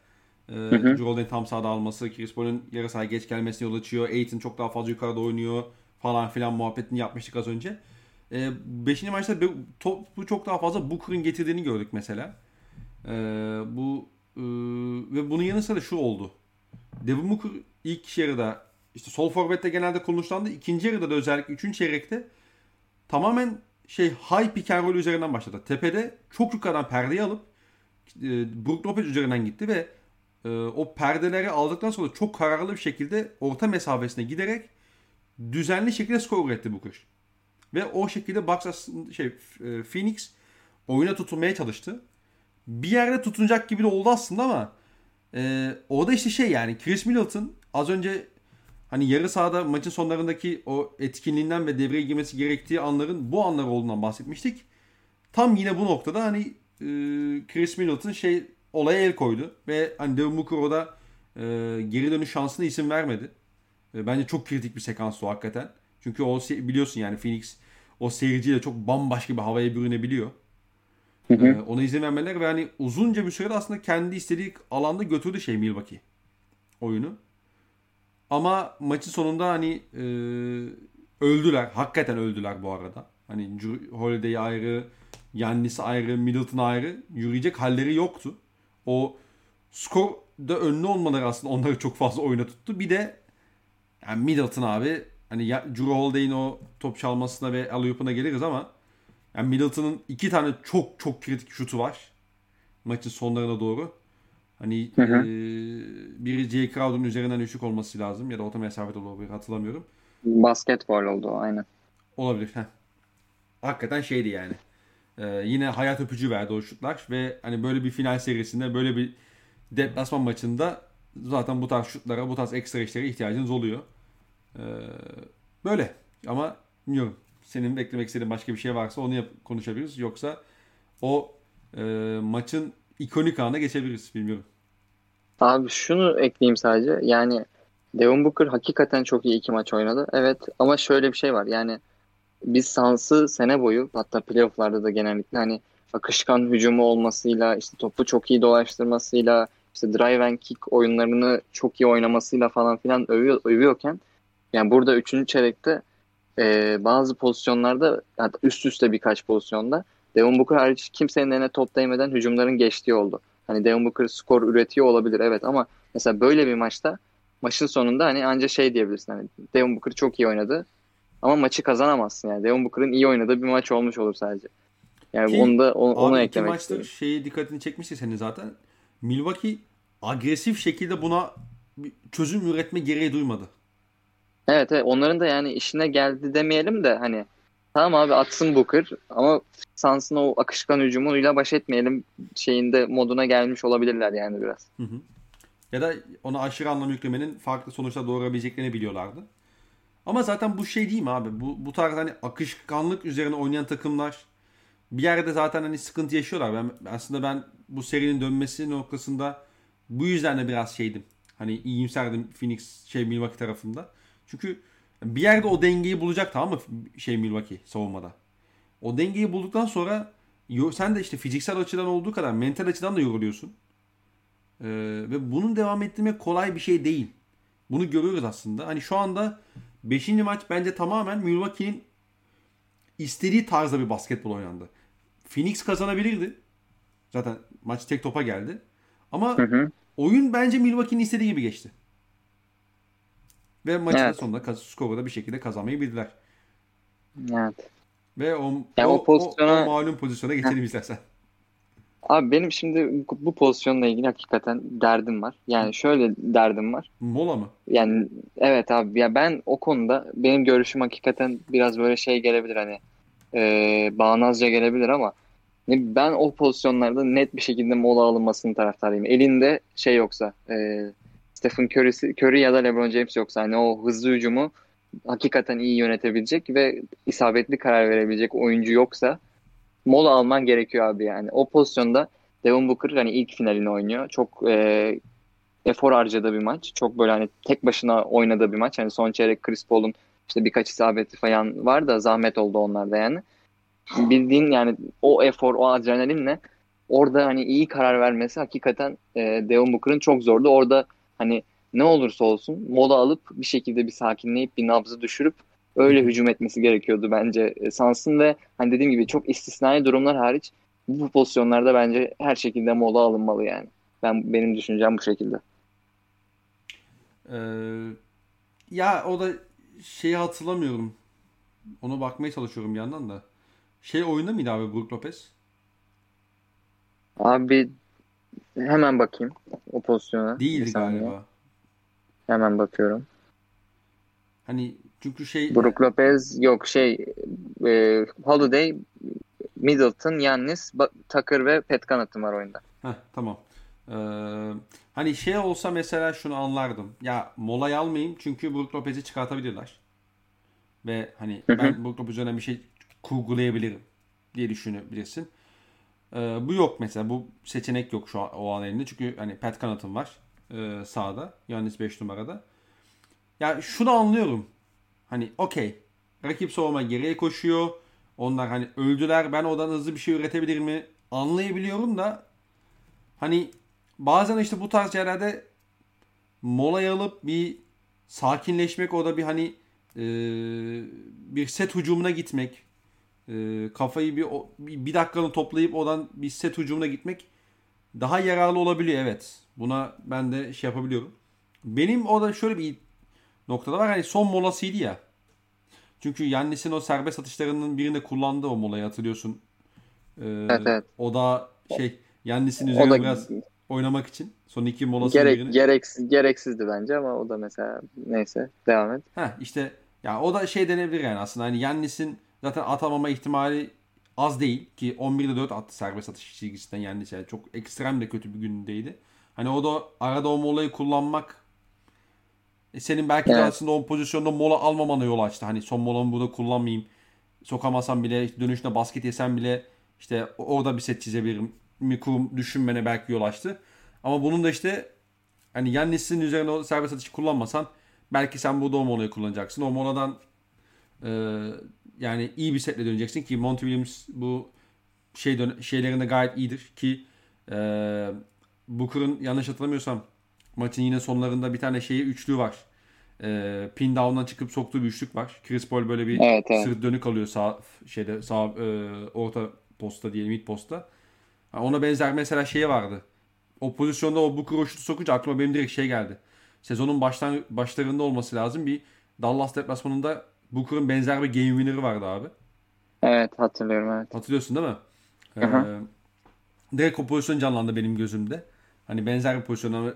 E, Drew Holiday'in tam sahada alması, Chris Paul'un yarı sahaya geç gelmesine yol açıyor. Aiton çok daha fazla yukarıda oynuyor falan filan muhabbetini yapmıştık az önce. E, beşinci maçta topu çok daha fazla Booker'ın getirdiğini gördük mesela. E, bu e, ve bunun yanı sıra şu oldu. Devin Booker ilk yarıda işte sol forvette genelde konuşlandı. İkinci yarıda da özellikle üçüncü çeyrekte tamamen şey high pick and roll üzerinden başladı. Tepede çok yukarıdan perdeyi alıp e, Brook Lopez üzerinden gitti ve e, o perdeleri aldıktan sonra çok kararlı bir şekilde orta mesafesine giderek düzenli şekilde skor üretti Booker. Ve o şekilde Bucks şey e, Phoenix oyuna tutunmaya çalıştı. Bir yerde tutunacak gibi de oldu aslında ama e, o da işte şey yani Chris Middleton az önce hani yarı sahada maçın sonlarındaki o etkinliğinden ve devreye girmesi gerektiği anların bu anlar olduğundan bahsetmiştik. Tam yine bu noktada hani e, Chris Middleton şey olaya el koydu ve hani Devin Booker o da e, geri dönüş şansına isim vermedi. E, bence çok kritik bir sekans o hakikaten. Çünkü o biliyorsun yani Phoenix o seyirciyle çok bambaşka bir havaya bürünebiliyor. Hı hı. Ee, ona izin vermeler ve hani uzunca bir sürede aslında kendi istediği alanda götürdü şey Milwaukee oyunu. Ama maçın sonunda hani e, öldüler. Hakikaten öldüler bu arada. Hani Holiday ayrı, Yannis ayrı, Middleton ayrı. Yürüyecek halleri yoktu. O skor da önlü olmaları aslında onları çok fazla oyuna tuttu. Bir de yani Middleton abi hani ya, Drew Holiday'in o top çalmasına ve alley geliriz ama yani Middleton'ın iki tane çok çok kritik şutu var. Maçın sonlarına doğru. Hani hı hı. E, biri J. Crowder'ın üzerinden üçlük olması lazım ya da orta mesafede olabilir hatırlamıyorum.
Basketbol oldu aynen.
Olabilir. Heh. Hakikaten şeydi yani. Ee, yine hayat öpücü verdi o şutlar ve hani böyle bir final serisinde böyle bir deplasman maçında zaten bu tarz şutlara bu tarz ekstra işlere ihtiyacınız oluyor. Ee, böyle ama bilmiyorum. Senin beklemek istediğin başka bir şey varsa onu yap, konuşabiliriz. Yoksa o e, maçın ikonik anına geçebiliriz. Bilmiyorum.
Abi şunu ekleyeyim sadece. Yani Devin Booker hakikaten çok iyi iki maç oynadı. Evet ama şöyle bir şey var. Yani biz Suns'ı sene boyu hatta playofflarda da genellikle hani akışkan hücumu olmasıyla işte topu çok iyi dolaştırmasıyla işte drive and kick oyunlarını çok iyi oynamasıyla falan filan övüyor, övüyorken yani burada üçüncü çeyrekte e, bazı pozisyonlarda hatta üst üste birkaç pozisyonda Devin Booker hariç kimsenin eline top değmeden hücumların geçtiği oldu. Hani Devin Booker skor üretiyor olabilir evet ama mesela böyle bir maçta maçın sonunda hani anca şey diyebilirsin hani Devin Booker çok iyi oynadı ama maçı kazanamazsın yani. Devin Booker'ın iyi oynadığı bir maç olmuş olur sadece. Yani
Ki,
onu da onu,
Abi
eklemek
maçta şeyi dikkatini çekmişti senin zaten. Milwaukee agresif şekilde buna bir çözüm üretme gereği duymadı.
Evet, evet onların da yani işine geldi demeyelim de hani tamam abi atsın Booker ama Suns'ın o akışkan hücumuyla baş etmeyelim şeyinde moduna gelmiş olabilirler yani biraz.
Hı hı. Ya da ona aşırı anlam yüklemenin farklı sonuçlar doğurabileceklerini biliyorlardı. Ama zaten bu şey değil mi abi? Bu, bu tarz hani akışkanlık üzerine oynayan takımlar bir yerde zaten hani sıkıntı yaşıyorlar. Ben aslında ben bu serinin dönmesi noktasında bu yüzden de biraz şeydim. Hani iyimserdim Phoenix şey Milwaukee tarafında. Çünkü bir yerde o dengeyi bulacak tamam mı şey Milwaukee savunmada. O dengeyi bulduktan sonra sen de işte fiziksel açıdan olduğu kadar mental açıdan da yoruluyorsun. Ee, ve bunun devam ettirmek kolay bir şey değil. Bunu görüyoruz aslında. Hani şu anda 5. maç bence tamamen Milwaukee'nin istediği tarzda bir basketbol oynandı. Phoenix kazanabilirdi. Zaten maç tek topa geldi. Ama
Hı hı.
oyun bence Milwaukee'nin istediği gibi geçti. Ve maçın
Evet.
sonunda kaz- skoru da bir şekilde kazanmayı bildiler.
Evet.
Ve o,
Ya
o,
o pozisyona-
o, o malum pozisyona geçelim istersen.
Abi benim şimdi bu, pozisyonla ilgili hakikaten derdim var. Yani şöyle derdim var.
Mola mı?
Yani evet abi ya ben o konuda benim görüşüm hakikaten biraz böyle şey gelebilir hani e, bağnazca gelebilir ama ben o pozisyonlarda net bir şekilde mola alınmasının taraftarıyım. Elinde şey yoksa e, Stephen Curry'si, Curry ya da LeBron James yoksa hani o hızlı hücumu hakikaten iyi yönetebilecek ve isabetli karar verebilecek oyuncu yoksa mola alman gerekiyor abi yani. O pozisyonda Devin Booker hani ilk finalini oynuyor. Çok e, efor harcadığı bir maç. Çok böyle hani tek başına oynadığı bir maç. Hani son çeyrek Chris Paul'un işte birkaç isabeti falan var da zahmet oldu onlarda yani. Bildiğin yani o efor, o adrenalinle orada hani iyi karar vermesi hakikaten e, Devin Booker'ın çok zordu. Orada hani ne olursa olsun mola alıp bir şekilde bir sakinleyip bir nabzı düşürüp öyle hücum etmesi gerekiyordu bence e, Suns'ın ve hani dediğim gibi çok istisnai durumlar hariç bu pozisyonlarda bence her şekilde mola alınmalı yani. Ben benim düşüncem bu şekilde.
Ee, ya o da şeyi hatırlamıyorum. Ona bakmaya çalışıyorum bir yandan da. Şey oyunda mıydı abi Brook Lopez?
Abi hemen bakayım o pozisyona.
Değildi galiba.
Hemen bakıyorum.
Hani çünkü şey
Brook Lopez yok şey e, Holiday, Middleton, Giannis, Ba- Tucker ve Connaughton var oyunda.
Heh, tamam. Ee, hani şey olsa mesela şunu anlardım. Ya molayı almayayım çünkü Brook Lopez'i çıkartabilirler. Ve hani ben Brook Lopez bir şey kurgulayabilirim diye düşünebilirsin. Ee, bu yok mesela. Bu seçenek yok şu an o an elinde. Çünkü hani Pat Connaughton var e, sağda. Yannis 5 numarada. Ya şunu anlıyorum. Hani okey. Rakip savunma geriye koşuyor. Onlar hani öldüler. Ben oradan hızlı bir şey üretebilir mi? Anlayabiliyorum da hani bazen işte bu tarz yerlerde molayı alıp bir sakinleşmek o da bir hani e, bir set hücumuna gitmek e, kafayı bir, bir dakikanı toplayıp oradan bir set hücumuna gitmek daha yararlı olabiliyor evet. Buna ben de şey yapabiliyorum. Benim orada şöyle bir noktada var hani son molasıydı ya. Çünkü Yannis'in o serbest atışlarının birinde kullandığı o molayı hatırlıyorsun. Ee,
Evet, evet.
O da şey Yannis'in üzerine
da
biraz oynamak için. Son iki molasının
gerek
birini.
gereksiz gereksizdi bence ama o da mesela neyse devam et.
Heh, işte ya o da şey denebilir yani aslında hani Yannis'in zaten atamama ihtimali az değil ki 11'de 4 attı serbest atış çizgisinden Yannis yani çok ekstrem de kötü bir gündeydi. Hani o da arada o molayı kullanmak e, senin belki de
Evet.
aslında o pozisyonda mola almamana yol açtı. Hani son molamı burada kullanmayayım. Sokamasam bile dönüşte basket yesem bile işte orada bir set çizebilirim mi kurum düşünmene belki yol açtı. Ama bunun da işte hani Yannis'in üzerine o serbest atışı kullanmasan Belki sen burada o molayı kullanacaksın. O moladan e, yani iyi bir setle döneceksin ki Monty Williams bu şey dön- şeylerinde gayet iyidir ki e, Booker'ın yanlış hatırlamıyorsam maçın yine sonlarında bir tane şeyi üçlü var. E, pin down'dan çıkıp soktuğu bir üçlük var. Chris Paul böyle bir
Evet, evet.
sırt dönük alıyor sağ şeyde sağ e, orta posta diyelim mid posta. Ha, ona benzer mesela şey vardı. O pozisyonda o Booker o şutu sokunca aklıma benim direkt şey geldi. Sezonun baştan başlarında olması lazım. Bir Dallas deplasmanında Booker'ın benzer bir game winner'ı vardı abi.
Evet hatırlıyorum evet.
Hatırlıyorsun değil mi? Ee, direkt o pozisyon canlandı benim gözümde. Hani benzer bir pozisyon ama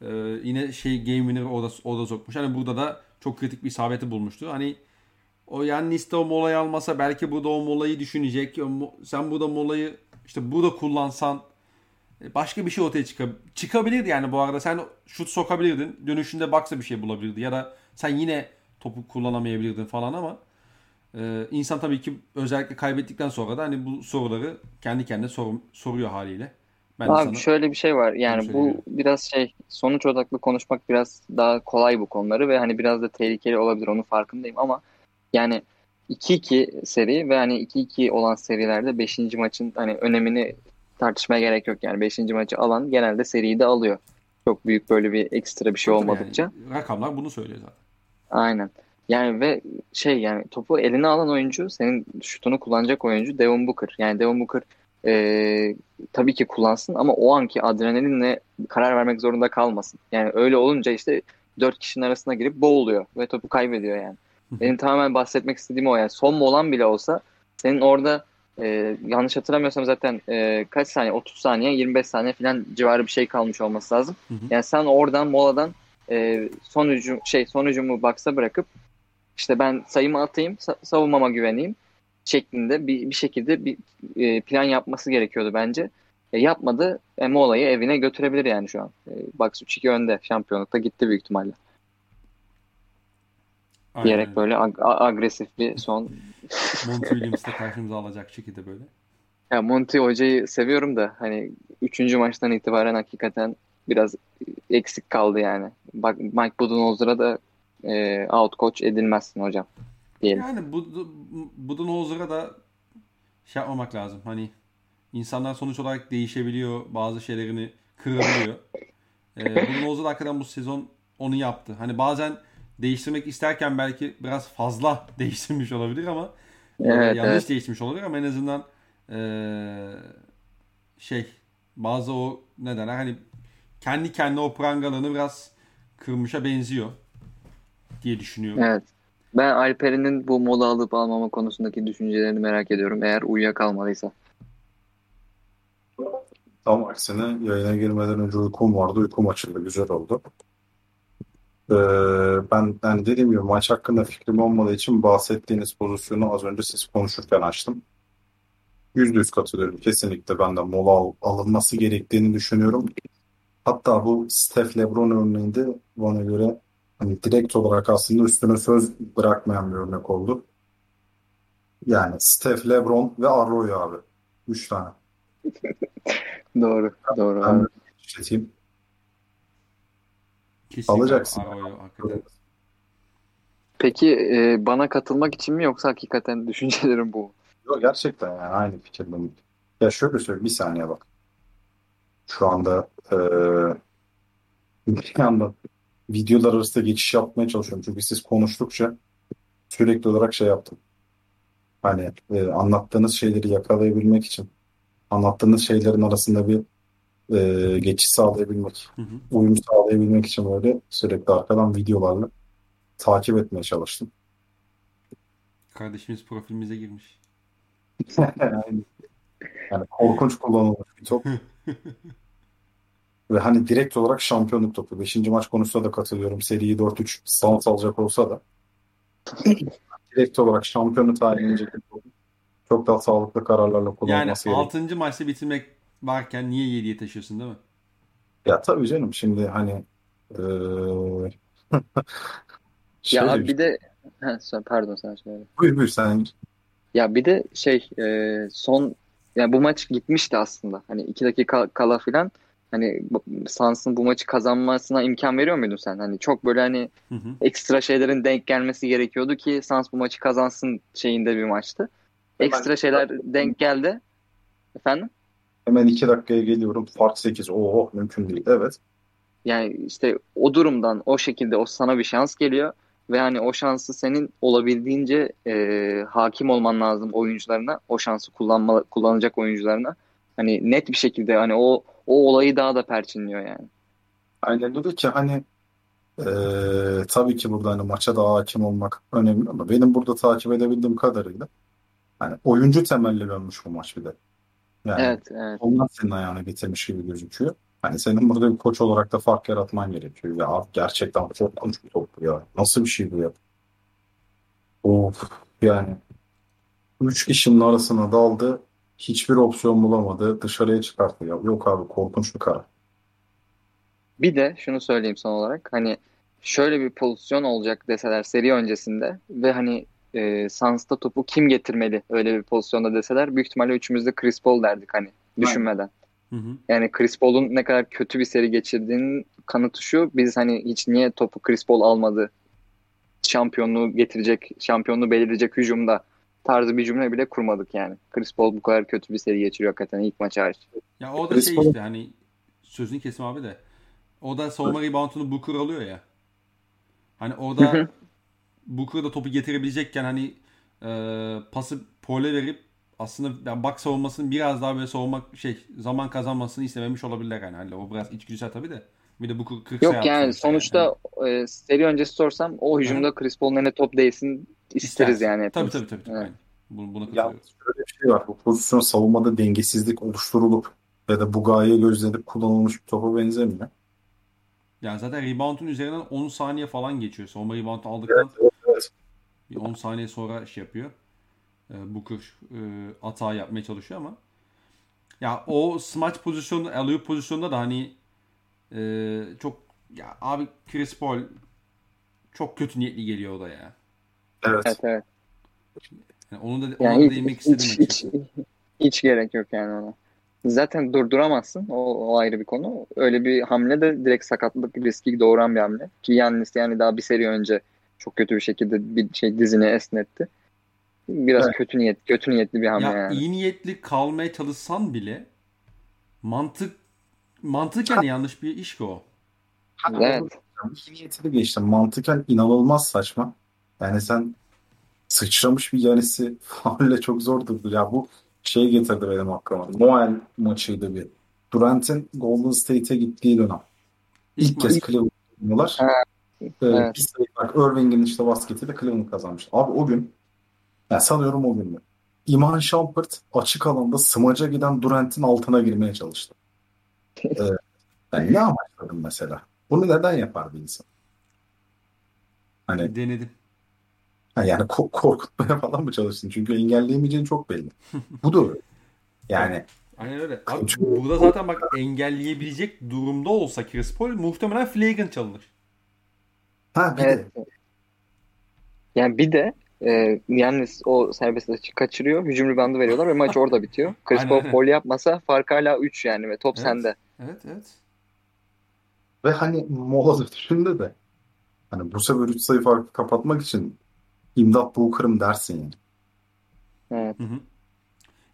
e, yine şey game winner'ı o da, o da sokmuş. Hani burada da çok kritik bir isabeti bulmuştu. Hani o Yannis de o molayı almasa belki burada o molayı düşünecek. Sen burada molayı işte burada kullansan e, başka bir şey ortaya çıkab çıkabilirdi yani bu arada. Sen şut sokabilirdin. Dönüşünde baksa bir şey bulabilirdi. Ya da sen yine topu kullanamayabilirdin falan ama e, insan tabii ki özellikle kaybettikten sonra da hani bu soruları kendi kendine sor- soruyor haliyle. Ben
Abi
sana
şöyle bir şey var yani bu biraz şey sonuç odaklı konuşmak biraz daha kolay bu konuları ve hani biraz da tehlikeli olabilir onun farkındayım ama yani 2-2 seri ve hani 2-2 olan serilerde 5. maçın hani önemini tartışmaya gerek yok yani 5. maçı alan genelde seriyi de alıyor. Çok büyük böyle bir ekstra bir şey olmadıkça.
yani rakamlar bunu söylüyor zaten.
Aynen. Yani ve şey yani topu eline alan oyuncu senin şutunu kullanacak oyuncu Devin Booker. Yani Devin Booker e, tabii ki kullansın ama o anki adrenalinle karar vermek zorunda kalmasın. Yani öyle olunca işte dört kişinin arasına girip boğuluyor ve topu kaybediyor yani. Benim tamamen bahsetmek istediğim o yani. Son molan bile olsa senin orada e, yanlış hatırlamıyorsam zaten e, kaç saniye 30 saniye 25 saniye falan civarı bir şey kalmış olması lazım.
Hı hı.
Yani sen oradan moladan e, son hücum şey son hücumu baksa bırakıp işte ben sayımı atayım sa- savunmama güveneyim şeklinde bir, bir şekilde bir e, plan yapması gerekiyordu bence. E, yapmadı. E, Mola'yı evine götürebilir yani şu an. E, Bucks 3-2 önde. Şampiyonlukta gitti büyük ihtimalle.
Aynen
Diyerek
öyle.
böyle ag- agresif bir son.
Monty Williams da karşımıza alacak şekilde böyle.
Ya Monty hocayı seviyorum da hani 3. maçtan itibaren hakikaten biraz eksik kaldı yani. Bak Mike Budenholzer'a da e, out coach edilmezsin hocam diyelim.
Yani bu Budenholzer'a da şey yapmamak lazım. Hani insanlar sonuç olarak değişebiliyor. Bazı şeylerini kırabiliyor. Ee, Budenholzer hakikaten bu sezon onu yaptı. Hani bazen değiştirmek isterken belki biraz fazla değiştirmiş olabilir ama
Evet,
yanlış
evet.
değiştirmiş olabilir ama en azından e, şey bazı o ne derler hani kendi kendine o prangalarını biraz kırmışa benziyor diye düşünüyorum.
Evet. Ben Alperen'in bu mola alıp almama konusundaki düşüncelerini merak ediyorum. Eğer uyuyakalmadıysa.
Tam aksine yayına girmeden önce uykum vardı. Uykum açıldı. Güzel oldu. Ee, ben yani dediğim gibi maç hakkında fikrim olmadığı için bahsettiğiniz pozisyonu az önce siz konuşurken açtım. Yüzde yüz katılıyorum. Kesinlikle ben de mola al- alınması gerektiğini düşünüyorum. Hatta bu Steph LeBron örneğinde bana göre hani direkt olarak aslında üstüne söz bırakmayan bir örnek oldu. Yani Steph, LeBron ve Arroyo abi. Üç tane.
Doğru. Doğru.
Ben
abi.
işleteyim.
Kesinlikle
Alacaksın.
Arroyo hakikaten.
Peki e, bana katılmak için mi yoksa hakikaten düşüncelerim bu?
Yok gerçekten yani aynı fikirdeyim. Ya şöyle söyleyeyim bir saniye bak. Şu anda eee bir yandan videolar arasında geçiş yapmaya çalışıyorum. Çünkü siz konuştukça sürekli olarak şey yaptım. Hani e, anlattığınız şeyleri yakalayabilmek için anlattığınız şeylerin arasında bir e, geçiş sağlayabilmek,
Hı hı.
uyum sağlayabilmek için böyle sürekli arkadan videolarla takip etmeye çalıştım.
Kardeşimiz profilimize girmiş.
Yani, yani korkunç kullanılmış bir top. Ve hani direkt olarak şampiyonluk topu. Beşinci maç konusunda da katılıyorum. Seriyi 4-3 Suns alacak olsa da direkt olarak şampiyonu tayin edecek bir top. Çok daha sağlıklı kararlarla
Yani
kullanılması gerekiyor.
6. maçta bitirmek varken niye 7'ye taşıyorsun değil mi?
Ya tabii canım şimdi hani eee
Ya
şöyle
abi
bir
de pardon sen söyle.
buyur buyur sen
Ya bir de şey e, son ya bu maç gitmişti aslında. Hani iki dakika kala filan Hani Suns'ın bu maçı kazanmasına imkan veriyor muydun sen? Hani çok böyle hani
Hı hı.
ekstra şeylerin denk gelmesi gerekiyordu ki Suns bu maçı kazansın şeyinde bir maçtı. Ekstra şeyler denk geldi. Efendim?
Hemen iki dakikaya geliyorum. Fark 8. Oo mümkün değil. Evet.
Yani işte o durumdan o şekilde o sana bir şans geliyor ve hani o şansı senin olabildiğince e, hakim olman lazım oyuncularına. O şansı kullanma, kullanacak oyuncularına. Hani net bir şekilde hani o o olayı daha da perçinliyor yani.
Aynen öyle ki hani eee, tabii ki burada hani maça daha hakim olmak önemli ama benim burada takip edebildiğim kadarıyla hani oyuncu temelli dönmüş bu maç bir de. Yani
Evet, evet.
onlar senin ayağına getirmiş gibi gözüküyor. Hani senin burada bir koç olarak da fark yaratman gerekiyor. Ya gerçekten çok konuştu top bu ya. Nasıl bir şey bu ya? Of yani. Üç kişinin arasına daldı. Hiçbir opsiyon bulamadı. Dışarıya çıkarttı ya. Yok abi korkunç bir karar.
Bir de şunu söyleyeyim son olarak hani şöyle bir pozisyon olacak deseler seri öncesinde ve hani e, Suns'ta topu kim getirmeli öyle bir pozisyonda deseler büyük ihtimalle üçümüz de Chris Paul derdik hani düşünmeden.
Hı hı.
Yani Chris Paul'un ne kadar kötü bir seri geçirdiğinin kanıtı şu. Biz hani hiç niye topu Chris Paul almadı? Şampiyonluğu getirecek, şampiyonluğu belirleyecek hücumda tarzı bir cümle bile kurmadık yani. Chris Paul bu kadar kötü bir seri geçiriyor hakikaten ilk maç hariç.
Ya o da
Chris
şey
Paul-
işte hani sözünü kesim abi de. O da savunma reboundunu Booker alıyor ya. Hani orada. Booker da topu getirebilecekken hani e, pası Paul'e verip aslında yani bak savunmasını biraz daha böyle savunmak şey zaman kazanmasını istememiş olabilirler yani. Hani o biraz içgüdüsel tabii de. Bir de Booker 40
Yok yani
sonuçta
e, seri öncesi sorsam o hücumda Chris Paul'un eline top değsin isteriz
İstersin.
yani
Tabii tabii tabii. tabii.
Evet.
Aynen. Buna,
Ya şöyle bir şey var. Bu pozisyon savunmada dengesizlik oluşturulup ya da bu gaye gözlenip kullanılmış bir topa benzemiyor.
Ya zaten rebound'un üzerinden 10 saniye falan geçiyor. Savunma rebound aldıktan
Evet, evet.
bir 10 saniye sonra şey yapıyor. E, Booker e, hata yapmaya çalışıyor ama ya o smaç pozisyonu, alley pozisyonunda da hani e, çok ya abi Chris Paul çok kötü niyetli geliyor o da ya.
Evet.
Evet evet.
Yani onu da ona
Yani
da
hiç,
değinmek
hiç,
istedim
hiç,
açıkçası.
hiç gerek yok yani ona. Zaten durduramazsın. O, o ayrı bir konu. Öyle bir hamle de direkt sakatlık riski doğuran bir hamle. Ki Yannis yani daha bir seri önce çok kötü bir şekilde bir şey dizini esnetti. Biraz
Evet.
kötü niyet, kötü niyetli bir hamle
Ya
yani.
iyi niyetli kalmaya çalışsan bile mantık mantıken yanlış bir iş ki o.
Evet.
iyi niyetini geçtim. Mantıken inanılmaz saçma. Yani sen sıçramış bir Yanis'i faulle çok zor durdur. Ya bu şey getirdi benim aklıma. Noel maçıydı bir. Durant'in Golden State'e gittiği dönem.
İlk
kez Cleveland oynuyorlar. Ee,
evet.
bir sayı bak Irving'in işte basketiyle Cleveland kazanmış. Abi o gün yani sanıyorum o gün mü? Iman Shumpert açık alanda smaca giden Durant'in altına girmeye çalıştı. Ee, yani ne amaçladın mesela? Bunu neden yapar bir insan? Hani
Denedim.
ha yani ko- korkutmaya falan mı çalıştın? Çünkü engelleyemeyeceğin çok belli. Bu da öyle. Yani
Aynen öyle. Abi,
Çünkü-
burada zaten bak engelleyebilecek durumda olsa Chris Paul muhtemelen flagrant çalınır.
ha bir
Evet.
de
Yani bir de e, Yannis o serbest atışı kaçırıyor. Hücum ribandı veriyorlar ve maç orada bitiyor. Chris Paul foul yapmasa fark hala 3 yani ve top
Evet.
sende.
Evet evet.
ve hani mola dönüşünde de hani bu sefer 3 sayı farkı kapatmak için imdat Booker'ım dersin yani.
Evet.
Hı hı.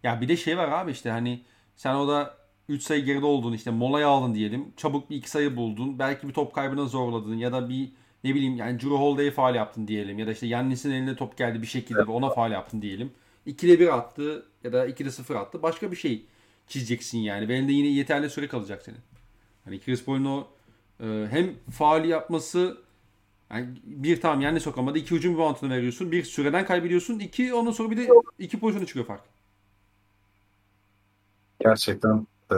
Ya bir de şey var abi işte hani sen o da 3 sayı geride oldun işte molayı aldın diyelim. Çabuk bir 2 sayı buldun. Belki bir top kaybına zorladın ya da bir ne bileyim yani Drew Holiday'e faal yaptın diyelim. Ya da işte Yannis'in eline top geldi bir şekilde ve ona faal yaptın diyelim. 2'de 1 attı ya da 2'de 0 attı. Başka bir şey çizeceksin yani. Ve elinde yine yeterli süre kalacak senin. Hani Chris Paul'un o e, hem faali yapması yani bir tamam Yannis sokamadı. iki hücum reboundını veriyorsun. Bir süreden kaybediyorsun. iki ondan sonra bir de iki pozisyonu çıkıyor fark.
Gerçekten eee,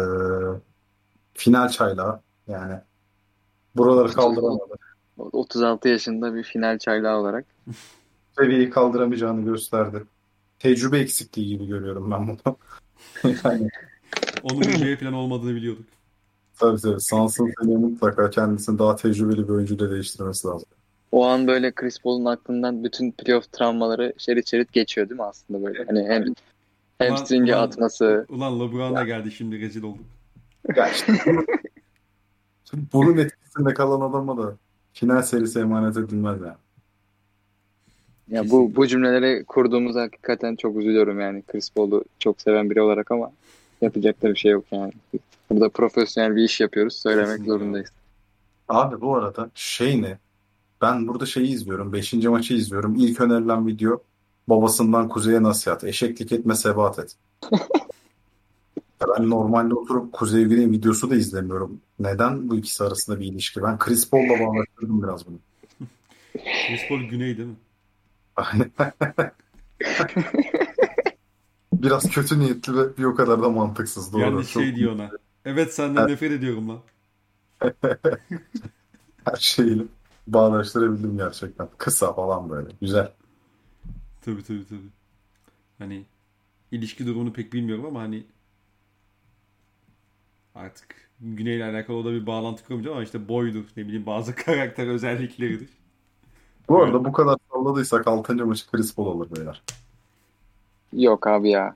final çaylağı yani buraları kaldıramadı.
36 yaşında bir final çaylağı olarak.
Seviyeyi kaldıramayacağını gösterdi. Tecrübe eksikliği gibi görüyorum ben bunu. yani
Onun NBA falan olmadığını biliyorduk.
tabii tabii Suns'ın seneye mutlaka kendisini daha tecrübeli bir oyuncuyla değiştirmesi lazım.
O an böyle Chris Paul'un aklından bütün playoff travmaları şerit şerit geçiyor değil mi aslında böyle? Hani hem hamstring'e atması.
Ulan LeBron da geldi şimdi rezil olduk.
Bunun etkisinde kalan adama da final serisi emanet edilmez yani.
Ya bu
Kesinlikle.
bu cümleleri kurduğumuza hakikaten çok üzülüyorum yani Chris Paul'u çok seven biri olarak ama yapacak da bir şey yok yani. Burada profesyonel bir iş yapıyoruz. Söylemek
Kesinlikle.
zorundayız.
Abi bu arada şey ne? Ben burada şeyi izliyorum. Beşinci maçı izliyorum. İlk önerilen video babasından kuzeye nasihat. Eşeklik etme sebat et. Ben normalde oturup Kuzey Güney videosu da izlemiyorum. Neden bu ikisi arasında bir ilişki? Ben Chris Paul'la bağlaştırdım biraz bunu.
Chris Paul güney değil mi?
Biraz kötü niyetli ve bir o kadar da mantıksız. Doğru.
Yani
Çok-
şey diyor ona. Evet senden
Evet.
nefret ediyorum lan.
her şeyi bağdaştırabildim gerçekten. Kısa falan böyle. Güzel.
Tabii tabii tabii. Hani ilişki durumunu pek bilmiyorum ama hani artık Güney'le alakalı o da bir bağlantı kurmayacağım ama işte boydur ne bileyim bazı karakter özellikleridir.
Bu arada bu kadar salladıysak 6. maçı Chris Paul alır beyler.
Yok abi ya.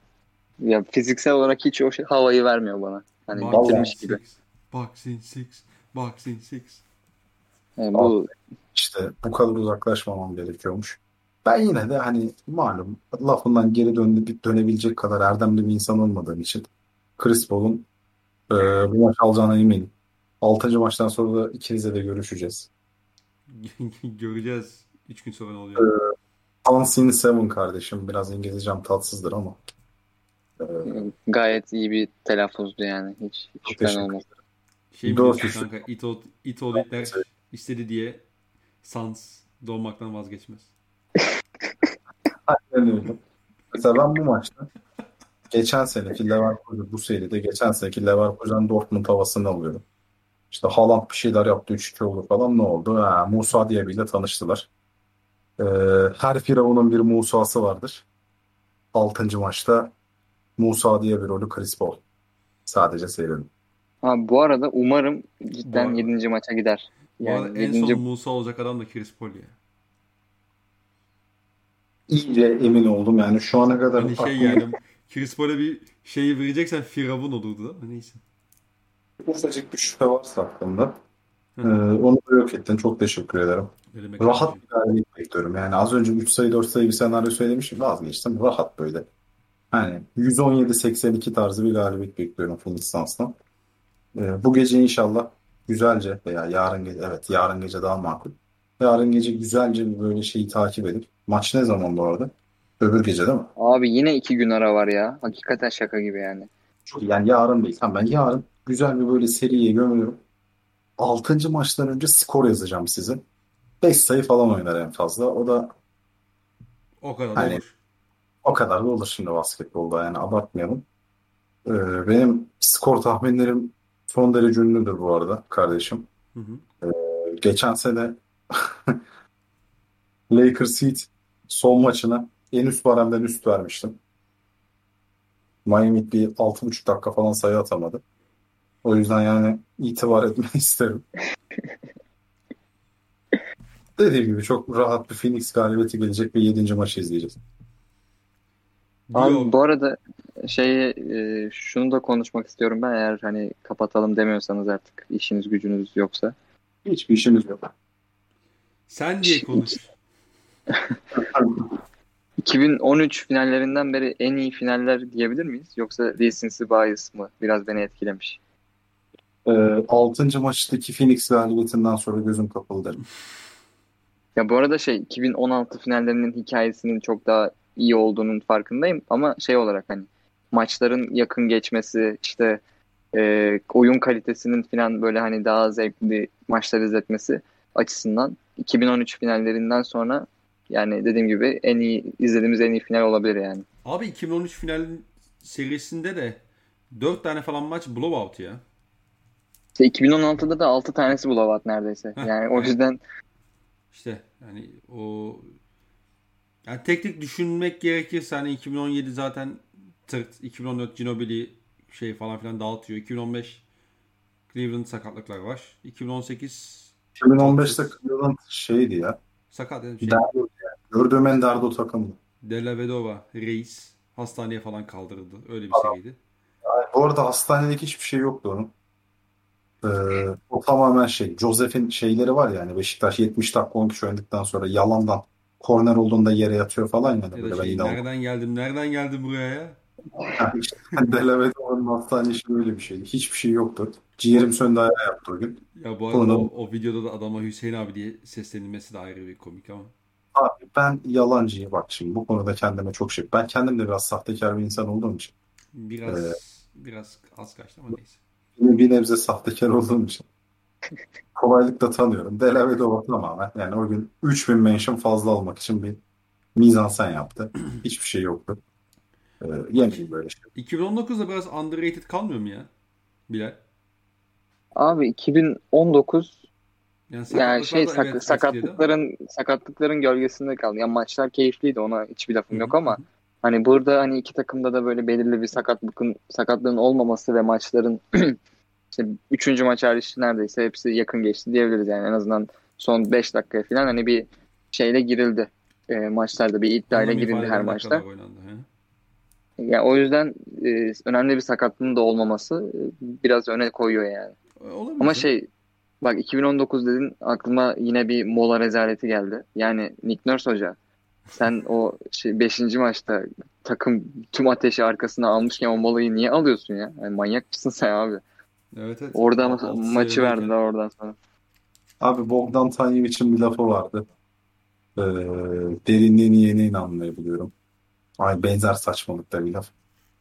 Ya fiziksel olarak hiç o şey, havayı vermiyor bana. Hani
Boxing
bitirmiş gibi.
six, Boxing six, boxing six.
Yani bu
İşte bu kadar uzaklaşmamam gerekiyormuş. Ben yine de hani malum lafından geri dön dönebilecek kadar erdemli bir insan olmadığım için Chris Paul'un e, bu maç alacağına eminim. 6. maçtan sonra da ikinize de görüşeceğiz.
Göreceğiz 3 gün sonra ne oluyor.
Unseen Seven kardeşim. Biraz İngilizcem tatsızdır ama. E,
gayet iyi bir telaffuzdu yani. Hiç, hiç şüphen olmaz.
Şey mi
üstü.
kanka it old, it old itler istedi diye Sans doğmaktan vazgeçmez.
Aynen öyle. Mesela ben bu maçta geçen seneki Leverkusen bu seride geçen seneki Leverkusen Dortmund havasını alıyorum. İşte Haaland bir şeyler yaptı 3-2 olur falan ne oldu? Ha, Musa diye biriyle tanıştılar. Ee, her firavunun bir Musa'sı vardır. 6. maçta Musa diye bir rolü Chris Paul. Sadece seyredin.
Ha, bu arada umarım cidden
arada-
7. maça gider.
Bu arada
Yani
en
7.
son Musa olacak adam da Chris Paul ya.
İyice emin oldum yani şu ana kadar
Hani şey yani Chris Paul'e bir şeyi vereceksen Firavun olurdu da. Neyse.
ufacık bir şüphe varsa aklımda.
Hı
Ee, onu da yok ettin. Çok teşekkür ederim.
Ne demek
Rahat bir galibiyet bekliyorum. Yani az önce 3 sayı 4 sayı bir senaryo söylemişim. Vazgeçtim. Rahat böyle. Hani 117-82 tarzı bir galibiyet bekliyorum Phoenix Suns'tan. Ee, bu gece inşallah güzelce veya yarın gece evet yarın gece daha makul. Yarın gece güzelce bir böyle şeyi takip edip maç ne zaman bu arada? Öbür gece değil mi?
Abi yine 2 gün ara var ya. Hakikaten şaka gibi yani.
Çok yani yarın değil. Tamam ben yarın güzel bir böyle seriye gömüyorum. 6. maçtan önce skor yazacağım size. 5 sayı falan oynar en fazla. O da
O kadar da
Hani-
olur.
O kadar da olur şimdi basketbolda yani abartmayalım. Ee, benim skor tahminlerim son derece ünlüdür bu arada kardeşim.
Hı hı.
Ee, geçen sene Lakers Heat son maçına en üst baremden üst vermiştim. Miami bir 6,5 dakika falan sayı atamadı. O yüzden yani itibar etmeyi isterim. Dediğim gibi çok rahat bir Phoenix galibiyeti gelecek ve 7. maçı izleyeceğiz.
Abi bu arada şey e, şunu da konuşmak istiyorum ben eğer hani kapatalım demiyorsanız artık işiniz gücünüz yoksa.
Hiçbir işimiz yok.
Sen diye konuş.
2013 finallerinden beri en iyi finaller diyebilir miyiz? Yoksa recency bias mı? Biraz beni etkilemiş.
Ee, 6. maçtaki Phoenix galibiyetinden sonra gözüm kapalı derim.
Ya bu arada şey 2016 finallerinin hikayesinin çok daha iyi olduğunun farkındayım ama şey olarak hani maçların yakın geçmesi işte e, oyun kalitesinin falan böyle hani daha zevkli maçlar izletmesi açısından 2013 finallerinden sonra yani dediğim gibi en iyi izlediğimiz en iyi final olabilir yani.
Abi 2013 final serisinde de 4 tane falan maç blowout ya.
İşte 2016'da da 6 tanesi blowout neredeyse.
Heh,
Yani o yüzden
İşte yani o yani tek tek düşünmek gerekirse hani 2017 zaten tırt, 2014 Ginobili şey falan filan dağıtıyor. 2015 Cleveland sakatlıklar var. 2018
2015'te Cleveland şeydi ya.
sakat yani şey.
Derdo yani. Gördüğüm en derdo takımdı.
Della Vedova reis hastaneye falan kaldırıldı. Öyle bir seriydi.
Yani bu arada hastanedeki hiçbir şey yoktu onun. Ee, o tamamen şey. Joseph'in şeyleri var yani Beşiktaş 70 dakika 10 kişi oynadıktan sonra yalandan korner olduğunda yere yatıyor falan ya da
Ya
böyle ben
şey
inanmam.
nereden geldim nereden geldim buraya ya?
İşte Delavedore'nin hastane işi böyle bir şeydi. Hiçbir şey yoktu. Ciğerim söndü ayağı yaptı o gün.
Ya bu arada
Sonra
o, o videoda da adama Hüseyin abi diye seslenilmesi de ayrı bir komik ama.
abi ben yalancıyım bak şimdi bu konuda kendime çok şey. Ben kendim de biraz sahtekar bir insan olduğum için.
Biraz
Ee,
biraz az kaçtı ama neyse.
Bir bir nebze sahtekar olduğum için. Kolaylıkla tanıyorum. Delavedova tamamen. Yani o gün 3000 mention fazla almak için bir mizansen yaptı. Hiçbir şey yoktu. Ee, yemeyin böyle şey.
2019'da biraz underrated kalmıyor mu ya? Bilal.
Abi 2019
Yani
yani şey
evet
sak- sakatlıkların sakatlıkların gölgesinde kaldı. Yani maçlar keyifliydi ona hiçbir lafım
Hı
yok ama
hı.
Hani burada hani iki takımda da böyle belirli bir sakatlığın sakatlığın olmaması ve maçların işte üçüncü maç hariç neredeyse hepsi yakın geçti diyebiliriz yani en azından son 5 dakikaya falan hani bir şeyle girildi. E, maçlarda bir iddiayla girildi her maçta.
oynandı. He.
Yani o yüzden e, önemli bir sakatlığın da olmaması e, biraz öne koyuyor yani.
E, Olabilir
Ama şey bak 2019 dedin aklıma yine bir mola rezaleti geldi. Yani Nick Nurse hoca sen o 5. maçta takım tüm ateşi arkasına almışken o molayı niye alıyorsun ya? Yani manyak mısın sen abi?
Evet evet.
Orada
Alt-
ma-
altı
maçı verdiler oradan sonra.
Abi Bogdan Tanyevic'in bir lafı vardı. Ee, derinliğini yeni anlayabiliyorum. Ay benzer saçmalıkta bir laf.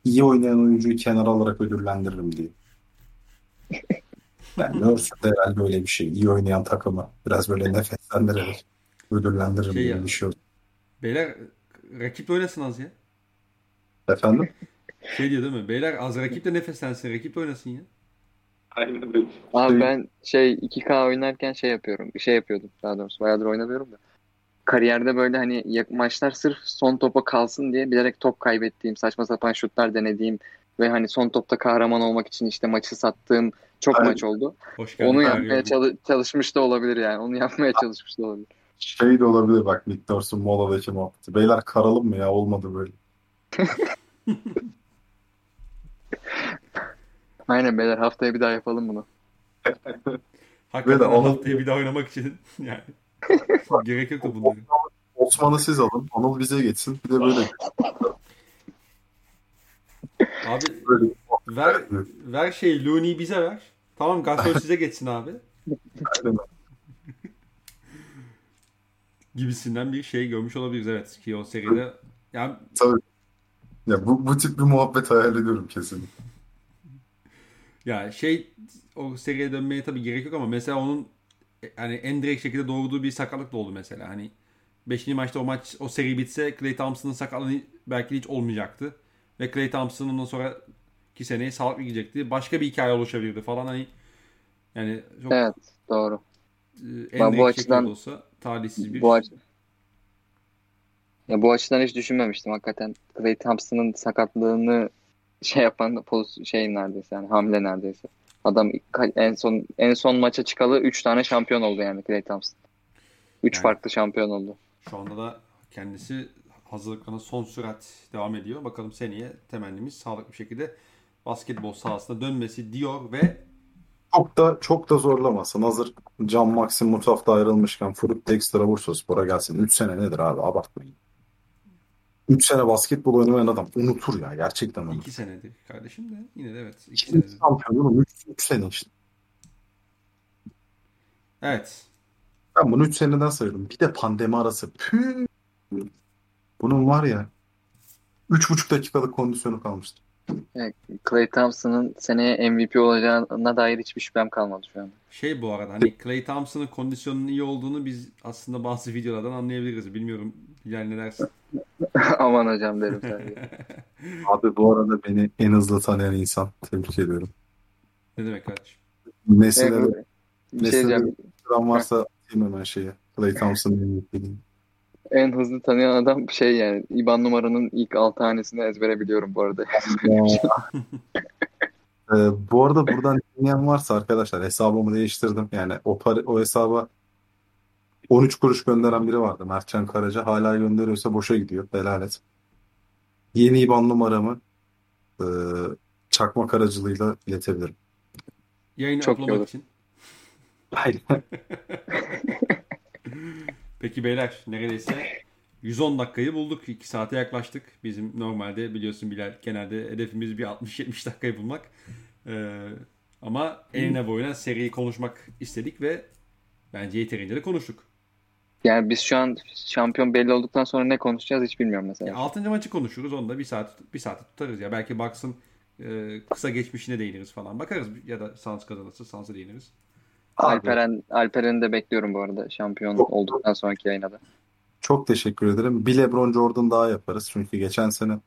İyi oynayan oyuncuyu kenara alarak ödüllendiririm diye. Yani Nurse de herhalde öyle bir şey. İyi oynayan takımı biraz böyle nefeslendirerek ödüllendiririm
Şey
diye
ya.
bir şey oldu.
Beyler rakip de oynasın az ya.
Efendim?
Şey diyor değil mi? Beyler az rakip de nefeslensin. Rakip de oynasın ya.
Aynen öyle.
Abi
Şey-
ben şey 2K oynarken şey yapıyorum. Şey yapıyordum daha doğrusu. Bayağıdır oynamıyorum da. Kariyerde böyle hani yak- maçlar sırf son topa kalsın diye bilerek top kaybettiğim, saçma sapan şutlar denediğim ve hani son topta kahraman olmak için işte maçı sattığım çok
Aynen.
maç oldu.
Hoş geldin.
Onu yapmaya
Yorgun.
çalı- çalışmış da olabilir yani. Onu yapmaya çalışmış da olabilir.
Şey de olabilir bak Nick Nurse'un moladaki muhabbeti. Beyler karalım mı ya? Olmadı böyle.
Aynen beyler haftaya bir daha yapalım bunu.
Hakikaten
Ve de Anıl-
haftaya bir daha oynamak için yani. Gerek yok da bunları.
Osman'ı siz alın. Anıl bize geçsin. Bir de böyle
Abi
böyle
ver ver şey Looney'i bize ver. Tamam Gasol size geçsin abi.
Aynen.
Gibisinden bir şey görmüş olabiliriz evet ki o seride. Yani
Tabii. Ya bu, bu tip bir muhabbet hayal ediyorum kesin.
ya şey o seriye dönmeye tabii gerek yok ama mesela onun hani en direkt şekilde doğurduğu bir sakatlık da oldu mesela. Hani 5. maçta o maç o seri bitse Klay Thompson'ın sakatlığı belki hiç olmayacaktı. Ve Klay Thompson ondan sonra iki seneye sağlıklı gidecekti. Başka bir hikaye oluşabilirdi falan hani yani çok
Evet doğru.
e, en
Ben bu açıdan-
olsa talihsiz bir
Bu aç ya bu açıdan hiç düşünmemiştim hakikaten. Klay Thompson'ın sakatlığını şey yapan poz şey neredeyse yani hamle neredeyse. Adam en son en son maça çıkalı 3 tane şampiyon oldu yani Klay Thompson. 3
Yani-
farklı şampiyon oldu.
Şu anda da kendisi hazırlıklarına son sürat devam ediyor. Bakalım seneye temennimiz sağlıklı bir şekilde basketbol sahasına dönmesi diyor ve
Çok da çok da zorlamasın. Hazır Can Maxim Mutaf'ta ayrılmışken Furuk Dexter'a Bursaspor'a gelsin. 3 sene nedir abi abartmayın. 3 sene basketbol oynamayan adam unutur ya gerçekten unutur.
iki senedir kardeşim de yine de evet iki
Şimdi
senedir.
şampiyonum 3, 3 sene işte.
Evet.
Ben bunu 3 seneden sayıyorum. Bir de pandemi arası. Püh. Bunun var ya 3,5 dakikalık kondisyonu kalmıştı.
Klay Thompson'ın seneye MVP olacağına dair hiçbir şüphem kalmadı şu an.
Şey bu arada hani Klay Thompson'ın kondisyonunun iyi olduğunu biz aslında bazı videolardan anlayabiliriz. Bilmiyorum Bilal ne dersin?
Aman hocam derim sadece.
Abi bu arada beni en hızlı tanıyan insan. Tebrik ediyorum.
Ne demek kardeşim?
Nesine
Evet,
de
bir şey diyeceğim.
varsa atayım hemen şeye. Clay Thompson'ın MVP.
En hızlı tanıyan adam şey yani IBAN numaranın ilk 6 hanesini ezbere biliyorum bu arada.
Ee, bu arada buradan dinleyen varsa arkadaşlar hesabımı değiştirdim. Yani o para, o hesaba 13 kuruş gönderen biri vardı. Mertcan Karaca. Hala gönderiyorsa boşa gidiyor. Helal et. Yeni IBAN numaramı e, çakmak aracılığıyla iletebilirim.
Yayını
Çok olur.
için.
Aynen.
Peki beyler neredeyse 110 dakikayı bulduk. 2 saate yaklaştık. Bizim normalde biliyorsun Bilal genelde hedefimiz bir 60-70 dakikayı bulmak. Ee, ama eline boyuna seriyi konuşmak istedik ve bence yeterince de konuştuk.
Yani biz şu an şampiyon belli olduktan sonra ne konuşacağız hiç bilmiyorum mesela.
Ya 6. maçı konuşuruz. Onu da bir saat bir saat tutarız ya. Belki Bucks'ın e, kısa geçmişine değiniriz falan. Bakarız ya da Suns kazanırsa Suns'a değiniriz.
Abi,
Alperen Alperen'i de bekliyorum bu arada şampiyon olduktan sonraki yayına da.
çok teşekkür ederim. Bir LeBron Jordan daha yaparız. Çünkü geçen sene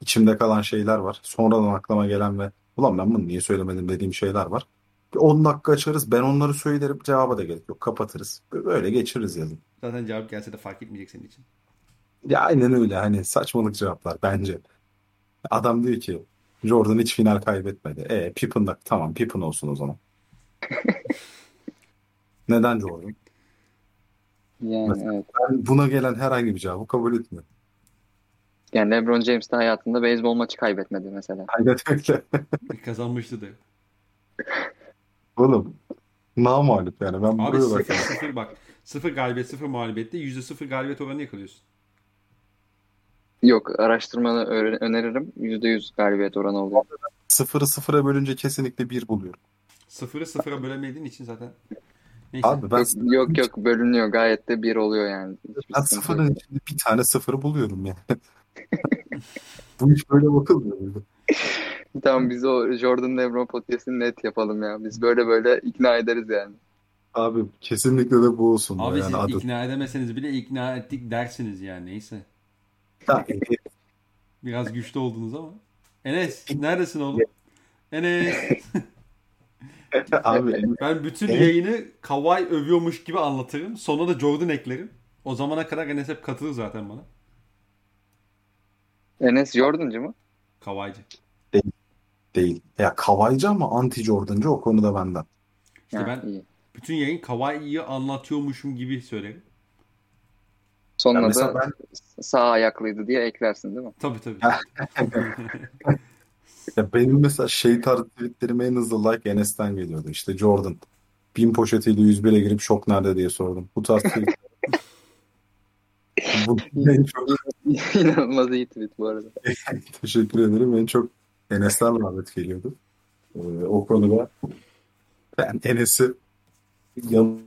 içimde kalan şeyler var. Sonradan aklıma gelen ve ulan ben bunu niye söylemedim dediğim şeyler var. Bir 10 dakika açarız. Ben onları söylerim. Cevaba da gerek yok. Kapatırız. Böyle geçiririz yazın.
Zaten cevap gelse de fark etmeyecek senin için.
Ya aynen öyle. Hani saçmalık cevaplar bence. Adam diyor ki Jordan hiç final kaybetmedi. E Pippen da tamam Pippen olsun o zaman. Neden Jordan?
Yani
Mesela-
evet.
Ben buna gelen herhangi bir cevabı kabul etmiyorum.
Yani LeBron James de hayatında beyzbol maçı kaybetmedi mesela.
Öyle.
Kazanmıştı da.
Oğlum namağlup yani. Ben
Abi
buraya bak.
0-0 bak. 0 galibiyet 0 mağlubiyette %0 galibiyet oranı yakalıyorsun.
Yok araştırmanı öneririm. %100 galibiyet oranı oluyor.
Sıfırı sıfıra bölünce kesinlikle bir buluyorum.
0'ı 0'a bölemediğin için zaten. Neyse.
Abi ben,
Yok yok, yok bölünüyor gayet de bir oluyor yani. Hiçbir
ben
sıkıntı yok.
sıfırın içinde bir tane sıfırı buluyorum yani. Bu iş böyle bakılmıyor?
Tamam biz o Jordan LeBron podcast'ini net yapalım ya. Biz böyle böyle ikna ederiz yani.
Abi kesinlikle de bu olsun.
Abi
yani
siz
adı.
ikna edemeseniz bile ikna ettik dersiniz yani neyse.
Ha,
Biraz güçlü oldunuz ama. Enes neredesin oğlum? Enes.
Abi
Ben bütün
Evet.
yayını Kawhi övüyormuş gibi anlatırım. Sonra da Jordan eklerim. O zamana kadar Enes hep katılır zaten bana.
Enes Jordan'cı mı?
Kawhi'ci.
değil. Ya Kavaycı ama anti Jordan'cı o konuda benden.
İşte
Ha,
ben
iyi.
bütün yayın Kawhi'yi anlatıyormuşum gibi söylerim.
Mesela
da
ben
sağ ayaklıydı diye eklersin değil mi?
Tabii tabii.
ya benim mesela şey tarzı tweetlerime en hızlı like Enes'ten geliyordu. İşte Jordan. Bin poşetiyle 101'e girip şok nerede diye sordum. Bu tarz tweet. Bu en çok
İnanılmaz iyi tweet bu arada.
teşekkür ederim. En çok Enes'ten rağbet geliyordu. Ee, o konuda ben Enes'i yanıma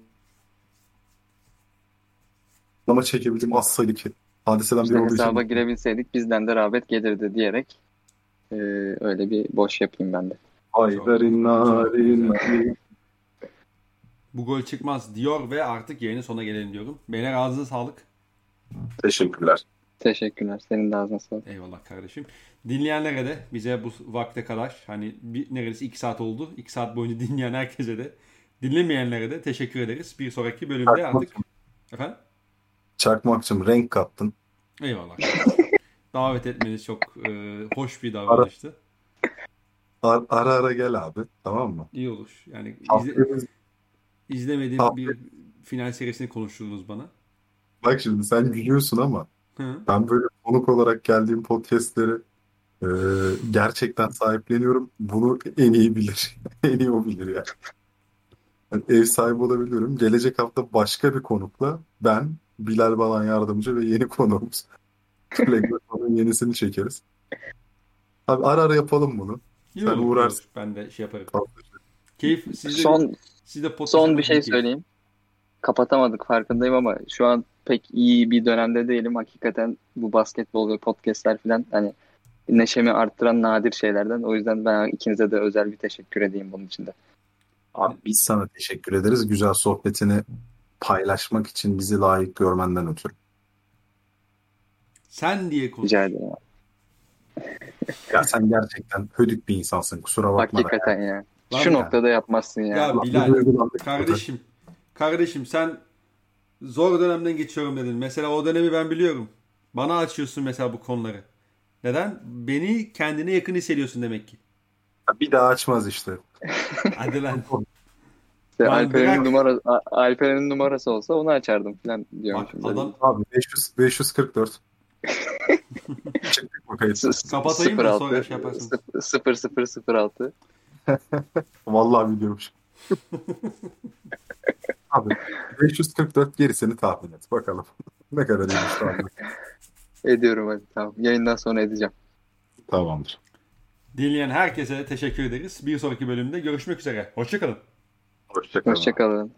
çekebildiğim az sayılı ki. Hadiseden
İşte
biri olduğu
hesaba
için.
girebilseydik bizden de rağbet gelirdi diyerek e, öyle bir boş yapayım ben de.
Haydarin narin.
Bu gol çıkmaz diyor ve artık yayının sonuna gelelim diyorum. Beyler ağzınıza sağlık.
Teşekkürler.
Teşekkürler. Senin de ağzına sağlık.
Eyvallah kardeşim. Dinleyenlere de bize bu vakte kadar hani bir, neredeyse 2 saat oldu. 2 saat boyunca dinleyen herkese de dinlemeyenlere de teşekkür ederiz. Bir sonraki bölümde artık
Çakmakçım,
efendim
Çakmakçım renk kattın.
eyvallah. Davet etmeniz çok e, hoş bir davranıştı.
Ar- ara ara gel abi. Tamam mı?
İyi olur. Yani izle, izlemediğim
Haftaya-
bir final serisini konuşturdunuz bana.
Bak şimdi sen gülüyorsun ama
Hı.
ben böyle konuk olarak geldiğim podcastleri e, gerçekten sahipleniyorum. Bunu en iyi bilir. En iyi o bilir yani. Yani ev sahibi olabiliyorum. Gelecek hafta başka bir konukla ben, Bilal Balan yardımcı ve yeni konuğumuz. Flegmaton'un yenisini çekeriz. Abi ara ara yapalım bunu.
İyi
Sen
olur,
uğrarsın.
olur. Ben de şey yaparım.
Tamam.
Keyif sizde
Son
sizde podcast
son bir şey
keyif.
söyleyeyim. Kapatamadık farkındayım ama şu an pek iyi bir dönemde değilim. Hakikaten bu basketbol ve podcastler falan hani neşemi arttıran nadir şeylerden. O yüzden ben ikinize de özel bir teşekkür edeyim bunun için de.
Abi biz sana teşekkür ederiz. Güzel sohbetini paylaşmak için bizi layık görmenden ötürü.
Sen diye konuş.
Rica ederim.
Ya sen gerçekten hödük bir insansın. Kusura bakma.
Hakikaten ya.
Lan
Şu
ya.
noktada yapmazsın ya.
Ya Bilal. Kardeşim, kardeşim sen zor dönemden geçiyorum dedin. Mesela o dönemi ben biliyorum. Bana açıyorsun mesela bu konuları. Neden? Beni kendine yakın hissediyorsun demek ki.
Bir daha açmaz işte.
Hadi lan.
İşte Alperen'in numara A- Alperen'in numarası olsa onu açardım falan diyormuşum.
Bak adam
Abi 500, 544. Çıktık mı kayıt?
S- s-
Kapatayım da
06,
sonra şey yaparsınız.
0006
Vallahi biliyormuş. Abi 544 gerisini tahmin et bakalım. ne kadar iyiymiş tahmin.
Ediyorum hadi tamam. Yayından sonra edeceğim.
Tamamdır.
Dinleyen herkese teşekkür ederiz. Bir sonraki bölümde görüşmek üzere. Hoşçakalın.
Hoşçakalın.
Hoşçakalın.